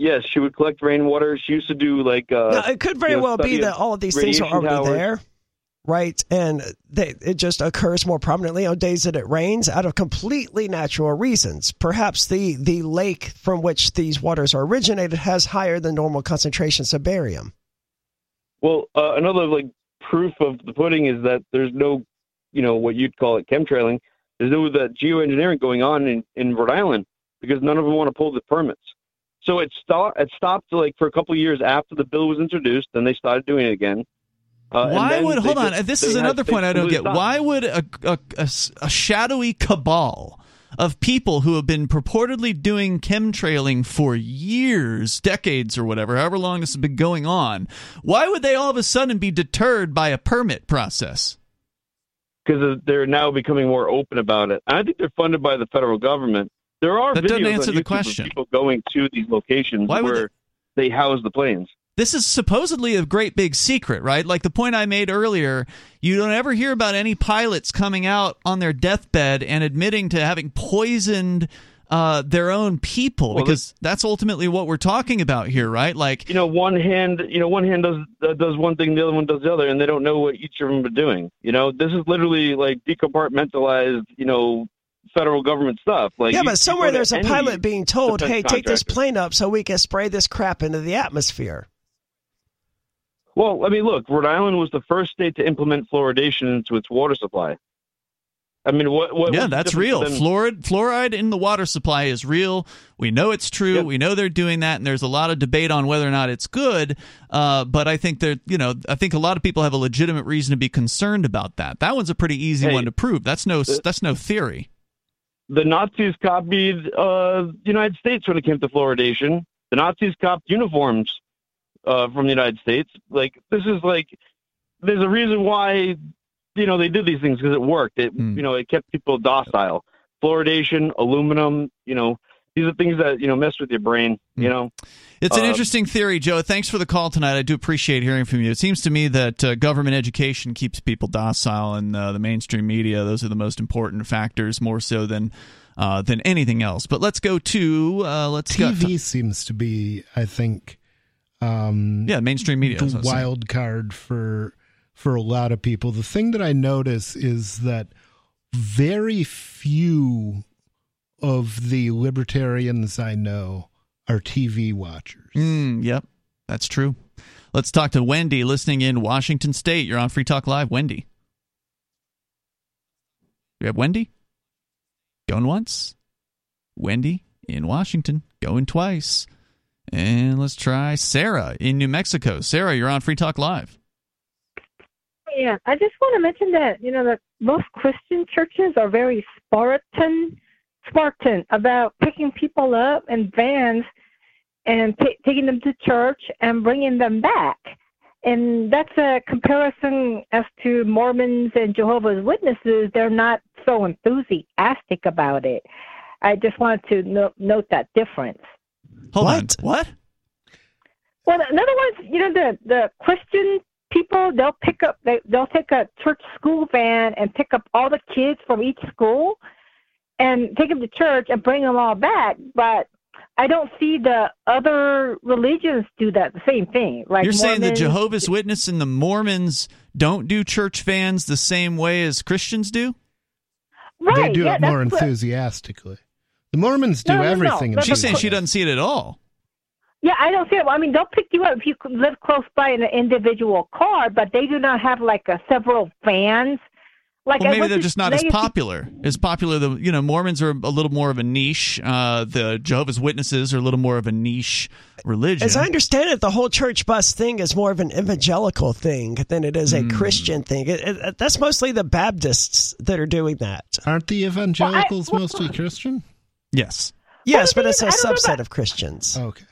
Yes, she would collect rainwater. She used to do like. Uh, Now, it could very you know, well be that all of these things are already towers. there, right? And they, it just occurs more prominently on days that it rains out of completely natural reasons. Perhaps the, the lake from which these waters are originated has higher than normal concentrations of barium. Well, uh, another like proof of the pudding is that there's no, you know, what you'd call it chemtrailing. There's no that geoengineering going on in, in Rhode Island because none of them want to pull the permits. So it stopped. It stopped like for a couple of years after the bill was introduced. Then they started doing it again. Uh, Why would hold on? This is another point I don't get. stopped. Why would a shadowy cabal of people who have been purportedly doing chemtrailing for years, decades, or whatever, however long this has been going on, why would they all of a sudden be deterred by a permit process? because they're now becoming more open about it. I think they're funded by the federal government. There are That videos doesn't answer the question. people going to these locations Why where they house the planes. This is supposedly a great big secret, right? Like the point I made earlier, you don't ever hear about any pilots coming out on their deathbed and admitting to having poisoned uh, their own people Well, because that's ultimately what we're talking about here, right? Like you know, one hand, you know, one hand does uh, does one thing, the other one does the other, and they don't know what each of them are doing. You know, this is literally like decompartmentalized, you know, federal government stuff. Like, yeah, you- you but somewhere there's a pilot being told, hey, take this plane up so we can spray this crap into the atmosphere. Well, I mean, look, Rhode Island was the first state to implement fluoridation into its water supply. I mean, what? what yeah, that's real. than- Fluoride, fluoride in the water supply is real. We know it's true. We know they're doing that, and there's a lot of debate on whether or not it's good. Uh, but I think that you know, I think a lot of people have a legitimate reason to be concerned about that. That one's a pretty easy Hey, one to prove. That's no, uh, that's no theory. The Nazis copied uh, the United States when it came to fluoridation. The Nazis copied uniforms uh, from the United States. Like this is like there's a reason why you know they did these things because it worked. It Hmm. you know it kept people docile. Fluoridation, aluminum, you know these are things that you know mess with your brain. You know. It's an Um, interesting theory, Joe. Thanks for the call tonight. I do appreciate hearing from you. It seems to me that uh, government education keeps people docile, and uh, the mainstream media; those are the most important factors, more so than uh, than anything else. But let's go to uh, let's go. TV seems to be, I think, um, Yeah, mainstream media, the that's saying. wild card for for a lot of people. The thing that I notice is that very few of the libertarians I know are TV watchers. Mm, yep, that's true. Let's talk to Wendy, listening in Washington State. You're on Free Talk Live, Wendy. We have Wendy going once. Wendy in Washington going twice. And let's try Sarah in New Mexico. Sarah, you're on Free Talk Live. Yeah, I just want to mention that you know that most Christian churches are very Spartan, Spartan about picking people up in vans and ta taking them to church and bringing them back. And that's a comparison as to Mormons and Jehovah's Witnesses. They're not so enthusiastic about it. I just wanted to no- note that difference. Hold on. What? Well, in other words, you know, the the Christian people they'll pick up they they'll take a church school van and pick up all the kids from each school and take them to church and bring them all back. But I don't see the other religions do that the same thing. Like you're saying the Jehovah's Witness and the Mormons don't do church vans the same way as Christians do? right? they do yeah, it more that's what- enthusiastically. The Mormons do No, no, no. everything. But She's in saying she doesn't see it at all. Yeah, I don't see it. Well, I mean, they'll pick you up if you live close by in an individual car, but they do not have like a several vans. Like well, maybe they're just not as popular. As popular, the you know Mormons are a little more of a niche. Uh, the Jehovah's Witnesses are a little more of a niche religion. As I understand it, the whole church bus thing is more of an evangelical thing than it is a Hmm. Christian thing. It, it, that's mostly the Baptists that are doing that. Aren't the evangelicals mostly Christian? Yes. Yes, but it's a I don't subset about- of Christians. Okay.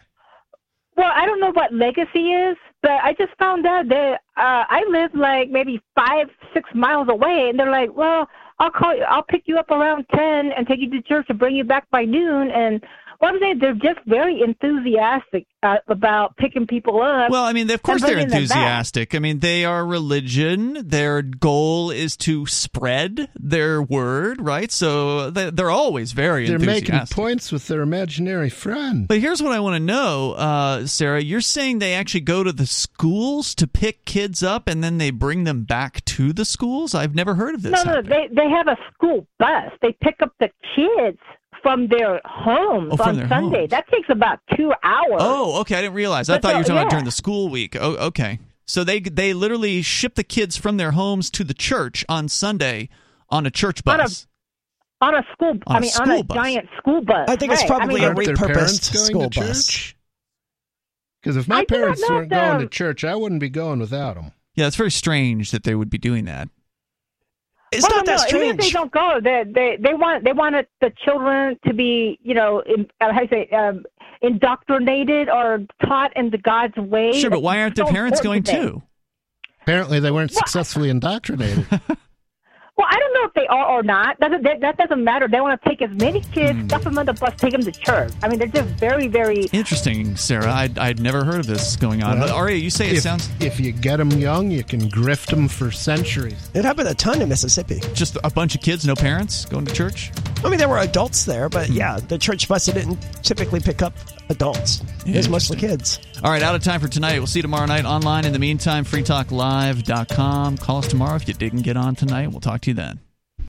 Well, I don't know what legacy is, but I just found out that uh, I live like maybe five, six miles away, and they're like, "Well, I'll call you. I'll pick you up around ten and take you to church and bring you back by noon." And what I'm saying, they're just very enthusiastic uh, about picking people up. Well, I mean, of course they're bringing them back. enthusiastic. I mean, they are religion. Their goal is to spread their word, right? So they- they're always very enthusiastic. They're enthusiastic. making points with their imaginary friend. But here's what I want to know, uh, Sarah. You're saying they actually go to the schools to pick kids up and then they bring them back to the schools? I've never heard of this. No, no, they they have a school bus. They pick up the kids from their homes Oh, from on their Sunday. homes. That takes about two hours. Oh, okay. I didn't realize. I But thought you were the- talking about during the school week. Oh, okay. So they they literally ship the kids from their homes to the church on Sunday on a church On a- bus. on a school. On I a mean, on a bus. giant school bus. I think it's probably I a mean, Aren't their parents repurposed going school to bus. Because if my I parents weren't if going to church, I wouldn't be going without them. Yeah, it's very strange that they would be doing that. It's well, not no, that no, Even if they don't go, they they they want they want the children to be you know in, uh, how do you say um, indoctrinated or taught in the God's way. Sure, but why aren't the so parents going important to them. too? Apparently, they weren't successfully indoctrinated. Well, I don't know if they are or not. That, that, that doesn't matter. They want to take as many kids, Hmm. stuff them on the bus, take them to church. I mean, they're just very, very. Interesting, Sarah. I'd, I'd never heard of this going on. Well, but Aria, you say it if, sounds If you get them young, you can grift them for centuries. It happened a ton in Mississippi. just a bunch of kids, no parents, going to church. I mean, there were adults there, but mm-hmm. yeah, the church bus didn't typically pick up adults. It was mostly kids. All right, out of time for tonight. We'll see you tomorrow night online. In the meantime, freetalklive.com. Call us tomorrow if you didn't get on tonight. We'll talk to you then.